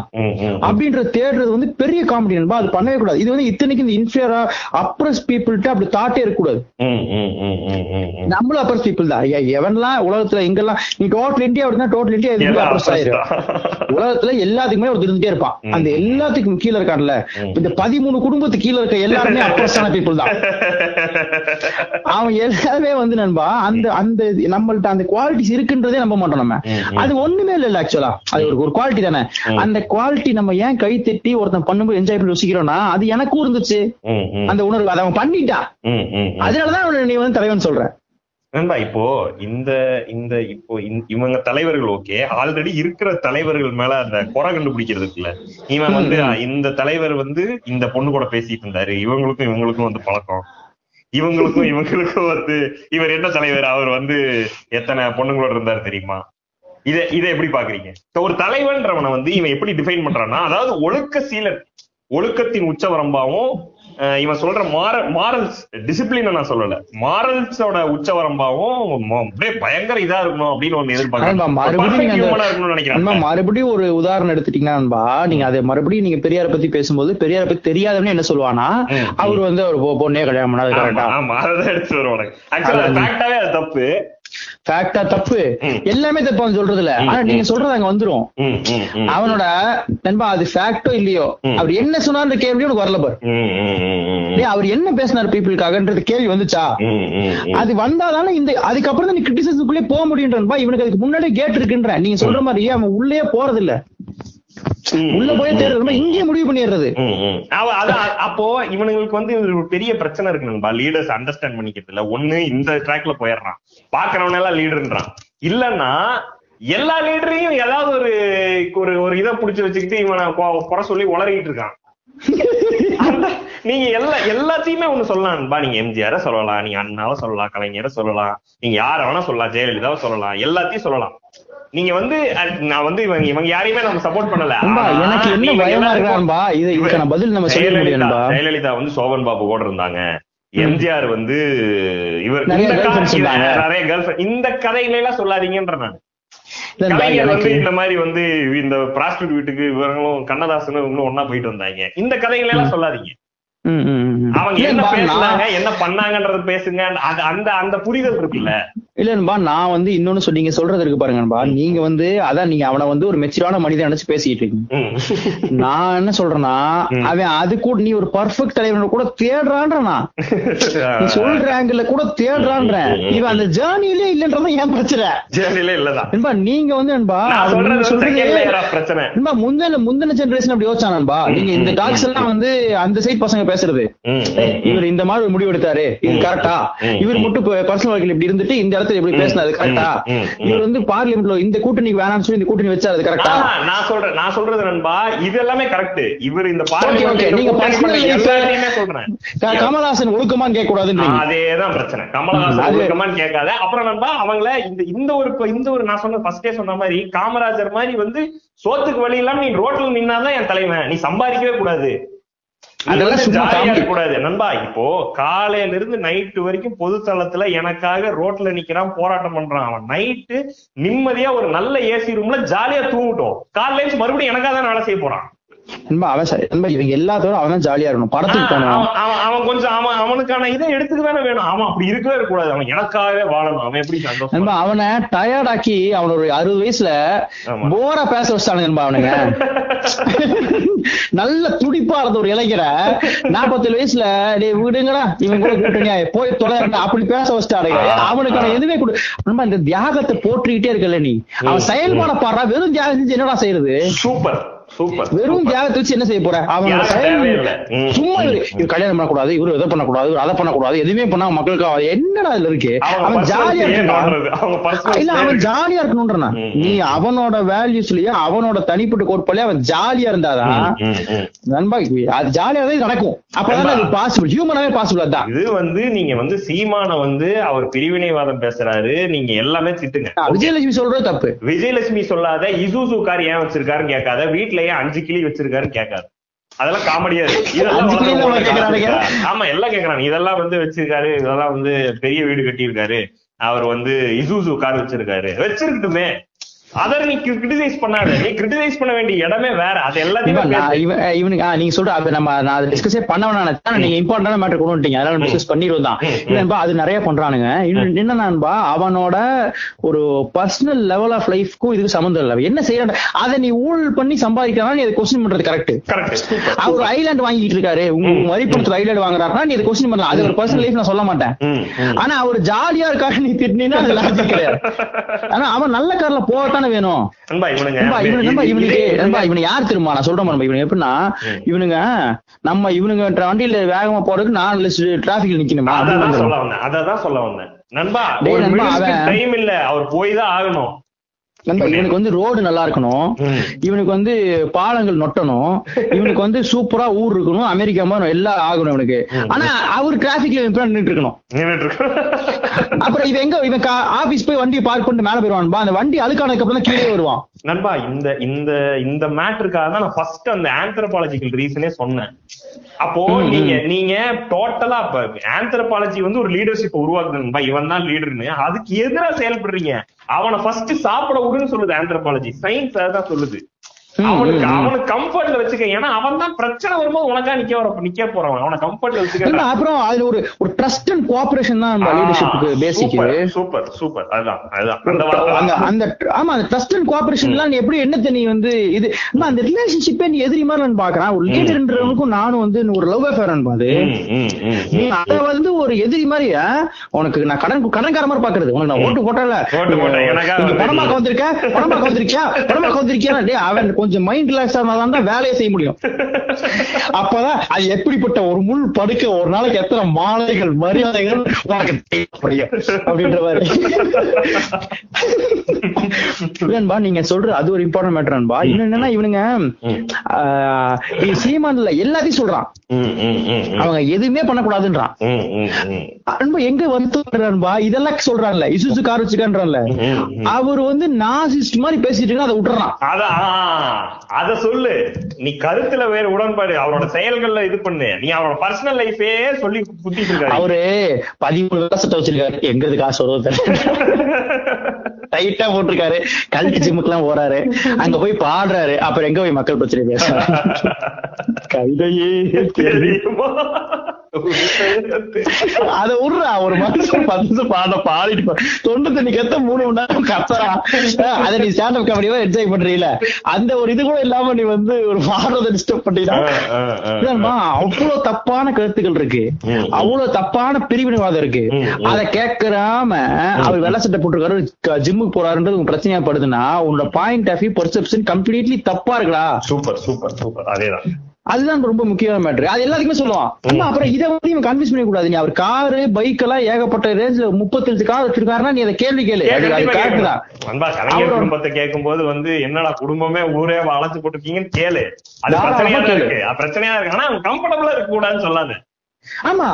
அப்படின்ற தேடுறது வந்து பெரிய காமெடி நண்பா அது பண்ணவே கூடாது. இது வந்து இத்தனைக்கு இந்த இன்ஃபியரா அப்ரஸ் பீப்புள்கிட்ட அப்படி தாட்டே இருக்கக்கூடாது. நம்மளும் அப்ரஸ் பீப்புள் தான். ஐயா, எவன்லாம் உலகத்துல எங்கெல்லாம் நீ டோட்டல் இந்தியா அப்படின்னா டோட்டல் இந்தியா எதுவுமே அப்ரஸ் ஆயிரும் உலகத்துல எல்லாத்துக்குமே ஒரு இருந்துட்டே இருப்பான். அந்த எல்லாத்துக்கும் கீழ இருக்கான்ல. இந்த பதிமூணு குடும்பத்துக்கு கீழ இருக்க எல்லாருமே அப்ரஸான பீப்புள் தான். [LAUGHS] அவன் எல்லாமே வந்து நண்பா அந்த அந்த நம்மள்ட்ட அந்த குவாலிட்டிஸ் இருக்குன்றதே நம்ப மாட்டோம் நம்ம. அது ஒண்ணுமே இல்ல ஆக்சுவலா அது ஒரு ஒரு குவாலிட்டி தானே. அந்த குவாலிட்டி நம்ம ஏன் கை தட்டி ஒருத்தன் பண்ணும்போது என்ஜாய் பண்ணி யோசிக்கிறோம்னா அது எனக்கும் இருந்துச்சு. அந்த உணர்வு அதை அவன் பண்ணிட்டான். அதனாலதான் நீ வந்து தலைவன் சொல்ற நண்பா இப்போ இந்த இந்த இப்போ இவங்க தலைவர்கள் ஓகே ஆல்ரெடி இருக்கிற தலைவர்கள் மேல அந்த குறை கண்டுபிடிக்கிறது இருக்குல்ல. இவன் வந்து. இந்த தலைவர் வந்து இந்த பொண்ணு கூட பேசிட்டு இருந்தாரு. இவங்களுக்கும் இவங்களுக்கும் வந்து பழக்கம். இவங்களுக்கும் இவங்களுக்கும் வந்து இவர் என்ன தலைவர்? அவர் வந்து எத்தனை பொண்ணுங்களோட இருந்தாரு தெரியுமா? இத இதை எப்படி பாக்குறீங்க? ஒரு தலைவன்றவனை வந்து இவன் எப்படி டிஃபைன் பண்றான்னா அதாவது ஒழுக்க சீலன் ஒழுக்கத்தின் உச்சவரம்பாவும் இவன் சொல்ற மார மாரல்ஸ் டிசிப்ளின் நான் சொல்லல. மாரல்ஸோட உச்சவரம்பாவும் அப்படியே பயங்கர இதா இருக்கணும் அப்படின்னு ஒண்ணு நண்பா, எதிர்பார்க்கறேன் மறுபடியும் ஒரு உதாரணம் எடுத்துட்டீங்கன்னா நீங்க அதை மறுபடியும் நீங்க பெரியார பத்தி பேசும்போது பெரியார பத்தி தெரியாதவனே என்ன சொல்லுவானா அவர் வந்து ஒரு பொண்ணே கல்யாணம் பண்ணாது கரெக்டா ஆமா எடுத்து வருவாங்க ஆக்சுவலா அது தப்பு. ஃபேக்டா தப்பு. எல்லாமே தப்பு அவன் சொல்றது இல்ல ஆனா நீங்க. சொல்றது அங்க வந்துரும். அவனோட நண்பா அது ஃபேக்டோ இல்லையோ. அவர் என்ன சொன்னார்ன்ற கேள்வி உனக்கு வரல பாரு அவர் என்ன பேசினார் பீப்புளுக்காகன்றது கேள்வி வந்துச்சா. அது வந்தாதானே இந்த அதுக்கப்புறம் தான் நீ கிரிட்டிசிசத்துக்குள்ளே போக முடியுன்றா இவனுக்கு அதுக்கு முன்னாடியே கேட் இருக்குன்ற நீங்க சொல்ற மாதிரி அவன் உள்ளே போறது இல்ல உள்ள போய் தேடுறது. இங்கேயே முடிவு பண்ணிடுறது. அப்போ இவனுங்களுக்கு வந்து ஒரு பெரிய பிரச்சனை இருக்கு நண்பா. லீடர்ஸ் அண்டர்ஸ்டாண்ட் பண்ணிக்கிறது இல்ல ஒண்ணு இந்த ட்ராக்ல போயிடுறான். பாக்குறவன எல்லாம் லீடர்ன்றான் இல்லன்னா எல்லா லீடரையும் ஏதாவது ஒரு ஒரு ஒரு இதை புடிச்சு வச்சுக்கிட்டு இவனை குறை சொல்லி உளறிட்டு இருக்கான். நீங்க எல்லா எல்லாத்தையுமே ஒண்ணு சொல்லலாம் நண்பா. நீங்க எம்ஜிஆர சொல்லலாம் நீங்க அண்ணாவை சொல்லலாம் கலைஞரை சொல்லலாம் நீங்க யார வேணா சொல்லலாம் ஜெயலலிதாவை சொல்லலாம் எல்லாத்தையும் சொல்லலாம். நீங்க வந்து நான் வந்து இவங்க இவங்க யாரையுமே நம்ம சப்போர்ட் பண்ணல. எனக்கு என்ன பயமா இருக்கிறான்பா இது இதுக்கான பதில் நம்ம சொல்ல முடியும் ஜெயலலிதா வந்து சோபன் பாபு கூட இருந்தாங்க எம்ஜிஆர் வந்து இவர் நிறைய கேர்ள் இந்த கதையில எல்லாம் சொல்லாதீங்கன்ற நான். கலைஞர் வந்து இந்த மாதிரி வந்து இந்த பிராஸ்டியூட் வீட்டுக்கு இவங்களும் கண்ணதாசனும் இவங்களும் ஒன்னா போயிட்டு வந்தாங்க. இந்த கதைகளை எல்லாம் சொல்லாதீங்க. அவங்க என்ன பேசுனாங்க என்ன பண்ணாங்கன்றது பேசுங்க அந்த அந்த புரிதல் இருக்குல்ல. இல்ல நண்பா நான் வந்து இன்னொன்னு சொல்லி சொல்றது இருக்கு பாருங்க நண்பா நீங்க வந்து அதான் நீங்க அவனை வந்து ஒரு மெச்சூரான மனிதன் நினைச்சு பேசிட்டு இருக்கீங்க. [LAUGHS] நான் என்ன சொல்றேன்னா. அவன் அது கூட நீ ஒரு பர்ஃபெக்ட் தலைவனை கூட தேடுறான்றா [LAUGHS] நீ சொல்ற ஆங்கிள் கூட ம். இவன் அந்த ஜேர்னிலே இல்லன்றதான் ஏன் பிரச்சனை? ஜேர்னிலே இல்லதான் நீங்க வந்து அவர் சொல்றது பிரச்சனை. நண்பா முந்தின முந்தின ஜெனரேஷன் அப்படி யோசிச்சா நண்பா நீங்க இந்த டாக்ஸ் எல்லாம் வந்து அந்த சைட் பசங்க பேசுறது. இவர் இந்த மாதிரி ஒரு முடிவு எடுத்தாரு. இது கரெக்டா இவர் மட்டும் பர்சனல் வாழ்க்கையில் இப்படி இருந்துட்டு இந்த இடத்துல இப்படி பேசினது கரெக்டா. இவர் வந்து பார்லிமெண்ட்ல இந்த கூட்டணிக்கு வேணாம்னு சொல்லி இந்த கூட்டணி வச்சாரு அது கரெக்டா நான் சொல்றேன் நான் சொல்றது நண்பா இது எல்லாமே கரெக்ட் இவர் இந்த. பார்லிமெண்ட் நீங்க கமலஹாசன் ஒழுக்கமான்னு கேட்க கூடாதுன்றீங்க அதேதான் பிரச்சனை. கமலஹாசன் ஒழுக்கமான்னு கேட்காத. அப்புறம் நண்பா அவங்கள இந்த இந்த ஒரு இந்த ஒரு நான் சொன்ன ஃபர்ஸ்டே சொன்ன மாதிரி காமராஜர் மாதிரி வந்து சோத்துக்கு வழி இல்லாம நீ ரோட்ல நின்னாதான் என் தலைவன். நீ சம்பாதிக்கவே கூடாது. கூடாது நண்பா இப்போ காலையில இருந்து நைட்டு வரைக்கும் பொது தளத்துல எனக்காக ரோட்ல நிக்கிறான் போராட்டம் பண்றான் அவன். நைட்டு நிம்மதியா ஒரு நல்ல ஏசி ரூம்ல ஜாலியா தூங்கட்டும். காலையில மறுபடியும் எனக்காக தான் வேலை செய்ய போறான். நண்பா, அவன் சரி- நண்பா, இவங்க எல்லாத்தோட அவன் தான் ஜாலியா இருக்கணும். படத்துக்கு போனோம் அவன் கொஞ்சம் அவன் அவனுக்கான இதை எடுத்துக்க தானே வேணும். அவன் அப்படி இருக்கவே இருக்கக்கூடாது அவன் எனக்காகவே வாழணும். அவன் எப்படி சந்தோஷம் நண்பா அவனை டயர்ட் ஆக்கி அவன ஒரு அறுபது வயசுல. போரா பேச வச்சானுங்க நண்பா அவனுங்க. [LAUGHS] நல்ல துடிப்பா இருந்த ஒரு இளைஞரை நாற்பத்தேழு வயசுல டேய் விடுங்கடா இவன் கூட கூட்டணியா போய் தொடர்ந்து அப்படி பேச வச்சுட்டானுங்க அவனுக்கான எதுவுமே கொடு நண்பா இந்த தியாகத்தை போற்றிக்கிட்டே இருக்கல நீ. அவன் செயல்பாட பாடுறா. வெறும் தியாகம் செஞ்சு என்னடா செய்யறது? சூப்பர். வெறும் தியாகத்தை வச்சு என்ன செய்ய போற? அவனோட. சும்மா இவரு கல்யாணம் பண்ணக்கூடாது இவரு இதை பண்ணக்கூடாது அதை பண்ணக்கூடாது எதுவுமே பண்ணா மக்களுக்கு என்னடா இதுல இருக்கு? அவன் ஜாலியா இல்ல அவன். ஜாலியா இருக்கணும்ன்றா நீ அவனோட வேல்யூஸ்லயே அவனோட தனிப்பட்ட கோட்பாடுலயே அவன் ஜாலியா இருந்தாதான். நண்பா அது ஜாலியா தான் நடக்கும். அப்பதான் அது பாசிபிள் ஹியூமனாவே பாசிபிள் அதான் இது வந்து நீங்க வந்து சீமான வந்து அவர் பிரிவினைவாதம் பேசுறாரு. நீங்க எல்லாமே திட்டுங்க. விஜயலட்சுமி சொல்றது தப்பு. விஜயலட்சுமி சொல்லாத இசூசு கார் ஏன் வச்சிருக்காருன்னு கேட்காத. வீட்லயே அஞ்சு கிளி வச்சிருக்காருன்னு கேட்காது. அதெல்லாம் காமெடியா இருக்கு? ஆமா எல்லாம் கேக்குறாங்க. இதெல்லாம் வந்து வச்சிருக்காரு. இதெல்லாம் வந்து பெரிய வீடு கட்டியிருக்காரு. அவர் வந்து இசூசு கார் வச்சிருக்காரு. வச்சிருக்கட்டுமே. அதர் நீ கிரிட்டிசைஸ் பண்ணாத. நீ கிரிட்டிசைஸ் பண்ண வேண்டிய இடமே வேற. அது எல்லாத்தையுமே இவன் நான் பேசு. இவன் இவனுக்கு ஆ, நீங்க சொல்ற அது நம்ம நான் அதை டிஸ்கஸே பண்ண வேணாம் நினைச்சேன். நீங்க இம்பார்ட்டன்டான மேட்டர் கொண்டு வந்துட்டீங்க. அதனால டிஸ்கஸ் பண்ணிடுவோம் தான் ம், ம். இல்லன்பா அது நிறைய பண்றானுங்க. இன்னும் என்ன நண்பா அவனோட ஒரு பர்சனல் லெவல் ஆஃப் லைஃப்க்கும் இதுக்கு சம்மந்தம் இல்லை. என்ன செய்யறான்? அதை நீ ஊழல் பண்ணி சம்பாதிக்கிறான் நீ அதை கொஸ்டின் பண்றது கரெக்ட் அவர் ஐலாண்ட் வாங்கிட்டு இருக்காரு. உங்க வரிப்பணத்துல ஐலாண்ட் வாங்குறாருன்னா நீ அதை கொஸ்டின் பண்ணலாம். அது ஒரு பர்சனல் லைஃப் நான் சொல்ல மாட்டேன். ஆனா அவர் ஜாலியா இருக்காரு நீ திட்டினா அது லாஜிக் கிடையாது. ஆனா அவன் நல்ல கார்ல போகத்தானே வேணும்? இவனு- நண்பா, இவனுக்கு யார் தெரியுமா? நான் சொல்றேன் பாருங்க, இவனுக்கு எப்படின்னா. இவனுங்க நம்ம இவனுங்க வண்டியில வேகமா போறதுக்கு நாலு டிராபிக்ல நிக்கணுமா அதான் சொல்ல வந்தேன். நண்பா டைம் இல்ல. அவர் போய் தான் ஆகணும். இவனுக்கு வந்து ரோடு நல்லா இருக்கணும். இவனுக்கு வந்து பாலங்கள் நொட்டணும். இவனுக்கு வந்து சூப்பரா ஊர் இருக்கணும். அமெரிக்கா மாதிரி எல்லாம் ஆகணும் இவனுக்கு. ஆனா அவர் டிராபிக்ல நின்றுட்டு இருக்கணும். அப்புறம் இவன் எங்க? இவன் ஆபீஸ் போய் வண்டியை பார்க் பண்ணிட்டு மேல போயிருவான்பா அந்த வண்டி அழுக்கானதுக்கு அப்புறம் கீழே வருவான். நண்பா இந்த இந்த இந்த மேட்டருக்காக தான் நான் ஃபர்ஸ்ட் அந்த ஆந்த்ரபாலஜிக்கல் ரீசனே சொன்னேன். அப்போ நீங்க நீங்க டோட்டலா இப்ப ஆந்த்ரபாலஜி வந்து ஒரு லீடர்ஷிப் உருவாக்குது நண்பா. இவன் தான் லீடர்னு அதுக்கு எதிரா செயல்படுறீங்க. அவனை ஃபர்ஸ்ட் சாப்பிட விடுன்னு சொல்லுது ஆந்த்ரபாலஜி சயின்ஸ் அதான் சொல்லுது. அவனுக்கு ம், ம். அவனுக்கு கம்ஃபர்ட்ல வச்சுக்க ஏன்னா அவன் தான் பிரச்சனை வரும்போது உனக்கா நிக்க வர நிக்க போறவன். அவனை கம்ஃபர்ட்ல வச்சுக்க நண்பா, அப்புறம் அதுல ஒரு ஒரு ட்ரஸ்ட் அண்ட் கோஆபரேஷன் தான் லீடர்ஷிப்புக்கு பேசிக் சூப்பர் சூப்பர் அதுதான் அதுதான். அந்த வார்த்தை அந்த அந்த ஆமா அந்த ட்ரஸ்ட் அண்ட் கோஆபரேஷன்லாம் நீ எப்படி என்னத்த நீ வந்து இது அந்த ரிலேஷன்ஷிப்பே நீ எதிரி மாதிரி நான் பாக்குறேன். ஒரு லீடர்ன்றவனுக்கும் நானும் வந்து ஒரு லவ் அஃபேர் அது. நீ வந்து ஒரு எதிரி மாதிரி உனக்கு நான் கடன் கடன்கார மாதிரி பாக்குறது. உனக்கு நான் ஓட்டு போட்டல பணமாக்க வந்திருக்க? பணமாக்க வந்திருக்கியா? பணமாக்க வந்திருக்கியா அவன் கொஞ்சம் மைண்ட் ரிலாக்ஸ் ஆனாதான் தான் வேலையை செய்ய முடியும். [LAUGHS] அப்பதான் அது எப்படிப்பட்ட ஒரு முள் படுக்க ஒரு நாளைக்கு எத்தனை மாலைகள் மரியாதைகள் உனக்கு தேவைப்படும் அப்படின்ற மாதிரி. [LAUGHS] நீங்க சொல்ற அது ஒரு இம்பார்ட்டன்ட் மேட்டர் அன்பா. இன்னும் என்னன்னா இவனுங்க சீமான்ல எல்லாத்தையும் சொல்றான். அவங்க எதுவுமே பண்ணக்கூடாதுன்றான். அன்பா எங்க வந்து இதெல்லாம் சொல்றான்ல இசுசு கார் வச்சுக்கான்றான்ல. அவர் வந்து நாசிஸ்ட் மாதிரி பேசிட்டு அதை விட்டுறான். அத சொல்லு. நீ கருத்துல வேற உடன்பாடு. அவரோட செயல்கள்ல இது பண்ணு. நீ அவரோட பர்சனல் லைஃபே சொல்லி குத்திட்டு இருக்காரு. அவரு பதிமூணு வருஷத்தை வச்சிருக்காரு. எங்கிறது காசு வருவது டைட்டா போட்டிருக்காரு. கல்ட்டு ஜிம்முக்கு எல்லாம் போறாரு. அங்க போய் பாடுறாரு. அப்புறம் எங்க போய் மக்கள் பிரச்சனை பேசுறாரு? கவிதையே தெரியுமா? அத விடுறா. ஒரு மனுஷன் பத்து பாட பாடிட்டு தொண்டு தண்ணி கத்த மூணு மணி நேரம் கத்துறான் அஹ் அதை நீ ஸ்டாண்ட் அப் காமெடியோ என்ஜாய் பண்றீல அந்த ஒரு இது கூட இல்லாம நீ வந்து ஒரு பாடுறத டிஸ்டர்ப். இல்லம்மா, அவ்வளவு தப்பான கருத்துக்கள் இருக்கு. அவ்வளவு தப்பான பிரிவினைவாதம் இருக்கு. அத கேட்கறாம அவர் வெள்ள சட்டை போட்டிருக்காரு ஜிம்முக்கு போறாருன்றது உங்க பிரச்சனையா படுதுன்னா உன்னோட point of view perception completely தப்பா இருக்குடா. Super super super. அதேதான். அதுதான் ரொம்ப முக்கியமான மேட்ரு அது எல்லாத்துக்குமே சொல்லுவான் அப்புறம் இதை வந்து இவன் கன்வின்ஸ் பண்ண கூடாது நீ அவர் காரு பைக் எல்லாம் ஏகப்பட்ட ரேஞ்ச்ல முப்பத்தஞ்சு கார் வச்சிருக்காருன்னா நீ அதை கேள்வி கேளு. கரெக்ட். தான். அன்பா கலைஞர் அவரோட- குடும்பத்தை கேட்கும்போது வந்து என்னடா குடும்பமே ஊரே அழைச்சு போட்டுருக்கீங்கன்னு கேளு. அது பிரச்சனையா. இருக்கு. பிரச்சனையா இருக்கு. ஆனா கம்ஃபர்டபுளா இருக்க கூடாதுன்னு சொல்லாத. ஆமா.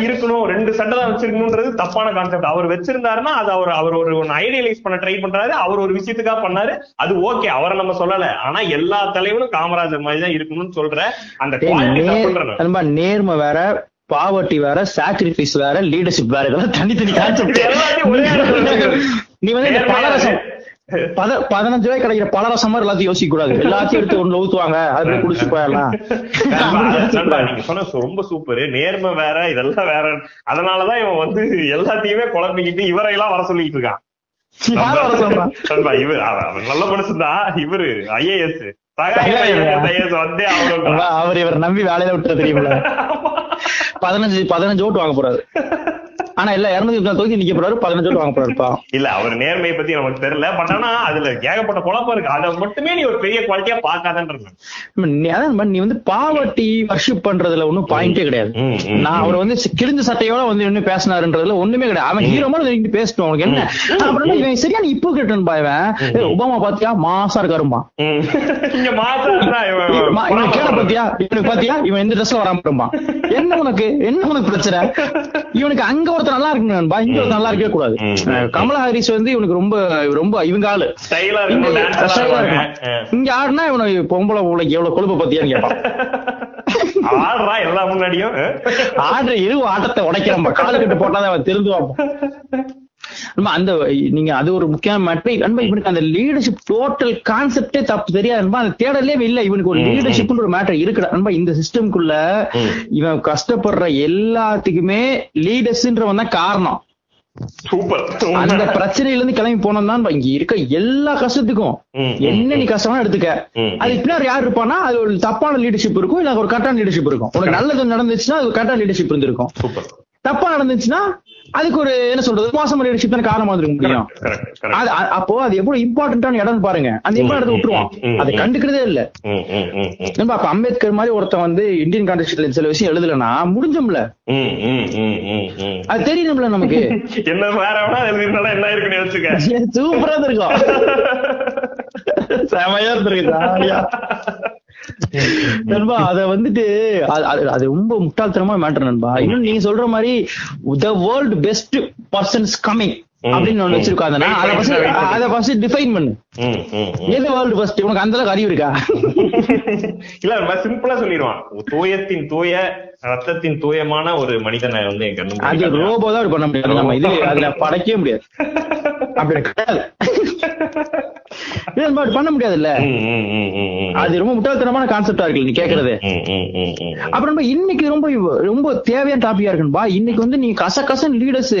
இருக்கணும். ரெண்டு சட்டை தான் வச்சிருக்கணும்ன்றது தப்பான கான்செப்ட் அவர் வச்சிருந்தாருன்னா அது அவர் அவர் ஒரு ஐடியலைஸ் பண்ண ட்ரை பண்றாரு. அவர் ஒரு விஷயத்துக்காக பண்ணாரு. அது ஓகே அவரை நம்ம சொல்லல. ஆனா எல்லா தலைவனும் காமராஜர் மாதிரி தான் இருக்கணும்னு சொல்ற அந்த நேர்மை வேற பாவர்ட்டி வேற சாக்ரிஃபைஸ் வேற லீடர்ஷிப் வேற இதெல்லாம் தனித்தனி கான்செப்ட். நீ வந்து இந்த பதினஞ்சு ரூபாய் கிடைக்கிற பலரசம் மாதிரி எல்லாத்தையும் யோசிக்க கூடாது. எல்லாத்தையும் எடுத்து ஒண்ணு ஊத்துவாங்க. அது குடிச்சு போயிடலாம். ரொம்ப சூப்பர். நேர்மை வேற இதெல்லாம் வேற. அதனாலதான் இவன் வந்து எல்லாத்தையுமே குழப்பிக்கிட்டு இவரையெல்லாம் வர சொல்லிட்டு இருக்கான். இவர் நல்ல மனுஷன் தான் இவரு ஐஏஎஸ் அவர் இவர் நம்பி வேலையில விட்டு தெரியுமில்ல பதினஞ்சு பதினஞ்சு ஓட்டு வாங்க போறாரு. ஆனா இல்ல இருநூத்தி முப்பது தொகுதி நிக்க போறாரு பதினஞ்சு வாங்க போறாருப்பா இல்ல அவர் நேர்மையை பத்தி நமக்கு தெரியல பட் ஆனா அதுல ஏகப்பட்ட குழப்பம் இருக்கு. அதை மட்டுமே நீ ஒரு பெரிய குவாலிட்டியா பாக்காதன்றது நீ நீ வந்து பாவர்ட்டி வர்ஷிப் பண்றதுல ஒண்ணும் பாயிண்டே கிடையாது. நான் அவர் வந்து கிழிஞ்ச சட்டையோட வந்து இன்னும் பேசினாருன்றதுல ஒண்ணுமே கிடையாது. அவன் ஹீரோ மாதிரி பேசணும் அவனுக்கு என்ன? அப்புறம் இவன் சரியான இப்போ கேட்டன் பாய்வன் ஒபாமா பாத்தியா? மாசா இருக்காருமா இவன் பாத்தியா? இவனுக்கு பாத்தியா? இவன் எந்த ட்ரெஸ்ல வராம என்ன உனக்கு? என்ன உனக்கு பிரச்சனை? இவனுக்கு அங்க ஒருத்தர் நல்லா இருக்கு நண்பா இங்க ஒருத்தர் நல்லா இருக்கவே கூடாது. கமலா ஹாரிஸ் வந்து இவனுக்கு ரொம்ப ரொம்ப இவங்க ஆளு. இங்க ஆடுனா இவனுக்கு பொம்பளை பிள்ளைக்கு எவ்வளவு கொழுப்பு பத்தியான்னு கேட்பான் ஆடுறா எல்லா முன்னாடியும். ஆடுற இரு ஆட்டத்தை உடைக்கிறப்ப காலு கட்டு போட்டாதான் அவன் திருந்துவான் அந்த நீங்க அது ஒரு முக்கியமான மேட்ரு அன்பா இவனுக்கு அந்த லீடர்ஷிப் டோட்டல் கான்செப்டே தப்பு தெரியாது. அன்பா அந்த தேடலே இல்ல. இவனுக்கு ஒரு லீடர்ஷிப் ஒரு மேட்டர் இருக்குடா. அன்பா இந்த சிஸ்டம்குள்ள. இவன் கஷ்டப்படுற எல்லாத்துக்குமே லீடர்ஸ்ன்றவன் தான் காரணம். அந்த பிரச்சனையில இருந்து கிளம்பி போனோம் தான். இங்க இருக்க எல்லா கஷ்டத்துக்கும் என்ன நீ கஷ்டமா எடுத்துக்க. அது பின்னாடி யார் இருப்பானா அது ஒரு தப்பான லீடர்ஷிப் இருக்கும். இல்ல ஒரு கரெக்டான லீடர்ஷிப் இருக்கும். உனக்கு நல்லது நடந்துச்சுன்னா அது கரெக்டான லீடர்ஷிப் இருந்திருக்கும். சூப்பர். தப்பா நடந்துச்சுன்னா அதுக்கு ஒரு என்ன சொல்றது மோசமான லீடர்ஷிப் தான் காரணமா இருக்க முடியும். அது அப்போ அது எவ்வளவு இம்பார்ட்டன்டான இடம் பாருங்க. அந்த இம்பார்ட்டன்ட் விட்டுருவான் ம், ம், அதை. கண்டுக்கிறதே இல்ல. ம் ம் ம் ம். நண்பா, அப்ப அம்பேத்கர் மாதிரி ஒருத்தன் வந்து இந்தியன் கான்ஸ்டியூஷன்ல சில விஷயம் எழுதலன்னா முடிஞ்சோம்ல. அது தெரியணும்ல நமக்கு. [LAUGHS] என்ன வேற என்ன இருக்குன்னு யோசிச்சுக்க. [LAUGHS] சூப்பரா இருக்கும் [LAUGHS] செமையா இருந்திருக்கு. நண்பா அத வந்துட்டு அது- ரொம்ப முட்டாள்தனமா மேட்டர் நண்பா. இன்னும் நீங்க சொல்ற மாதிரி the world best persons coming அப்படின்னு ஒண்ணு வச்சிருக்காங்கன்னா அதை ஃபர்ஸ்ட் அதை ஃபர்ஸ்ட் டிஃபைன் பண்ணு. ம் ம் ம். எது வேர்ல்டு ஃபர்ஸ்ட் உனக்கு அந்த அளவுக்கு அறிவு இருக்கா? [LAUGHS] இல்ல ரொம்ப சிம்பிளா சொல்லிடுவான். தூயத்தின் தூய ரத்தத்தின் தூயமான ஒரு மனிதனை வந்து என் கண்ணு முன்னாடி அது காட்டுறான். ரோபோ தான் பண்ண முடியாது நம்ம இது அதுல படைக்கவே முடியாது. [LAUGHS] அப்படி கிடையாது. நம்ம பண்ண முடியாதுல்ல. அது ரொம்ப முட்டாள்தனமான கான்செப்டா இருக்கு நீ கேக்குறது. அப்புறம் இன்னைக்கு ரொம்ப ரொம்ப தேவையான டாபிக்கா இருக்குன்பா இன்னைக்கு வந்து நீங்க கச கசன் லீடர்ஸ்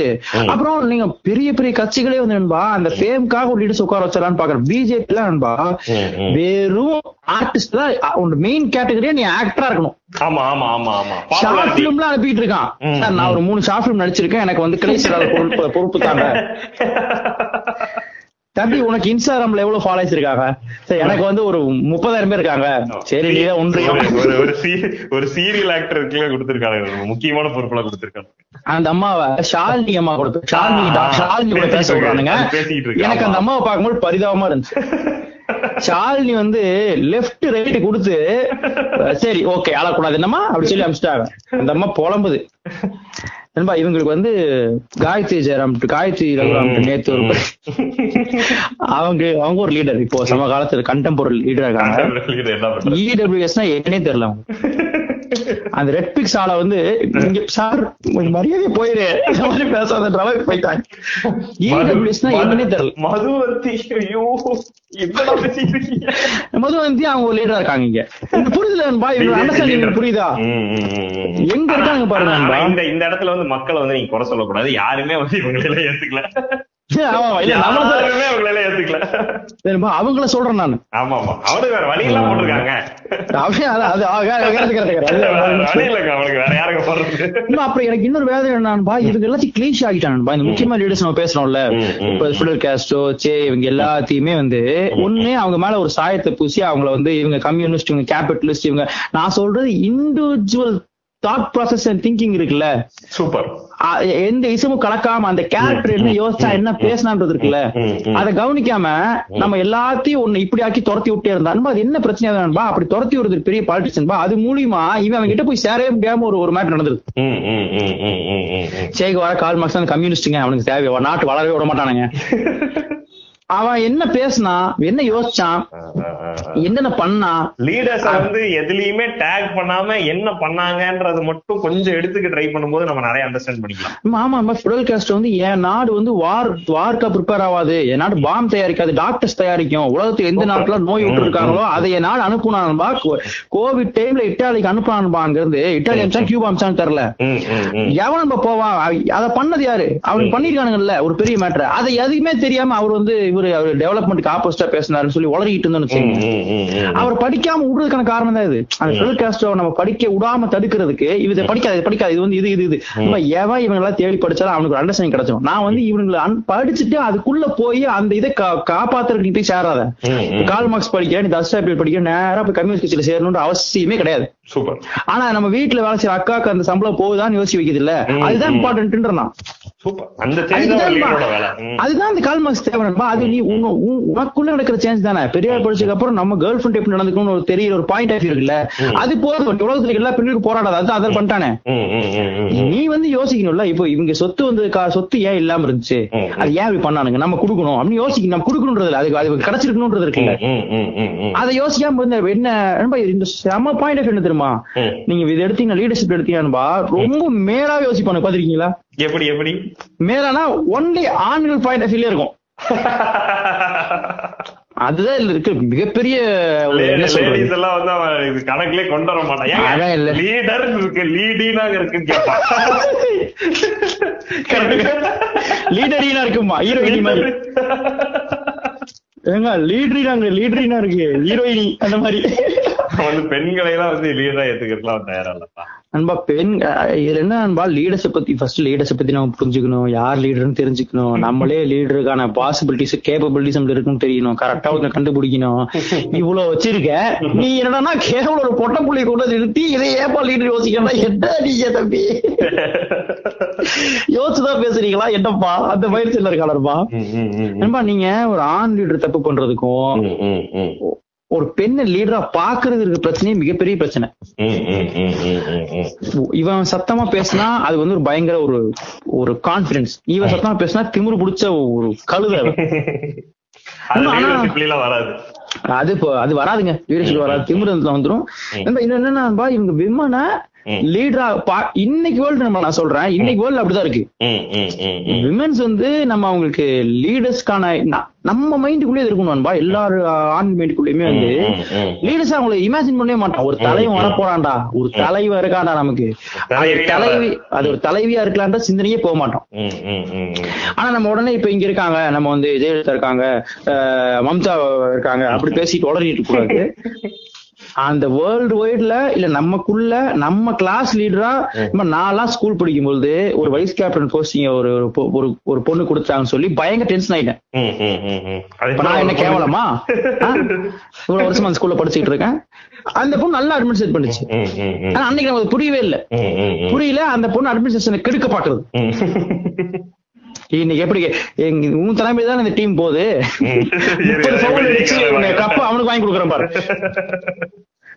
அப்புறம் நீங்க பெரிய பெரிய கட்சிகளே வந்து நண்பா அந்த ஃபேம்காக ஒரு லீடர்ஸ் உட்கார வச்சிடலாம்னு பாக்குறேன் பிஜேபி எல்லாம் நண்பா. வெறும் ஆர்டிஸ்ட் தான் உன் மெயின் கேட்டகரியா நீ ஆக்டரா இருக்கணும். ஆமா ஆமா ஆமா ஆமா. ஷார்ட் அனுப்பிட்டு இருக்கான். சார் நான் ஒரு மூணு ஷார்ட் பிலிம் நடிச்சிருக்கேன் எனக்கு வந்து கிளேஸ் பொறுப்பு பொறுப்பு தாங்க. [LAUGHS] தம்பி உனக்கு இன்ஸ்டாகிராம்ல எவ்வளவு ஃபாலோஸ் இருக்காங்க? சரி எனக்கு வந்து ஒரு முப்பதாயிரம் பேர் இருக்காங்க. சரி நீ தான் ஒன்று. ஒரு- ஒரு சீரியல் ஆக்டருக்கு கொடுத்திருக்காங்க. முக்கியமான பொறுப்புலாம் கொடுத்திருக்காங்க. அந்த அம்மாவை ஷாலினி அம்மா கொடுத்து ஷாலினி ஷாலினி கூட பேச இருக்கு, எனக்கு. அந்த அம்மாவை பார்க்கும்போது பரிதாபமா இருந்துச்சு. [LAUGHS] ஷாலினி வந்து லெஃப்ட் ரைட் கொடுத்து சரி ஓகே அழக்கூடாது என்னம்மா? அப்படி சொல்லி அமிச்சிட்டாங்க. அந்த அம்மா புலம்புது. நண்பா இவங்களுக்கு வந்து காயத்ரி ஜெயராம் காயத்ரி ரகுராம் நேத்து ஒரு அவங்க அவங்க ஒரு லீடர் இப்போ சம காலத்துல கண்டெம்பரரி லீடர் இருக்காங்க இடபிள்யூஎஸ்னா என்னன்னே தெரியல அவங்க [LAUGHS] அந்த ரெட் பிக்ஸ் ஆள வந்து இங்க சார் மரியாதை போயிரு. இந்த மாதிரி பேசாதன்ற அளவுக்கு போயிட்டாங்க. என்னன்னே தெரியல. மதுவர்த்தி ஐயோ என்னடா பேசிட்டு இருக்கீங்க மது வந்து அவங்க ஒரு லீடரா இருக்காங்க இங்க. புரிதல நண்பா? இவங்க புரியுதா. எங்க இருக்காங்க பாருங்க இந்த இந்த இடத்துல வந்து மக்களை வந்து நீங்க குறை சொல்லக்கூடாது. யாருமே வந்து இவங்களை ஏத்துக்கல. அவங்கள சொல்றேன் நான். ஆமா. ஆமா அவனுக்கு வேற வழி எல்லாம் போட்டிருக்காங்க அப்புறம் எனக்கு இன்னொரு வேதனை என்னன்பா இவங்க எல்லாத்தையும் கிளீஷ் ஆகிட்டானுபா இந்த முக்கியமான லீடர்ஸ் நம்ம பேசுறோம்ல. இப்ப ஃபிடல் காஸ்ட்ரோ சே இவங்க எல்லாத்தையுமே வந்து ஒண்ணு அவங்க மேல ஒரு சாயத்தை பூசி அவங்கள வந்து இவங்க கம்யூனிஸ்ட் இவங்க கேபிட்டலிஸ்ட் இவங்க நான் சொல்றது individual thought process and thinking இருக்குல்ல? சூப்பர் எந்த இசமும் கலக்காம அந்த கேரக்டர் என்ன யோசிச்சா என்ன பேசினான்றது இருக்குல்ல. அதை கவனிக்காம நம்ம எல்லாத்தையும் ஒண்ணு இப்படி ஆக்கி துரத்தி விட்டே இருந்தா அன்பா, அது என்ன பிரச்சனையா தான்பா அப்படி துரத்தி விடுறது பெரிய பாலிட்டிஷன் அது மூலியமா இவன் அவங்க கிட்ட போய் சேரவே முடியாம ஒரு ஒரு மேட்டர் ம். சேகு வர கால் மார்க்ஸ் கம்யூனிஸ்டுங்க அவனுக்கு தேவை நாட்டு வளரவே விட மாட்டானுங்க. [LAUGHS] அவன் என்ன பேசினா என்ன யோசிச்சான். என்னென்ன பண்ணா? லீடர்ஸ் வந்து எதுலயுமே டேக் பண்ணாம என்ன பண்ணாங்கன்றது மட்டும் கொஞ்சம் எடுத்துக்க ட்ரை பண்ணும்போது நம்ம நிறைய அண்டர்ஸ்டாண்ட் பண்ணிக்கலாம். ஆமா, ஆமா ஆமா. ஃபிடல் காஸ்ட் வந்து என் நாடு வந்து வார் வார்க்கா ப்ரிப்பேர் ஆகாது. என் நாடு பாம் தயாரிக்காது டாக்டர்ஸ் தயாரிக்கும். உலகத்துக்கு எந்த நாட்டுல நோய் விட்டு இருக்காங்களோ அதை என் நாடு அனுப்புனான்பா கோவிட் டைம்ல இட்டாலிக்கு அனுப்புனான்பா அங்க இருந்து இட்டாலி அமிச்சா கியூபா அமிச்சான்னு தெரியல. எவன் நம்ம போவான்? அதை பண்ணது யாரு? அவனுக்கு பண்ணிருக்கானுங்கல்ல ஒரு பெரிய மேட்டர் அதை எதுவுமே தெரியாம அவர் வந்து இவரு அவர் டெவலப்மெண்ட்க்கு ஆப்போசிட்டா பேசினாருன்னு சொல்லி உளறிட்டு இருந்தோம்னு வச்சுக்கோங்க. அவர் படிக்காம விடுறதுக்கான காரணம் தான் இது. அந்த காஸ்டோ நம்ம படிக்க விடாம தடுக்கிறதுக்கு இது படிக்காது இது படிக்காது இது வந்து இது இது இது. எவன் இவங்க எல்லாம் தேடி படிச்சாலும் அவனுக்கு ஒரு அண்டர்ஸ்டாண்டிங் கிடைச்சிடும் நான் வந்து இவங்களை படிச்சுட்டு அதுக்குள்ள போய் அந்த இதை காப்பாத்துறதுக்கு போய் சேராத. கால் மார்க்ஸ் படிக்க நீ தஸ்டாபிள் படிக்க நேரா போய் கம்யூனிஸ்ட் கட்சியில சேரணும்ன்ற அவசியமே கிடையாது. சூப்பர் ஆனா நம்ம வீட்டுல வேலை செய்யற அக்காக்கு அந்த சம்பளம் போகுதான்னு யோசிச்சு வைக்கிறது இல்ல அதுதான். இம்பார்ட்டன்ட்ன்றான். அதுதான் அந்த கால் தேவைப்பா அது நீ உனக்குள்ள நடக்கிற சேஞ்ச் தானே. பெரியார் படிச்சதுக்கு அப்புறம் நம்ம கேர்ள் ஃபிரெண்ட் எப்படி நடந்துக்கணும்னு ஒரு பாயிண்ட் ஆஃப் இருக்குல்ல. அது போதும். உலகத்துல எல்லா போராடாது அது அதை பண்ணிட்டானே. நீ வந்து யோசிக்கணும்ல. இப்போ இவங்க சொத்து வந்து சொத்து ஏன் இல்லாம இருந்துச்சு? அது ஏன் இப்படி பண்ணானுங்க? நம்ம கொடுக்கணும். அப்படின்னு யோசிக்கணும் நம்ம கொடுக்கணும்ன்றது. அதுக்கு அது கிடைச்சிருக்கணும்ன்றது இருக்குல்ல. அதை யோசிக்காம இருந்த என்ன நண்பா, இந்த செம பாயிண்ட் ஆஃப் என்ன தெரியுமா. நீங்க இது எடுத்தீங்கன்னா லீடர்ஷிப் எடுத்தீங்கன்னா ரொம்ப மேலாவே யோசிப்பானு பாத்திருக்கீங்களா எப்படி எப்படி? மேலானா ஒன்லி ஆண்கள் பாயிண்ட் ஆஃப் வியூல இருக்கும். [LAUGHS] அதுதான் இதுல இருக்கு. மிகப்பெரிய எல்லாம் வந்து அவன் இது கணக்குலயே கொண்டு வர. மாட்டான். லீடர் இருக்கு இருக்குன்னு கேட்பான் லீடரினா [LAUGHS] இருக்குமா? ஹீரோயினி மாதிரி. [LAUGHS] ஏங்க லீடரினாங்க லீடரினா இருக்கு. ஹீரோயினி அந்த மாதிரி. வந்து பெண்களை எல்லாம் வந்து லீடரா ஏத்துக்கிறதுலாம் தயாரா இல்லப்பா. அன்பா பெண் இதுல என்ன அன்பா லீடர்ஷிப் பத்தி ஃபர்ஸ்ட் லீடர்ஷிப் பத்தி நம்ம புரிஞ்சுக்கணும். யார் லீடர்னு தெரிஞ்சுக்கணும். நம்மளே லீடருக்கான பாசிபிலிட்டிஸ் கேப்பபிலிட்டிஸ் நம்மள இருக்குன்னு தெரியணும். கரெக்டா ஒருத்தன் கண்டுபிடிக்கணும். இவ்வளவு வச்சிருக்க. நீ என்னன்னா கேவலம் ஒரு பொட்ட புள்ளி வந்து நிறுத்தி இதை ஏப்பா லீடர் யோசிக்கணும் என்ன நீங்க தம்பி? யோசிச்சுதான் பேசுறீங்களா? என்னப்பா? அந்த ம், ம். நண்பா நீங்க ஒரு ஆண் லீடர் தப்பு பண்றதுக்கும். ஒரு பெண்ணை லீடரா பாக்குறது இருக்க பிரச்சனையே மிகப்பெரிய பிரச்சனை. இவன் சத்தமா பேசினா அது வந்து ஒரு பயங்கர ஒரு ஒரு கான்பிடன்ஸ் இவன் சத்தமா பேசினா திமிரு பிடிச்ச ஒரு கழுதை. [LAUGHS] அது அது இப்போ அது வராதுங்க. லீடர்ஷிப் வராது. திமிரு இது என்னன்னா இவங்க விமனை. லீடரா இன்னைக்கு வேர்ல்டு நம்ம நான் சொல்றேன். இன்னைக்கு வேர்ல்டு அப்படிதான் இருக்கு. விமென்ஸ் வந்து நம்ம அவங்களுக்கு லீடர்ஸ்க்கான நம்ம மைண்டுக்குள்ளே இருக்கணும் நண்பா. எல்லாரும் ஆண் மைண்டுக்குள்ளயுமே வந்து. லீடர்ஸ் அவங்களை இமேஜின் பண்ணவே மாட்டான். ஒரு தலைவன் வரப்போறான்டா. ஒரு தலைவன் இருக்கான்டா நமக்கு. தலைவி அது ஒரு தலைவியா இருக்கலான்ற சிந்தனையே போக மாட்டோம். ஆனா நம்ம உடனே இப்ப இங்க இருக்காங்க. நம்ம வந்து ஜெயலலிதா இருக்காங்க மம்தா இருக்காங்க. அப்படி பேசிட்டு உளறிட்டு கூடாது [LAUGHS] அந்த வேர்ல்டு வைட்ல இல்ல நமக்குள்ள நம்ம கிளாஸ் லீடரா நம்ம நான்லாம் ஸ்கூல் படிக்கும்போது ஒரு வைஸ் கேப்டன் போஸ்டிங் ஒரு ஒரு ஒரு பொண்ணு கொடுத்தாங்கன்னு சொல்லி பயங்கர டென்ஷன் ஆயிட்டேன். நான் என்ன கேவலமா? இவ்வளவு வருஷமா அந்த ஸ்கூல்ல படிச்சுட்டு இருக்கேன். அந்த பொண்ணு நல்லா அட்மினிஸ்ட்ரேட் பண்ணுச்சு. ஆனா அன்னைக்கு நமக்கு புரியவே இல்ல. புரியல அந்த பொண்ணு அட்மினிஸ்ட்ரேஷனை கெடுக்க பாக்குறது. இன்னைக்கு எப்படி உன் தலைமை தான் இந்த டீம் போகுது? கப்பு அவனுக்கு வாங்கி கொடுக்குறேன் பாரு.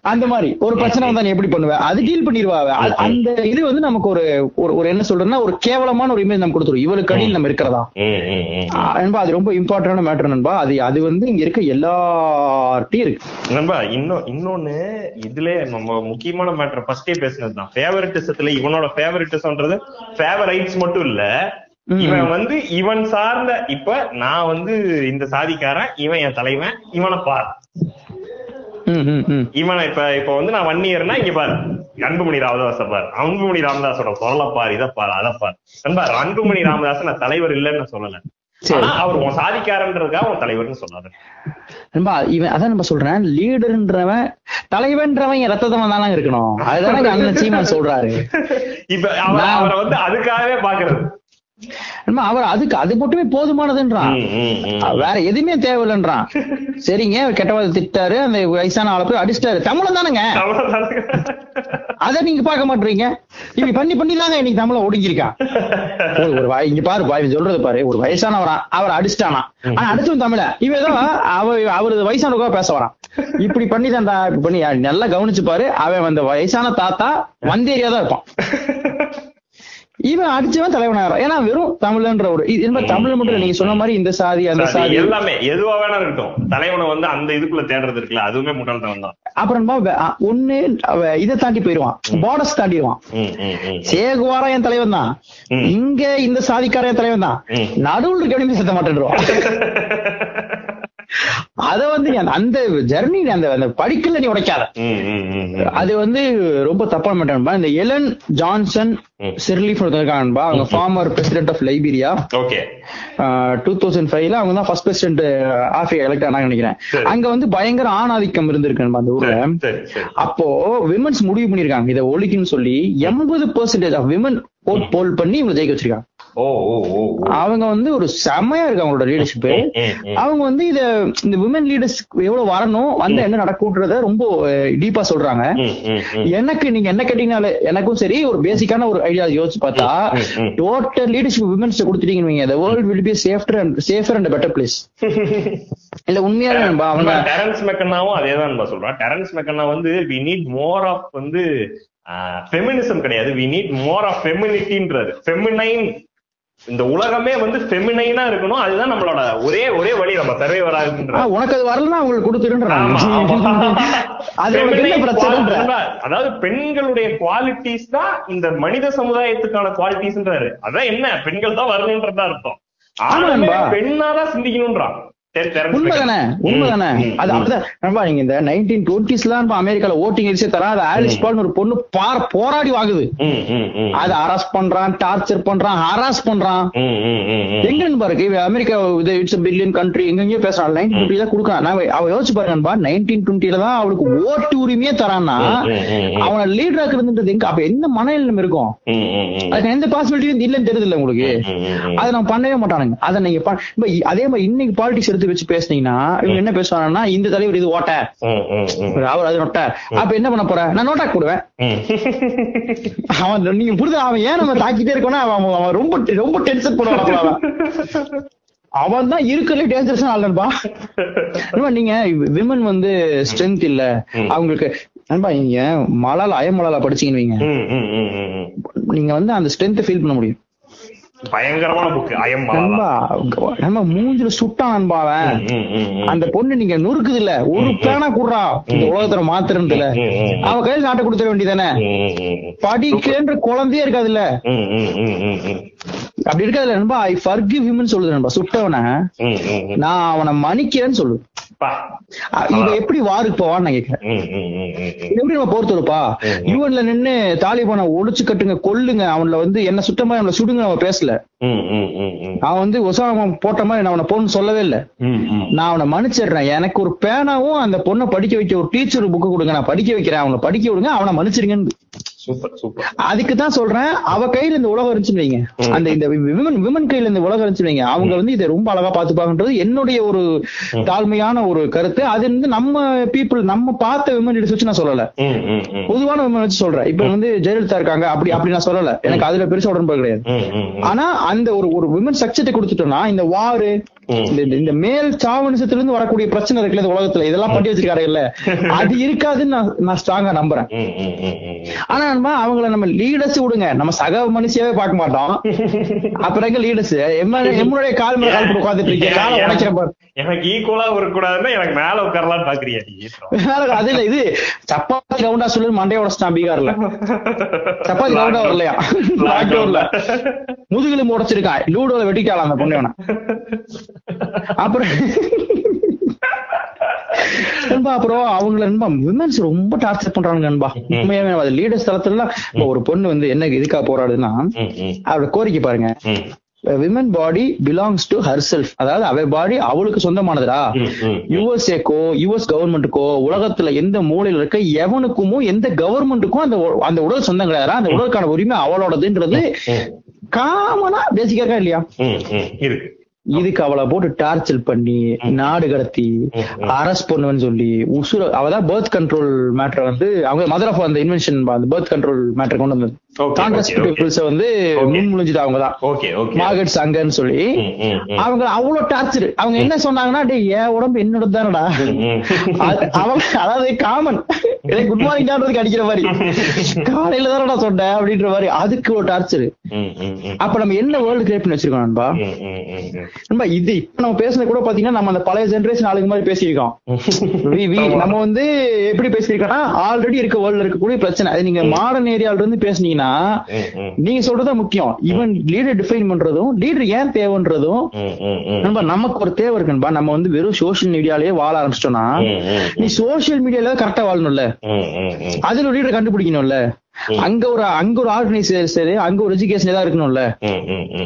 அந்த மாதிரி. ஒரு பிரச்சனை வந்தா நீ எப்படி பண்ணுவ? அது டீல் பண்ணிடுவா அந்த இது வந்து நமக்கு ஒரு ஒரு- என்ன சொல்றேன்னா ஒரு கேவலமான ஒரு இமேஜ் நம்ம கொடுத்துரும். இவளுக்கு அடியில் நம்ம இருக்கிறதா? ம், ம். ஆ, நண்பா அது ரொம்ப இம்பார்ட்டன்டான மேட்டர் நண்பா. அது அது வந்து இங்க இருக்க எல்லார்ட்டையும் இருக்கு. நண்பா இன்னும் இன்னொன்னு இதுல நம்ம முக்கியமான மேட்டர் ஃபர்ஸ்டே பேசினதுதான் ஃபேவரட்டிசத்துல இவனோட ஃபேவரட்டிசம்ன்றது ஃபேவரைட்ஸ் மட்டும் இல்ல. இவன் வந்து இவன் சார்ந்த இப்ப நான் வந்து இந்த சாதிக்காரன் இவன் என் தலைவன் இவனை பார். இவனை இப்ப இப்ப வந்து நான் ஒன் இயர்னா இங்க பாரு. அன்புமணி ராமதாஸ பார். அன்புமணி ராமதாஸோட குரலை பார் இதை பார் அதை பார். நண்பா அன்புமணி ராமதாஸ் நான் தலைவர் இல்லைன்னு நான் சொல்லல. அவர் உன் சாதிக்காரன்றதுக்காக உன் தலைவர்னு நண்பா இவன் அதான் நம்ம சொல்றேன். லீடர்ன்றவன் தலைவன்றவன் என் ரத்தத்தை வந்தாலும் இருக்கணும். அதுதானே அண்ணன் சீமான் சொல்றாரு. இப்ப அவர் வந்து அதுக்காகவே பாக்குறது. அவர் அதுக்கு அது மட்டுமே போதுமானதுன்றான். வேற எதுவுமே தேவையில்லைன்றான். [LAUGHS] சரிங்க கெட்டவாத திட்டாரு அந்த வயசான ஆளை போய் அடிச்சிட்டாரு. தமிழன் தானேங்க. அதை நீங்க பார்க்க மாட்டீங்க இப்படி பண்ணி பண்ணி தாங்க இன்னைக்கு தமிழ ஒடுங்கிருக்கான் ஒரு இங்க பாரு இவன் சொல்றது பாரு. ஒரு வயசானவரா அவர் அடிச்சிட்டானா? ஆனா அடிச்சவன் தமிழ. இவன் ஏதோ அவ அவரது வயசானவங்க பேச வரான். இப்படி பண்ணி தான்டா இப்படி பண்ணி நல்லா கவனிச்சு பாரு. அவன் அந்த வயசான தாத்தா வந்தேரியா தான் இருப்பான். [LAUGHS] இவன் அடிச்சவன் தலைவனாகிறான் ஏன்னா வெறும் தமிழன்ற ஒரு இது தமிழ் மட்டும் நீங்க சொன்ன மாதிரி இந்த சாதி அந்த சாதி எல்லாமே எதுவா வேணா இருக்கட்டும். தலைவனை வந்து அந்த இதுக்குள்ள தேடுறது இருக்குல்ல அதுவுமே முட்டாள்தனம் தான். அப்புறமா ஒண்ணு இதை தாண்டி போயிருவான். பார்டர்ஸ் தாண்டிடுவான். சேகுவாரா என் தலைவன் தான். இங்க இந்த சாதிக்கார என் தலைவன் தான். நடுவுல இருக்கவனையுமே செத்த மாட்டேன்றான் [LAUGHS] அத வந்து அந்த- ஜெர்னி அந்த அந்த படிக்கல நீ உடைக்காத. அது வந்து ரொம்ப தப்பா மாட்டேன்பா இந்த எலன் ஜான்சன். சிர்லீஃப் இருக்கான்பா அவங்க former president of Liberia okay. Two thousand ஃபைவ்ல அவங்க தான் ஃபர்ஸ்ட் பிரசிடென்ட் ஆஃப்ரிக்கா எலெக்ட் ஆனாங்க நினைக்கிறேன். அங்க வந்து பயங்கர ஆணாதிக்கம் இருந்திருக்குன்பா அந்த ஊர்ல. அப்போ விமன்ஸ் முடிவு பண்ணிருக்காங்க இதை ஒழிக்குன்னு சொல்லி எண்பது percentage of women vote poll பண்ணி இவங்க ஜெயிக்க வச்சிருக்காங்க ஓ ஓ ஓ ஓ. அவங்க வந்து ஒரு செமையா இருக்கு அவங்களோட லீடர்ஷிப். அவங்க வந்து இத இந்த விமன் லீடர்ஸ் எவ்வளவு வரணும் வந்து என்ன நடக்கும்ன்றத ரொம்ப டீப்பா சொல்றாங்க. எனக்கு நீங்க என்ன கேட்டீங்கனாலே எனக்கும் சரி ஒரு பேசிக்கான ஒரு ஐடியா யோசிச்சு பார்த்தா. டோட்டல் லீடர்ஷிப் விமன்ஸ் கொடுத்துட்டீங்க the world will be safer and safer and a better place [LAUGHS] இல்ல உண்மையாவே அவங்க டெரன்ஸ் மெக்கனாவும் அதே தான் சொல்றான் டெரன்ஸ் மெக்கனா வந்து வி நீட் மோர் ஆஃப் வந்து ஃபெமினிசம் கிடையாது. வி நீட் மோர் ஆஃப் ஃபெமினிட்டின்றது ஃபெமினைன் இந்த உலகமே வந்து ஃபெமினைனா இருக்கணும். அதுதான் நம்மளோட ஒரே ஒரே வழி. நம்ம சர்வைவர் ஆகுன்ற உனக்கு அது வரலன்னா அவங்களுக்கு கொடுத்துருன்றாங்க [LAUGHS] அதாவது பெண்களுடைய குவாலிட்டிஸ் தான் இந்த மனித சமுதாயத்துக்கான குவாலிட்டிஸ்ன்றாரு அதான் என்ன? பெண்கள் தான் வரணுன்றதா அர்த்தம். நண்பா. பெண்ணாதான் சிந்திக்கணும்ன்றான். ஒரு பொண்ணு பார் போராடி வாங்குது. அது பண்றான் டார்ச்சர் பண்றான் ஹராஸ் பண்றான். எங்க நண்பா இருக்கு இவ அமெரிக்கா இது இட்ஸ் பில்லியன் கண்ட்ரி எங்கெங்கயோ பேசுறான் நைன்டீன் டுவெண்ட்டி தான் கொடுக்கான் நான் அவ யோசிச்சு பாருங்க நண்பா நைன்டீன் டுவெண்ட்டில தான் அவளுக்கு ஓட்டு உரிமையே தரான்னா. அவனை லீடரா எங்க அப்ப என்ன மனநிலம் இருக்கும். அதுக்கு எந்த பாசிபிலிட்டியும் இல்லைன்னு தெரியுது உங்களுக்கு. அதை நம்ம பண்ணவே மாட்டானுங்க அதை நீங்க அதே மாதிரி இன்னைக்கு பாலிடிக்ஸ் எடுத்து வச்சு பேசுனீங்கன்னா இவங்க என்ன பேசுவாங்கன்னா இந்த தலைவர் இது ஓட்ட. அவர் அது நொட்ட. அப்ப என்ன பண்ண போற? நான் நோட்டா போடுவேன். ம். அவன் நீங்க புரியுதா அவன் ஏன் நம்ம தாக்கிட்டே இருக்கோம்னா அவன் அவன் ரொம்ப ரொம்ப டென்ஷன் பண்ணுவான் அவன் அவன். தான் இருக்கிறதுல டேஞ்சரஸ் ஆளுன்பா நீங்க விமன் வந்து ஸ்ட்ரென்த் இல்ல. அவங்களுக்கு நண்பா நீங்க மலாலா அயமலாலா படிச்சீங்கன்னு வைங்க. நீங்க வந்து அந்த ஸ்ட்ரென்த் ஃபீல் பண்ண முடியும். பயங்கரமான புக் அயம் நண்பா நம்ம மூஞ்சில சுட்டான் நண்பா அவன் அந்த பொண்ணு நீங்க நொறுக்குது இல்ல ஒரு பேனா குடுறா இந்த உலகத்துல. அவ கையில நாட்ட கொடுத்துட வேண்டியதானே படிக்கன்ற குழந்தையே இருக்காதுல்ல அப்படி இருக்காதுல்ல நண்பா ஐ ஃபர்கிவ் ஹிம்னு சொல்லுது நண்பா சுட்டவன நான் அவனை மன்னிக்கிறேன்னு சொல்லு அ- இவ எப்படி வாருக்கு போவான்னு நான் கேக்குறேன். இது எப்படி நம்ம போர் தொடுப்பா யூஎன்ல நின்னு தாலிபானை ஒழிச்சு கட்டுங்க கொல்லுங்க அவன்ல வந்து என்ன சுத்தமா அவனை சுடுங்க அவன் பேசல. அவன் வந்து ஒசாமா போட்ட மாதிரி நான் அவனை போன்னு சொல்லவே இல்ல. நான் அவனை மன்னிச்சிடுறேன். எனக்கு ஒரு பேனாவும் அந்த பொண்ணை படிக்க வைக்க ஒரு டீச்சர் புக்கு கொடுங்க. நான் படிக்க வைக்கிறேன். அவனை படிக்க விடுங்க. அவனை மன்னிச்சிருங்கன்னு அதுக்கு தான் சொல்றேன் அவ கையில இந்த உலகம் இருந்துச்சு வைங்க. அந்த இந்த விமன் விமன் கையில இந்த உலகம் இருந்துச்சு வைங்க. அவங்க வந்து இதை ரொம்ப அழகா பாத்துப்பாங்கன்றது என்னுடைய ஒரு தாழ்மையான ஒரு கருத்து. அது வந்து நம்ம பீப்புள் நம்ம பார்த்த விமன் லீடர்ஸ் வச்சு நான் சொல்லல. பொதுவான விமன் வச்சு சொல்றேன். இப்ப வந்து ஜெயலலிதா இருக்காங்க. அப்படி அப்படி நான் சொல்லல. எனக்கு அதுல பெருசா உடன்பாடு கிடையாது. ஆனா அந்த ஒரு ஒரு விமன் சக்சத்தை கொடுத்துட்டோம்னா இந்த வாரு இந்த மேல் சாவணிசத்துல இருந்து வரக்கூடிய பிரச்சனை இருக்குல்ல இந்த உலகத்துல. இதெல்லாம் பட்டி வச்சிருக்காரு இல்ல அது இருக்காதுன்னு நான் ஸ்ட்ராங்கா நம்புறேன். ஆனா நண்பா அவங்கள நம்ம லீடர்ஸ் விடுங்க. நம்ம சக மனுஷியாவே பார்க்க மாட்டோம். அப்புறம் எங்க லீடர்ஸ் எம்முடைய கால் மேல கால் உட்காந்துட்டு இருக்கேன் காலை உடைக்கிற பாரு. எனக்கு ஈக்குவலா இருக்கக்கூடாதுன்னா எனக்கு மேல உட்காரலாம்னு பாக்குறியா அது இல்ல இது சப்பாத்தி ரவுண்டா சொல்லு மண்டைய உடச்சிட்டான் பீகார்ல சப்பாத்தி ரவுண்டா வரலையா? லாக்டவுன்ல முதுகுலும் உடைச்சிருக்கான் லூடோல வெட்டிட்டாலாம் அந்த பொண்ணு அப்புறம் நண்பா அப்புறம் அவங்கள நண்பா விமன்ஸ் ரொம்ப டார்ச்சர் பண்றாங்க நண்பா. உண்மையாவே அது லீடர்ஸ் தளத்துல ஒரு பொண்ணு வந்து என்ன இதுக்கா போராடுதுன்னா அவரோட கோரிக்கை பாருங்க. Women body belongs to herself அதாவது அவ பாடி அவளுக்கு சொந்தமானதுடா. யுஎஸ்ஏக்கோ யுஎஸ் கவர்மெண்ட்டுக்கோ உலகத்துல எந்த மூலையில இருக்க எவனுக்குமோ எந்த கவர்மெண்ட்டுக்கும் அந்த அந்த உடல் சொந்தம் கிடையாது அந்த உடலுக்கான உரிமை அவளோடதுன்றது காமனா பேசிக்கா இல்லையா? இதுக்கு அவளை போட்டு டார்ச்சர் பண்ணி நாடு கடத்தி. அரெஸ்ட் பண்ணுவேன்னு சொல்லி உசுர அவதான் பர்த் கண்ட்ரோல் மேட்டர் வந்து அவங்க மதர் ஆஃப் அந்த இன்வென்ஷன் அந்த பர்த் கண்ட்ரோல் மேட்டர் கொண்டு வந்தது. வந்து Okay. முன் முழிஞ்சது அவங்க தான். ஓகே ஓகே மார்கெட் சங்கர்னு சொல்லி. அவங்க அவ்வளவு டார்ச்சர். அவங்க என்ன சொன்னாங்கன்னா என் உடம்பு என்னோட தானடா? அவங்க அதாவது காமன் குட் மார்னிங் அடிக்கிற மாதிரி. [LAUGHS] காலையில தானடா சொன்னேன் அப்படின்ற மாதிரி. அதுக்கு ஒரு டார்ச்சர். அப்ப நம்ம என்ன வேர்ல்டு கிரியேட் பண்ணி வச்சிருக்கோம் நண்பா? இது இப்ப நம்ம பேசுனது கூட பாத்தீங்கன்னா நம்ம அந்த பழைய ஜெனரேஷன் ஆளுங்க மாதிரி பேசியிருக்கோம். [LAUGHS] நம்ம வந்து எப்படி பேசியிருக்கோம்னா ஆல்ரெடி இருக்க வேர்ல்ட்ல இருக்கக்கூடிய பிரச்சனை. அது நீங்க மாடர்ன் ஏரியால இருந்து பேசுனீங்கன்னா. நீங்க சொல்றதா முக்கியம். ஈவன் லீடர் டிஃபைன் பண்றதும் லீடர் ஏன் தேவைன்றதும். நண்பா நமக்கு ஒரு தேவை இருக்குன்பா நம்ம வந்து வெறும் சோஷியல் மீடியாலயே வாழ ஆரம்பிச்சிட்டோம்னா நீ சோஷியல் மீடியால கரெக்டா வாழணும்ல. அதுல லீடர் கண்டுபிடிக்கணும்ல. அங்க ஒரு அங்க ஒரு ஆர்கனைசேஷன் அங்க ஒரு எஜுகேஷன் ஏதாவது இருக்கணும்ல.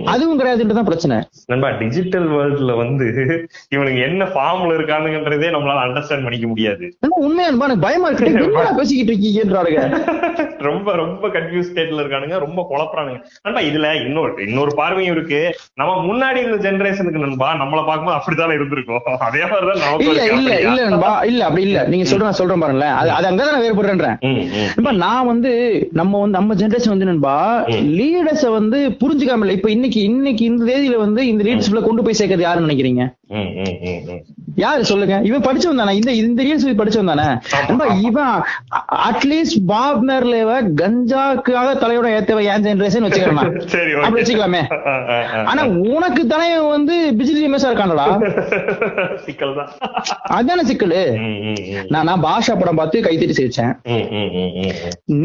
அதுவும் கிடையாதுன்றதான் பிரச்சனை. நண்பா டிஜிட்டல் வேர்ல்ட்ல வந்து இவனுக்கு என்ன ஃபார்ம்ல இருக்கானுங்கன்றதே நம்மளால அண்டர்ஸ்டாண்ட் பண்ணிக்க முடியாது. உண்மையா எனக்கு பயமா இருக்கு. பேசிக்கிட்டு இருக்கீங்கன்றாருங்க [LAUGHS] ரொம்ப ரொம்ப கன்ஃபியூஸ் ஸ்டேட்ல இருக்கானுங்க. ரொம்ப குழப்பறானுங்க. நண்பா இதுல இன்னொரு இன்னொரு பார்வையும் இருக்கு. நம்ம முன்னாடி இருந்த ஜெனரேஷனுக்கு நண்பா நம்மள பார்க்கும்போது அப்படித்தானே இருந்திருக்கும். [LAUGHS] அதே மாதிரிதான் நமக்கு இல்ல இல்ல? இல்ல நண்பா. [LAUGHS] இல்ல அப்படி இல்ல. நீங்க சொல்ற சொல்றேன் பாருங்களேன். அது அங்கதான். நண்பா நான் வந்து நம்ம வந்து நம்ம ஜெனரேஷன் வந்து நண்பா லீடர்ஸ வந்து புரிஞ்சுக்காம இல்ல. இப்ப இன்னைக்கு இன்னைக்கு இந்த தேதியில வந்து இந்த லீடர்ஷிப்ல கொண்டு போய் சேர்க்கறது யாருன்னு நினைக்கிறீங்க. யாரு? சொல்லுங்க. இவன் படிச்சவன் தானே. இந்த இந்த ரீல்ஸ் படிச்சவன் தானே. நண்பா இவன் அட்லீஸ்ட் பாப் மேர்லேவ கஞ்சாக்காக தலையோட ஏத்தவ ஏன் ஜெனரேஷன் வச்சுக்கிறேன் சரி அப்படி வச்சுக்கலாமே. ஆனா உனக்கு தானே வந்து பிஜிலி எம்எஸ்ஆ இருக்கானடா. [LAUGHS] சிக்கல்? தான் அதானே சிக்கலு. நான் நான் பாஷா படம் பார்த்து கைத்தட்டி சிரிச்சேன்.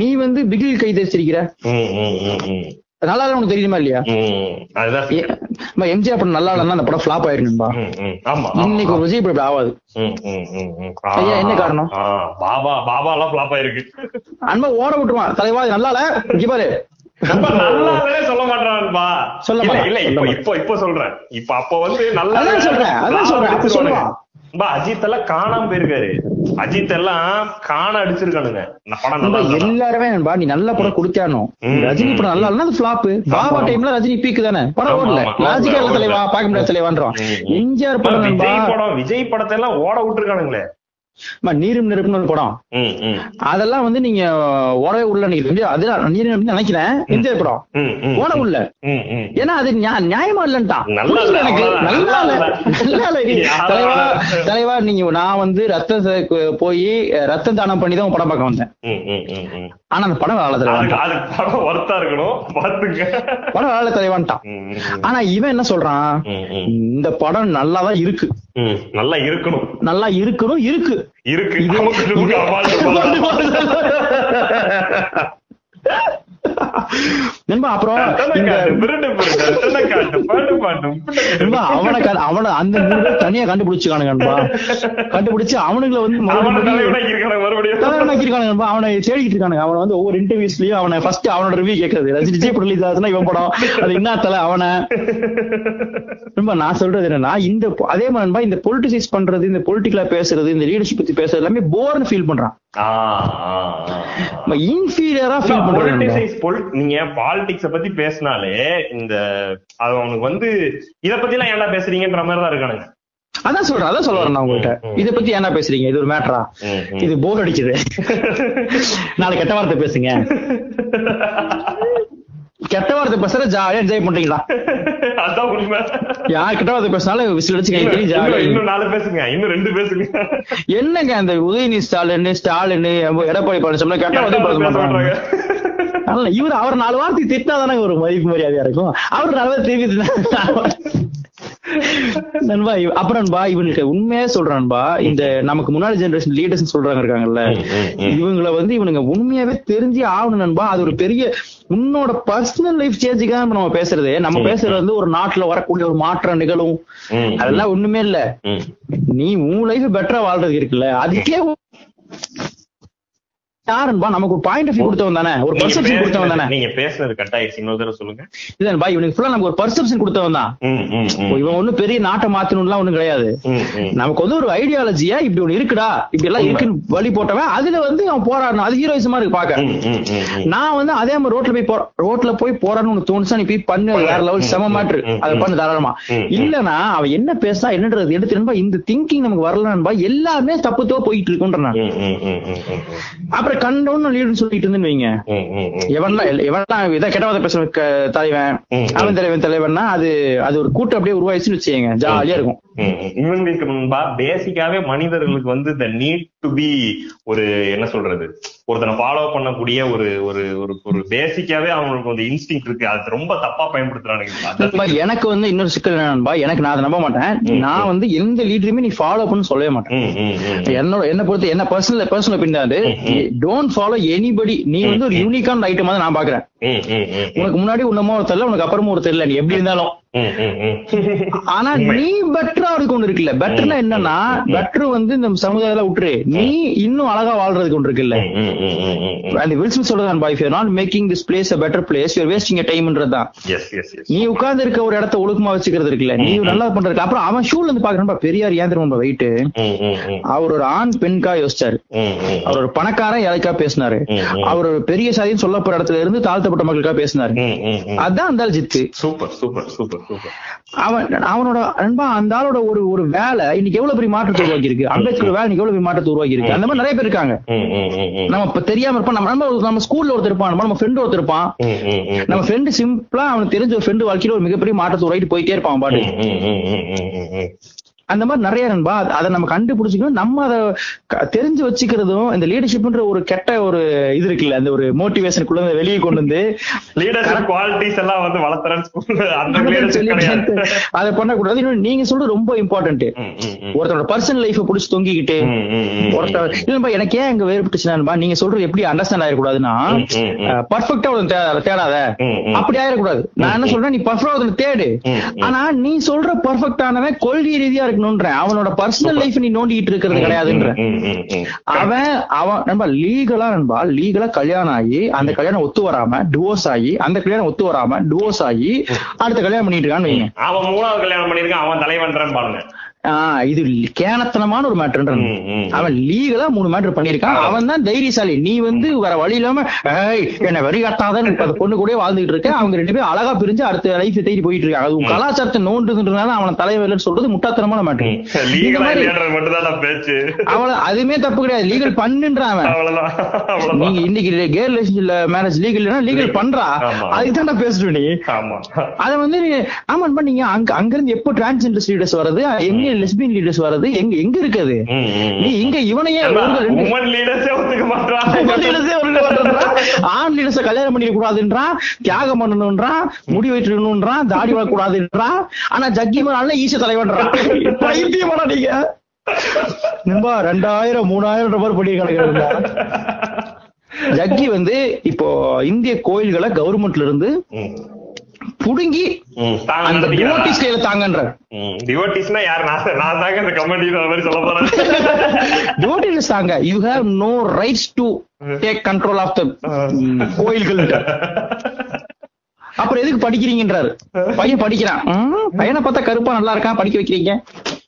நீ வந்து பிகில் கைத்தட்டி சிரிக்கிற ம், ம், ம், ம். நல்லா உனக்கு தெரியுமா இல்லையா? எம்ஜிஆர் படம் நல்லா இல்லைன்னா அந்த படம் ஃபிளாப் ஆமா. இன்னைக்கு ஒரு விஜய் இப்படி ஆகாது. ஐயா, என்ன காரணம்? பாபா பாபா எல்லாம் ஃபிளாப் ஆயிருக்கு. அன்பா ஓட விட்டுருவான் தலைவா நல்லா இல்ல இங்க பாரு. சொல்ல மாட்டான்பா சொல்ல இல்ல இப்போ. இப்போ இப்போ சொல்றேன். இப்போ அப்போ வந்து நல்லா சொல்றேன், அதான் சொல்றேன், அப்ப சொல்லுவான். அஜித் எல்லாம் காணாம போயிருக்காரு. அஜித் எல்லாம் காண அடிச்சிருக்கானுங்க. இல்ல. எல்லாருமே நண்பா நீ நல்ல படம் கொடுத்தானோ ரஜினி படம் நல்லா இல்லைன்னா அது ஃபிளாப் பாபா. டைம்ல ரஜினி பீக் தானே? படம் ஓடல. லாஜிக்கா இல்ல. தலைவா பார்க்க முடியாத தலைவான்றோம். எம்ஜிஆர் படம் விஜய் படம் விஜய் படத்தை எல்லாம் ஓட விட்டுருக்கானுங்களே. நீரும் நெருப்புன்னு படம். அதெல்லாம் வந்து நீங்க ஓடவே உள்ள நினைக்கிறீங்க அதுதான் நினைக்கிறேன். எம்ஜிஆர் படம். ஓட உள்ள. ஏன்னா அது நியா- நியாயமா இல்லன்ட்டான் நல்லா எனக்கு? தலைவா நீங்க நான் வந்து ரத்தம் போய் ரத்தம் தானம் பண்ணி தான் படம் பார்க்க வந்தேன். ஆனா அந்த படம் வேலை தலைவா அதுக்கு அதுக்கு படம் ஒர்த்தா இருக்கணும். பாத்துங்க படம் வேலை தலைவான்ட்டான். ஆனா இவன் என்ன சொல்றான். இந்த படம் நல்லாதான் இருக்கு. நல்லா இருக்கணும். நல்லா இருக்கணும் இருக்கு. இருக்கு. அவனை அந்த மூணு பேர் தனியா கண்டுபிடிச்சுக்கானுங்க நண்பா. கண்டுபிடிச்சு அவனுங்களை வந்து மறுபடியும். அவனை தேடிக்கிட்டு இருக்கானுங்க அவனை வந்து ஒவ்வொரு இன்டர்வியூஸ்லயும் அவனை ஃபர்ஸ்ட் அவனோட ரிவ்யூ கேட்கறது ரஜினி படம் ரிலீஸ் ஆச்சுன்னா இவன் படம். அது என்ன அவனை? நண்பா நான் சொல்றது என்னன்னா இந்த அதே மாதிரி இந்த பொலிட்டிசைஸ் பண்றது இந்த பொலிட்டிக்கலா பேசுறது இந்த லீடர்ஷிப் பத்தி பேசுறது எல்லாமே போர்னு ஃபீல் பண்றான். இன்ஃபீரியரா ஃபீல் பண்றான் பாலிடிக்ஸ பத்தி பேசினாலே இந்த அது அவனுக்கு வந்து இத பத்தி எல்லாம் ஏன்டா பேசுறீங்கன்ற மாதிரி தான் இருக்கானுங்க. அதான் சொல்றேன் அதான் சொல்ல வரேன் நான் ம். இத பத்தி என்ன பேசுறீங்க? இது ஒரு மேட்டரா. இது போர் அடிக்குது. நாளை கெட்ட வார்த்தை பேசுங்க. கெட்ட வார்த்தை பேசுற ஜாலியா என்ஜாய் பண்றீங்களா? அதான் உண்மை. யார் கெட்ட வார்த்தை பேசினாலும் விசில் அடிச்சு கை இன்னும் நாலு பேசுங்க இன்னும் ரெண்டு பேசுங்க. என்னங்க அந்த உதயநிதி ஸ்டாலின் ஸ்டாலின் எடப்பாடி பழனிசாமி கெட்ட வார்த்தை பேச மாட்டாங்க. அதனால இவர் அவர் நாலு வார்த்தை திட்டினா தானே ஒரு மதிப்பு மரியாதையா இருக்கும். அவர் நாலு வார்த்தை திருப்பி நண்பா அப்புறம் நண்பா இவனுக்கு உண்மையா சொல்றான்பா இந்த நமக்கு முன்னாடி ஜெனரேஷன் லீடர்ஸ் சொல்றாங்க இருக்காங்கல்ல. இவங்களை வந்து இவனுங்க உண்மையாவே தெரிஞ்சே ஆகணும் நண்பா. அது ஒரு பெரிய உன்னோட பர்சனல் லைஃப் சேஞ்சுக்காக நம்ம பேசுறது. நம்ம பேசுறது வந்து ஒரு நாட்டுல வரக்கூடிய ஒரு மாற்றம் நிகழும். அதெல்லாம் ஒண்ணுமே இல்ல. நீ உன் லைஃப் பெட்டரா வாழ்றது இருக்குல்ல. அதுக்கே யாருன்பா நமக்கு ஒரு பாயிண்ட் ஆஃப் வியூ கொடுத்தவன் தானே? ஒரு பர்செப்ஷன் கொடுத்தவன் தானே? நீங்க பேசுனது கட் ஆயிடுச்சு இன்னொரு தடவை சொல்லுங்க. இல்லன்பா இவனுக்கு ஃபுல்லா நமக்கு ஒரு பர்செப்ஷன் கொடுத்தவன் தான். இவன் ஒண்ணும் பெரிய நாட்டை மாத்தணும்லாம் ஒண்ணும் கிடையாது. நமக்கு வந்து ஒரு ஐடியாலஜியா இப்படி ஒண்ணு இருக்குடா. இப்படி எல்லாம் இருக்குன்னு வழி போட்டவன் அதுல வந்து அவன் போராடணும் அது ஹீரோயிசமா இருக்கு பாக்க. நான் வந்து அதே மாதிரி ரோட்ல போய் போற ரோட்ல போய் உனக்கு தோணுச்சா நீ போய் பண்ணு வேற லெவல் செம மேட்ரு ம், அதை. பண்ணு தாராளமா. இல்லனா அவன் என்ன பேசா என்னன்றது எடுத்து நண்பா இந்த திங்கிங் நமக்கு வரலன்பா எல்லாமே தப்புத்தோ போயிட்டு இருக்குன்ற அப்புறம் கண்டவன் லீடுன்னு சொல்லிட்டு இருந்தேன்னு வைங்க. எவன்லாம் எவன்லாம் இதை கெட்டவாத பேசுற தலைவன். அவன் தலைவன் தலைவன்னா அது அது ஒரு கூட்டம் அப்படியே உருவாயிச்சுன்னு வச்சுக்கோங்க ஜாலியா இருக்கும். இவங்களுக்கு முன்பா பேசிக்காவே மனிதர்களுக்கு வந்து இந்த நீட் டு பி ஒரு என்ன சொல்றது ஒருத்தனை ஃபாலோ பண்ணக்கூடிய ஒரு ஒரு ஒரு ஒரு பேசிக்காவே அவங்களுக்கு ஒரு இன்ஸ்டிங் இருக்கு. அது ரொம்ப தப்பா பயன்படுத்துறானுங்க. எனக்கு வந்து இன்னொரு சிக்கல் என்ன நண்பா எனக்கு நான் அதை நம்ப மாட்டேன். நான் வந்து எந்த லீடருமே நீ ஃபாலோ பண்ணு சொல்லவே மாட்டேன். என்னோட என்ன பொறுத்து என்ன பர்சனல் பர்சனல் ஒப்பீனியன் அது. டோன்ட் ஃபாலோ எனிபடி நீ வந்து ஒரு யூனிக்கான ஐட்டம் தான் நான் பாக்குறேன். உனக்கு முன்னாடி உன்னமோ ஒரு தெரியல உனக்கு அப்புறமும் ஒரு தெரியல நீ எப்படி இருந்தாலும். [LAUGHS] ஆனா நீ பெட்டரா இருக்கு ஒண்ணு இருக்குல்ல. பெட்டர்னா என்னன்னா பெட்டர் வந்து இந்த சமுதாயத்துல விட்டுரு. நீ இன்னும் அழகா வாழ்றதுக்கு ஒன்று இருக்குல்ல. அந்த வில்சன் சொல்றதான் boy you're not making this place a better place you're wasting டைம்ன்றது தான். Yes, yes, yes. நீ உட்கார்ந்து இருக்க ஒரு இடத்த ஒழுக்கமா வச்சுக்கிறது இருக்குல்ல. நீ நல்லா பண்றதுக்கு அப்புறம் அவன் ஷூல இருந்து பாக்குறப்ப பெரியார் ஏன் தெரியுமா வெயிட். அவர் ஒரு ஆண் பெண்கா யோசிச்சாரு. அவர் ஒரு பணக்காரன் ஏழைக்கா பேசினாரு. அவர் ஒரு பெரிய சாதின்னு சொல்ல போற இடத்துல இருந்து தாழ்த்தப்பட்ட மக்களுக்கா பேசினாரு. அதான் அந்த ஜித்து சூப்பர் சூப்பர் சூப்பர். அவன் அவனோட அன்பா அந்த ஆளோட ஒரு ஒரு வேலை இன்னைக்கு எவ்வளவு பெரிய மாற்றத்தை உருவாக்கி இருக்கு அம்பேத்கர் வேலை இன்னைக்கு எவ்வளவு பெரிய மாற்றத்தை உருவாக்கி இருக்கு அந்த மாதிரி நிறைய பேர் இருக்காங்க. நம்ம இப்ப தெரியாம இருப்போம். நம்ம நம்ம நம்ம ஸ்கூல்ல ஒருத்தர் இருப்பான் நம்ம ஃப்ரெண்ட் ஒருத்தர் இருப்பான். நம்ம ஃப்ரெண்டு சிம்பிளா அவனுக்கு தெரிஞ்ச ஒரு ஃப்ரெண்டு வாழ்க்கையில ஒரு மிகப்பெரிய மாற்றத்தை உருவாக்கிட்டு போயிட்டே இருப்பான் பாட்டு. அந்த மாதிரி நிறைய நண்பா அத- நம்ம கண்டுபிடிச்சிக்கணும். நம்ம அதை தெரிஞ்சு வச்சுக்கிறதும் இந்த லீடர்ஷிப்ன்ற ஒரு கெட்ட ஒரு இது இருக்குல்ல அந்த ஒரு மோட்டிவேஷனுக்குள்ள இருந்து வெளியே கொண்டு வந்து லீடர்ஷிப் குவாலிட்டிஸ் எல்லாம் வந்து வளர்த்துறேன் ஸ்கூல்ல அந்த [LAUGHS] அதை பண்ணக்கூடாது. நீங்க சொல்றது ரொம்ப இம்பார்ட்டன்ட். ஒருத்தரோட பர்சனல் லைஃப புடிச்சு தொங்கிக்கிட்டு ஒருத்தர் இல்லப்பா எனக்கு ஏன் இங்க வேறுபட்டுச்சுன்னா நீங்க சொல்றது எப்படி அண்டர்ஸ்டாண்ட் ஆயிடக்கூடாதுன்னா. பர்ஃபெக்டா ஒரு தேடாத. அப்படி ஆயிடக்கூடாது நான் என்ன சொல்றேன் நீ பர்ஃபெக்டா தேடு. ஆனா நீ சொல்ற பர்ஃபெக்ட் ஆனவன் கொள்கை ரீதியா இருக்கணும்ன்றேன் அவனோட பர்சனல் லைஃப் நீ நோண்டிட்டு இருக்கிறது கிடையாதுன்ற. அவன் அவன் நண்பா லீகலா நண்பா லீகலா கல்யாணம் ஆகி அந்த கல்யாணம் ஒத்து வராம டிவோர்ஸ் ஆகி அந்த கல்யாணம் ஒத்து வராம டிவோர்ஸ் ஆகி அடுத்த கல்யாணம் பண்ணிட்டு இருக்கான்னு அவன் மூணாவது கல்யாணம் பண்ணிருக்கான் அவன் தலைவன்றேன் பாருங்க. இது கேனத்தனமான ஒரு மேட்டர் ம், ம். அவன் லீகலா மூணு மேட்டர் பண்ணிருக்கான் அவன் தான் தைரியசாலி. நீ வந்து வேற வழி இல்லாம என்ன வெறி காட்டாதான் அந்த பொண்ணு கூட வாழ்ந்துட்டு இருக்க அவங்க ரெண்டு பேரும் அழகா பிரிஞ்சு அடுத்த லைஃப் தேடி போயிட்டு இருக்காங்க. அது கலாச்சாரத்தை நோண்டுன்றதுனால அவன தலைவர்னு சொல்றது முட்டாத்தனமான நான் பேச்சு. அவள அதுமே தப்பு கிடையாது. லீகல் பண்ணுன்றான் அவன். நீங்க இன்னைக்கு கே ரிலேஷன்ல மேரேஜ் லீகல் லீகல் பண்றா? ஆமா. அதுக்கு தான் பேசுறேன் நீ. அத வந்து நீங்க- ஆமா நீங்க அங்க அங்க இருந்து எப்போ டிரான்ஸ்ஜெண்டர் லீடர்ஸ் வருது எங்க லெஸ்பியன் லீடர்ஸ் வருது எங்க எங்க இருக்குது? நீ. இங்க இவனையே. [LAUGHS] [LAUGHS] ஆண் லீடர்ஸ கல்யாணம் பண்ணிக்க கூடாதுன்றான் தியாகம் பண்ணணும்ன்றான் முடி வைக்கணும்ன்றான் தாடி வளரக்கூடாதுன்றான் ஆனா ஜக்கி நல்ல ஈச தலைவன்றான். பைத்தியமாடா நீங்க. நண்பா ரெண்டாயிரம் மூணாயிரம் ரூபாய் பண்ணி கிடக்குறா [LAUGHS] ஜக்கி வந்து இப்போ இந்திய கோயில்களை கவர்மெண்ட்ல இருந்து புடுங்கி அந்த? டிவோட்டிஸ் கையில தாங்கன்ற. ம், devotees-னா யார்? நான் நான் தாங்க இந்த கமெண்ட் மாதிரி சொல்ல போறேன். டிவோட்டிஸ் தாங்க. You have no rights to take control of the கோயில்கள் அப்புறம் எதுக்கு படிக்கிறீங்கன்றாரு? பையன் படிக்கிறான். பையனை பார்த்தா கருப்பா நல்லா இருக்கான். படிக்க வைக்கிறீங்க.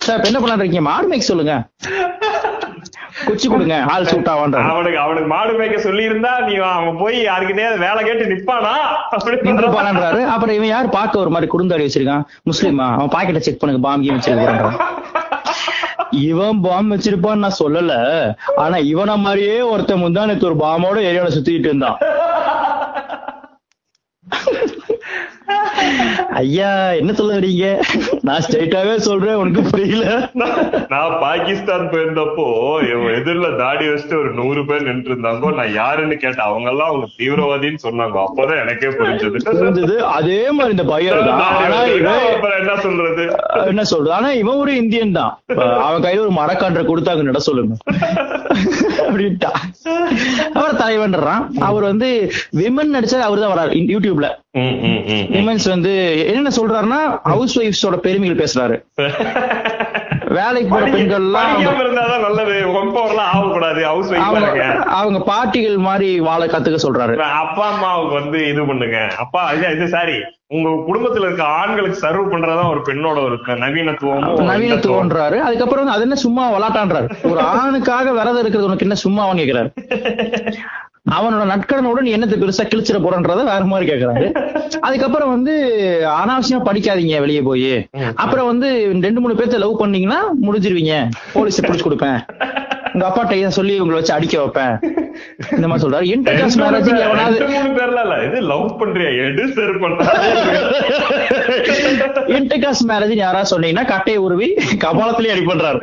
சார் இப்ப என்ன பண்ணலான்னு இருக்கீங்க? மாடு மேய்க்க சொல்லுங்க. குச்சி கொடுங்க. ஆள் சூட் ஆவான்றாரு அவனுக்கு அவனுக்கு மாடு மேய்க்க சொல்லி இருந்தா நீ அவன் போய் யாருக்கிட்டே வேலை கேட்டு நிப்பானா? பாலான்றாரு அப்புறம் இவன் யார்? பார்க்க ஒரு மாதிரி குறுந்தாடி வச்சிருக்கான். முஸ்லீமா? அவன் பாக்கெட்டை செக் பண்ணுங்க. பாம் கீம் வச்சிருக்கான் இவன் பாம் வச்சிருப்பான்னு நான் சொல்லல. ஆனா இவன மாதிரியே ஒருத்தன் முந்தானத்து ஒரு பாம்போட ஏரியால சுத்திட்டு இருந்தான். ஐயா என்ன சொல்ல வரீங்க நான் ஸ்ட்ரைட்டாவே சொல்றேன் உனக்கு புரியல. நான் பாகிஸ்தான் போயிருந்தப்போ எதிரில தாடி வச்சுட்டு ஒரு நூறு பேர் நின்று இருந்தாங்க நான் யாருன்னு கேட்டேன். அவங்க எல்லாம் அவங்க தீவிரவாதின்னு சொன்னாங்க. அப்பதான் எனக்கே புரிஞ்சது. புரிஞ்சது. அதே மாதிரி இந்த பையன் என்ன சொல்றது? என்ன சொல்றது? ஆனா இவன் ஒரு இந்தியன் தான். அவன் கையில ஒரு மரக்கான்ற கொடுத்தாங்க நட சொல்லுங்க? அப்படின்ட்டா அவர் தலைவன்றான் அவர் வந்து விமன் நடிச்சா அவர் தான் வராரு யூடியூப்ல. விமன்ஸ் வந்து என்னென்ன சொல்றாருன்னா ஹவுஸ் ஒய்ஃப்ஸோட பெருமைகள் பேசுறாரு. வேலைக்கு போற பெண்கள் எல்லாம் நல்லது. அவங்க பாட்டிகள் மாதிரி வாழ கத்துக்க சொல்றாரு. அப்பா அம்மாவுக்கு வந்து இது பண்ணுங்க. அப்பா இது சாரி உங்க குடும்பத்துல இருக்க ஆண்களுக்கு சர்வ் பண்றதா ஒரு பெண்ணோட ஒரு ஒரு நவீனத்துவன்றாரு அதுக்கப்புறம் வந்து அது என்ன சும்மா விளாட்டான்றாரு ஒரு ஆணுக்காக விரதம் இருக்கிறது உனக்கு என்ன சும்மாவான்னு கேக்குறாரு. அவனோட நட்கடனோட நீ என்னத்தை பெருசா கிழிச்சிட போறன்றத வேற மாதிரி கேக்குறாரு. அதுக்கப்புறம் வந்து அனாவசியமா படிக்காதீங்க வெளியே போய். அப்புறம் வந்து ரெண்டு மூணு பேர்த்த லவ் பண்ணீங்கன்னா முடிஞ்சிருவீங்க. போலீஸ் புடிச்சு கொடுப்பேன். உங்க அப்பாட்ட இதை சொல்லி உங்களை வச்சு அடிக்க வைப்பேன்? இந்த மாதிரி சொல்றாரு. இன்டர் காஸ்ட் மேரேஜ் எவனாவது பேர்ல இது லவ் பண்றியா? எடு சர் பண்றா இன்டர்காஸ்ட் மேரேஜ் யாராவது சொன்னீங்கன்னா கட்டையை உருவி கபாலத்திலேயே அடி பண்றாரு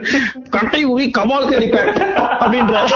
கட்டை உருவி கபாலத்திலே அடிப்பேன். அப்படின்றாரு.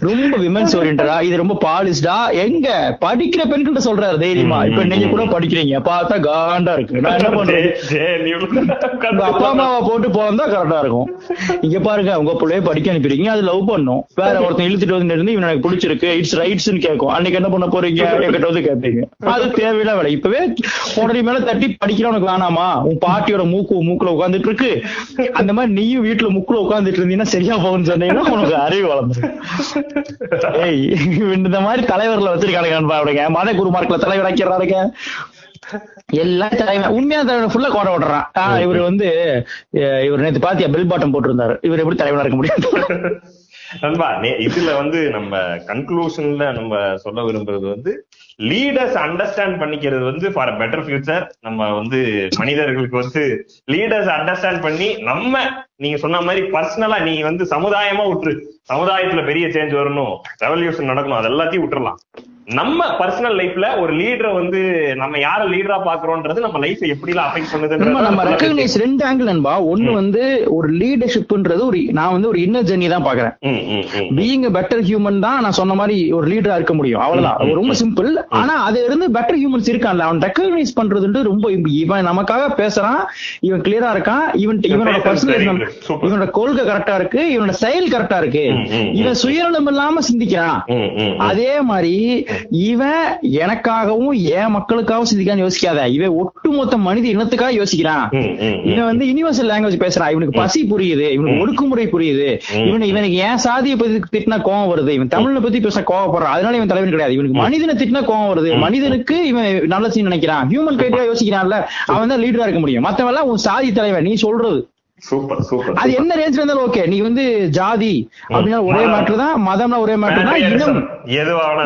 ரொம்ப விமன்ஸ் ஓரியன்டா இது ரொம்ப பாலிஸ்டா எங்க? படிக்கிற பெண்கிட்ட சொல்றாரு தைரியமா. இப்ப நீங்க கூட படிக்கிறீங்க. பார்த்தா காண்டா இருக்கு. நான் என்ன பண்றேன் அப்பா அம்மாவை போட்டு போனா கரெக்டா இருக்கும். இங்க பாருங்க உங்க பிள்ளைய படிக்க அனுப்பிடுறீங்க அது லவ் பண்ணும். வேற ஒருத்தன் இழுத்துட்டு வந்து இருந்து இவன் எனக்கு பிடிச்சிருக்கு. இட்ஸ் ரைட்ஸ்னு கேட்கும். அன்னைக்கு என்ன பண்ண போறீங்க? [LAUGHS] என்கிட்ட வந்து கேட்பீங்க. அது தேவையில்ல வேலை. இப்பவே உடனே மேல தட்டி படிக்கிற உனக்கு வேணாமா? உன் பாட்டியோட மூக்கு மூக்குல உட்காந்துட்டு இருக்கு. அந்த மாதிரி நீயும் வீட்டுல முக்குல உட்காந்துட்டு இருந்தீங்கன்னா சரியா போகும்னு சொன்னீங்கன்னா உனக்கு அறிவு வளர்ந்துரும். ஏய் இந்த மாதிரி தலைவர்ல வச்சிருக்கானுங்க அப்படிங்க. மத குருமார்க்ல தலைவராக்கிறாருங்க எல்லாம் தலைவன் உண்மையான தலைவன் ஃபுல்லா கோட விடுறான் ஆஹ் இவர் வந்து இவர் நேத்து பாத்தியா பெல் பாட்டம் போட்டிருந்தாரு. இவர் எப்படி தலைவனா இருக்க முடியும் நண்பா இதுல வந்து நம்ம கன்க்ளூஷன்ல நம்ம சொல்ல விரும்புறது வந்து லீடர்ஸ் அண்டர்ஸ்டாண்ட் பண்ணிக்கிறது வந்து ஃபார் பெட்டர் ஃபியூச்சர் நம்ம வந்து மனிதர்களுக்கு வந்து லீடர்ஸ் அண்டர்ஸ்டாண்ட் பண்ணி நம்ம நீங்க சொன்ன மாதிரி பர்சனலா நீ வந்து சமுதாயமா விட்டுரு சமுதாயத்துல பெரிய சேஞ்ச் வரணும் ரெவல்யூஷன் நடக்கணும் அது எல்லாத்தையும் விட்டுறலாம் நம்ம பர்சனல் லைஃப்ல ஒரு லீடரை வந்து நம்ம யார லீடரா பாக்குறோம்ன்றது நம்ம லைஃப் எப்படி அஃபெக்ட் நம்ம நம்ம பண்ணுதுன்றது ரெக்கக்னைஸ் ரெண்டு ஆங்கிள் நண்பா. ஒண்ணு வந்து ஒரு லீடர்ஷிப்ன்றது ஒரு நான் வந்து ஒரு இன்னர் ஜெர்னி தான் பாக்குறேன். பீயிங் பெட்டர் ஹியூமன் தான் நான் சொன்ன மாதிரி ஒரு லீடரா இருக்க முடியும். அவ்வளவுதான். ரொம்ப சிம்பிள் ஆனா அது இருந்து பெட்டர் ஹியூமன்ஸ் இருக்கான்ல. அவன் ரெக்கக்னைஸ் பண்றதுன்றது ரொம்ப இவன் நமக்காக பேசுறான் இவன் கிளியரா இருக்கான் இவன் இவனோட பர்சனல். இவனோட கொள்கை கரெக்டா இருக்கு இவனோட செயல் கரெக்டா இருக்கு. இவன் சுயநலம் இல்லாம சிந்திக்கிறான். அதே மாதிரி இவன் எனக்காகவும் என் மக்களுக்காகவும் சிந்திக்கான்னு யோசிக்காத. இவன் ஒட்டுமொத்த மனித இனத்துக்காக யோசிக்கிறான். இவன் வந்து யுனிவர்சல் லாங்குவேஜ் பேசுறான் இவனுக்கு பசி புரியுது. இவனுக்கு ஒடுக்குமுறை புரியுது. இவன் இவனுக்கு ஏன் சாதியை பத்தி திட்டினா கோவம் வருது. இவன் தமிழனை பத்தி பேச கோவப்படுறான் அதனால இவன் தலைவன் கிடையாது. இவனுக்கு மனிதனை திட்டினா கோவம் வருது. மனிதனுக்கு இவன் நல்ல சீன் நினைக்கிறான். ஹியூமன் கைட்டா யோசிக்கிறான்ல. அவன் தான் லீடரா இருக்க முடியும். மத்தவன் எல்லாம் உன் சாதி தலைவன். நீ சொல்றது. சூப்பர் சூப்பர் அது என்ன ரேஞ்ச்ல இருந்தாலும் ஓகே நீ வந்து ஜாதி அப்படின்னா ஒரே மேட்ரு தான் மதம்னா ஒரே மேட்ரு தான் இனம்.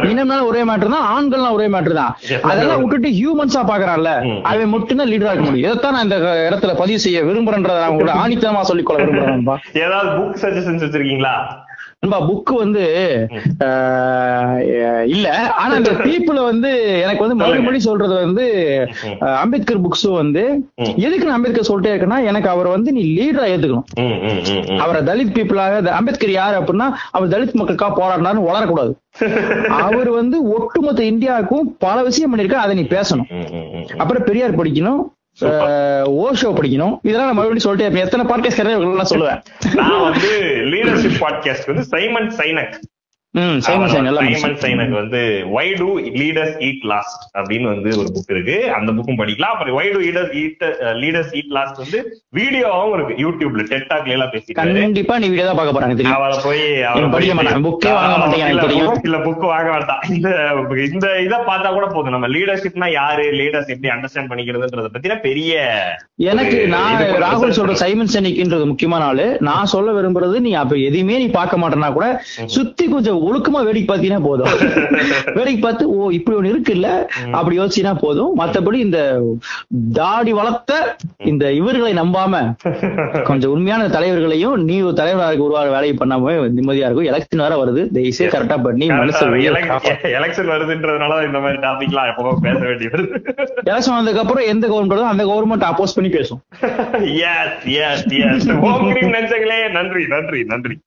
இனம்னால ஒரே மேட்ரு தான் ஆண்கள்னா ஒரே மேட்ரு தான் அதெல்லாம் விட்டுட்டு ஹியூமன்ஸா பாக்குறான்ல. ம். அவன் மட்டும் தான் லீடரா இருக்க முடியும். இதைத்தான் நான் இந்த இடத்துல பதிவு செய்ய விரும்புறேன்றத நான் உங்களோட ஆணித்தனமா சொல்லிக்கொள்ள விரும்புறேன்பா ஏதாவது புக் சஜஷன்ஸ் வச்சிருக்கீங்களா? நண்பா புக் வந்து இல்ல. ஆனா இந்த பீப்புள [LAUGHS] வந்து எனக்கு வந்து மறுபடி சொல்றது வந்து அம்பேத்கர் புக்ஸும் வந்து. எதுக்கு நான் அம்பேத்கர் சொல்லிட்டே இருக்கேன்னா எனக்கு அவரை வந்து நீ லீடரா ஏத்துக்கணும். அவரை தலித் பீப்புளாக அம்பேத்கர் யாரு அப்படின்னா அவர் தலித் மக்களுக்காக போராடினாருன்னு வளரக்கூடாது. [LAUGHS] அவர் வந்து ஒட்டுமொத்த இந்தியாவுக்கும் பல விஷயம் பண்ணிருக்காரு அதை நீ பேசணும். அப்புறம் பெரியார் படிக்கணும். ஓஷோ படிக்கணும். இதெல்லாம் நான் மறுபடியும் சொல்லிட்டே எத்தனை பாட்காஸ்ட் நான் சொல்லுவேன். நான் வந்து லீடர்ஷிப் பாட்காஸ்ட் வந்து சைமன் சைனக். சைமன் வந்து why do leaders eat last அப்படின்னு வந்து ஒரு புக் இருக்கு. அந்த புக்கும் படிக்கலாம். அப்புறம் why do leaders eat leaders eat last வந்து வீடியோவும் இருக்கு. யூடியூப்ல டெட்டாக்ல எல்லாம் பேசிட்டு கண்டிப்பா நீ வீடியோ தான் பார்க்க போறாங்க போய் படிக்க வாங்க இல்ல, புக் வாங்க வேண்டாம். இந்த இந்த இத பார்த்தா கூட போதும். நம்ம லீடர்ஷிப்னா யாரு? லீடர்ஸ் எப்படி அண்டர்ஸ்டாண்ட் பண்ணிக்கிறதுன்றத பத்தின பெரிய எனக்கு நான் ராகுல் சொல்ற சைமன் செனிக்ன்றது முக்கியமான ஆளு. நான் சொல்ல விரும்புறது நீ அப்ப எதையுமே நீ பார்க்க மாட்டேன்னா கூட சுத்தி கொஞ்சம் ஒழுக்கமா வேடிக்கை பார்த்தீங்கன்னா போதும். [LAUGHS] வேடிக்கை பார்த்து ஓ இப்படி ஒண்ணு இருக்குல்ல? அப்படி யோசிச்சினா போதும். மத்தபடி இந்த தாடி வளர்த்த இந்த இவர்களை நம்பாம கொஞ்சம் உண்மையான தலைவர்களையும் நீ ஒரு தலைவராக உருவாக வேலையை பண்ணாம நிம்மதியா இருக்கும். எலெக்ஷன் வேற வருது. தயவுசெய்து கரெக்டா பண்ணி மனசு எலெக்ஷன் வருதுன்றதுனால இந்த மாதிரி டாபிக்லாம் எப்போ பேச வேண்டியது. எலெக்ஷன் வந்ததுக்கு அப்புறம் எந்த கவர்மெண்ட் அந்த கவர்மெண்ட் அப்போஸ் பண்ணி பேசும். [LAUGHS] நன்றி நன்றி நன்றி.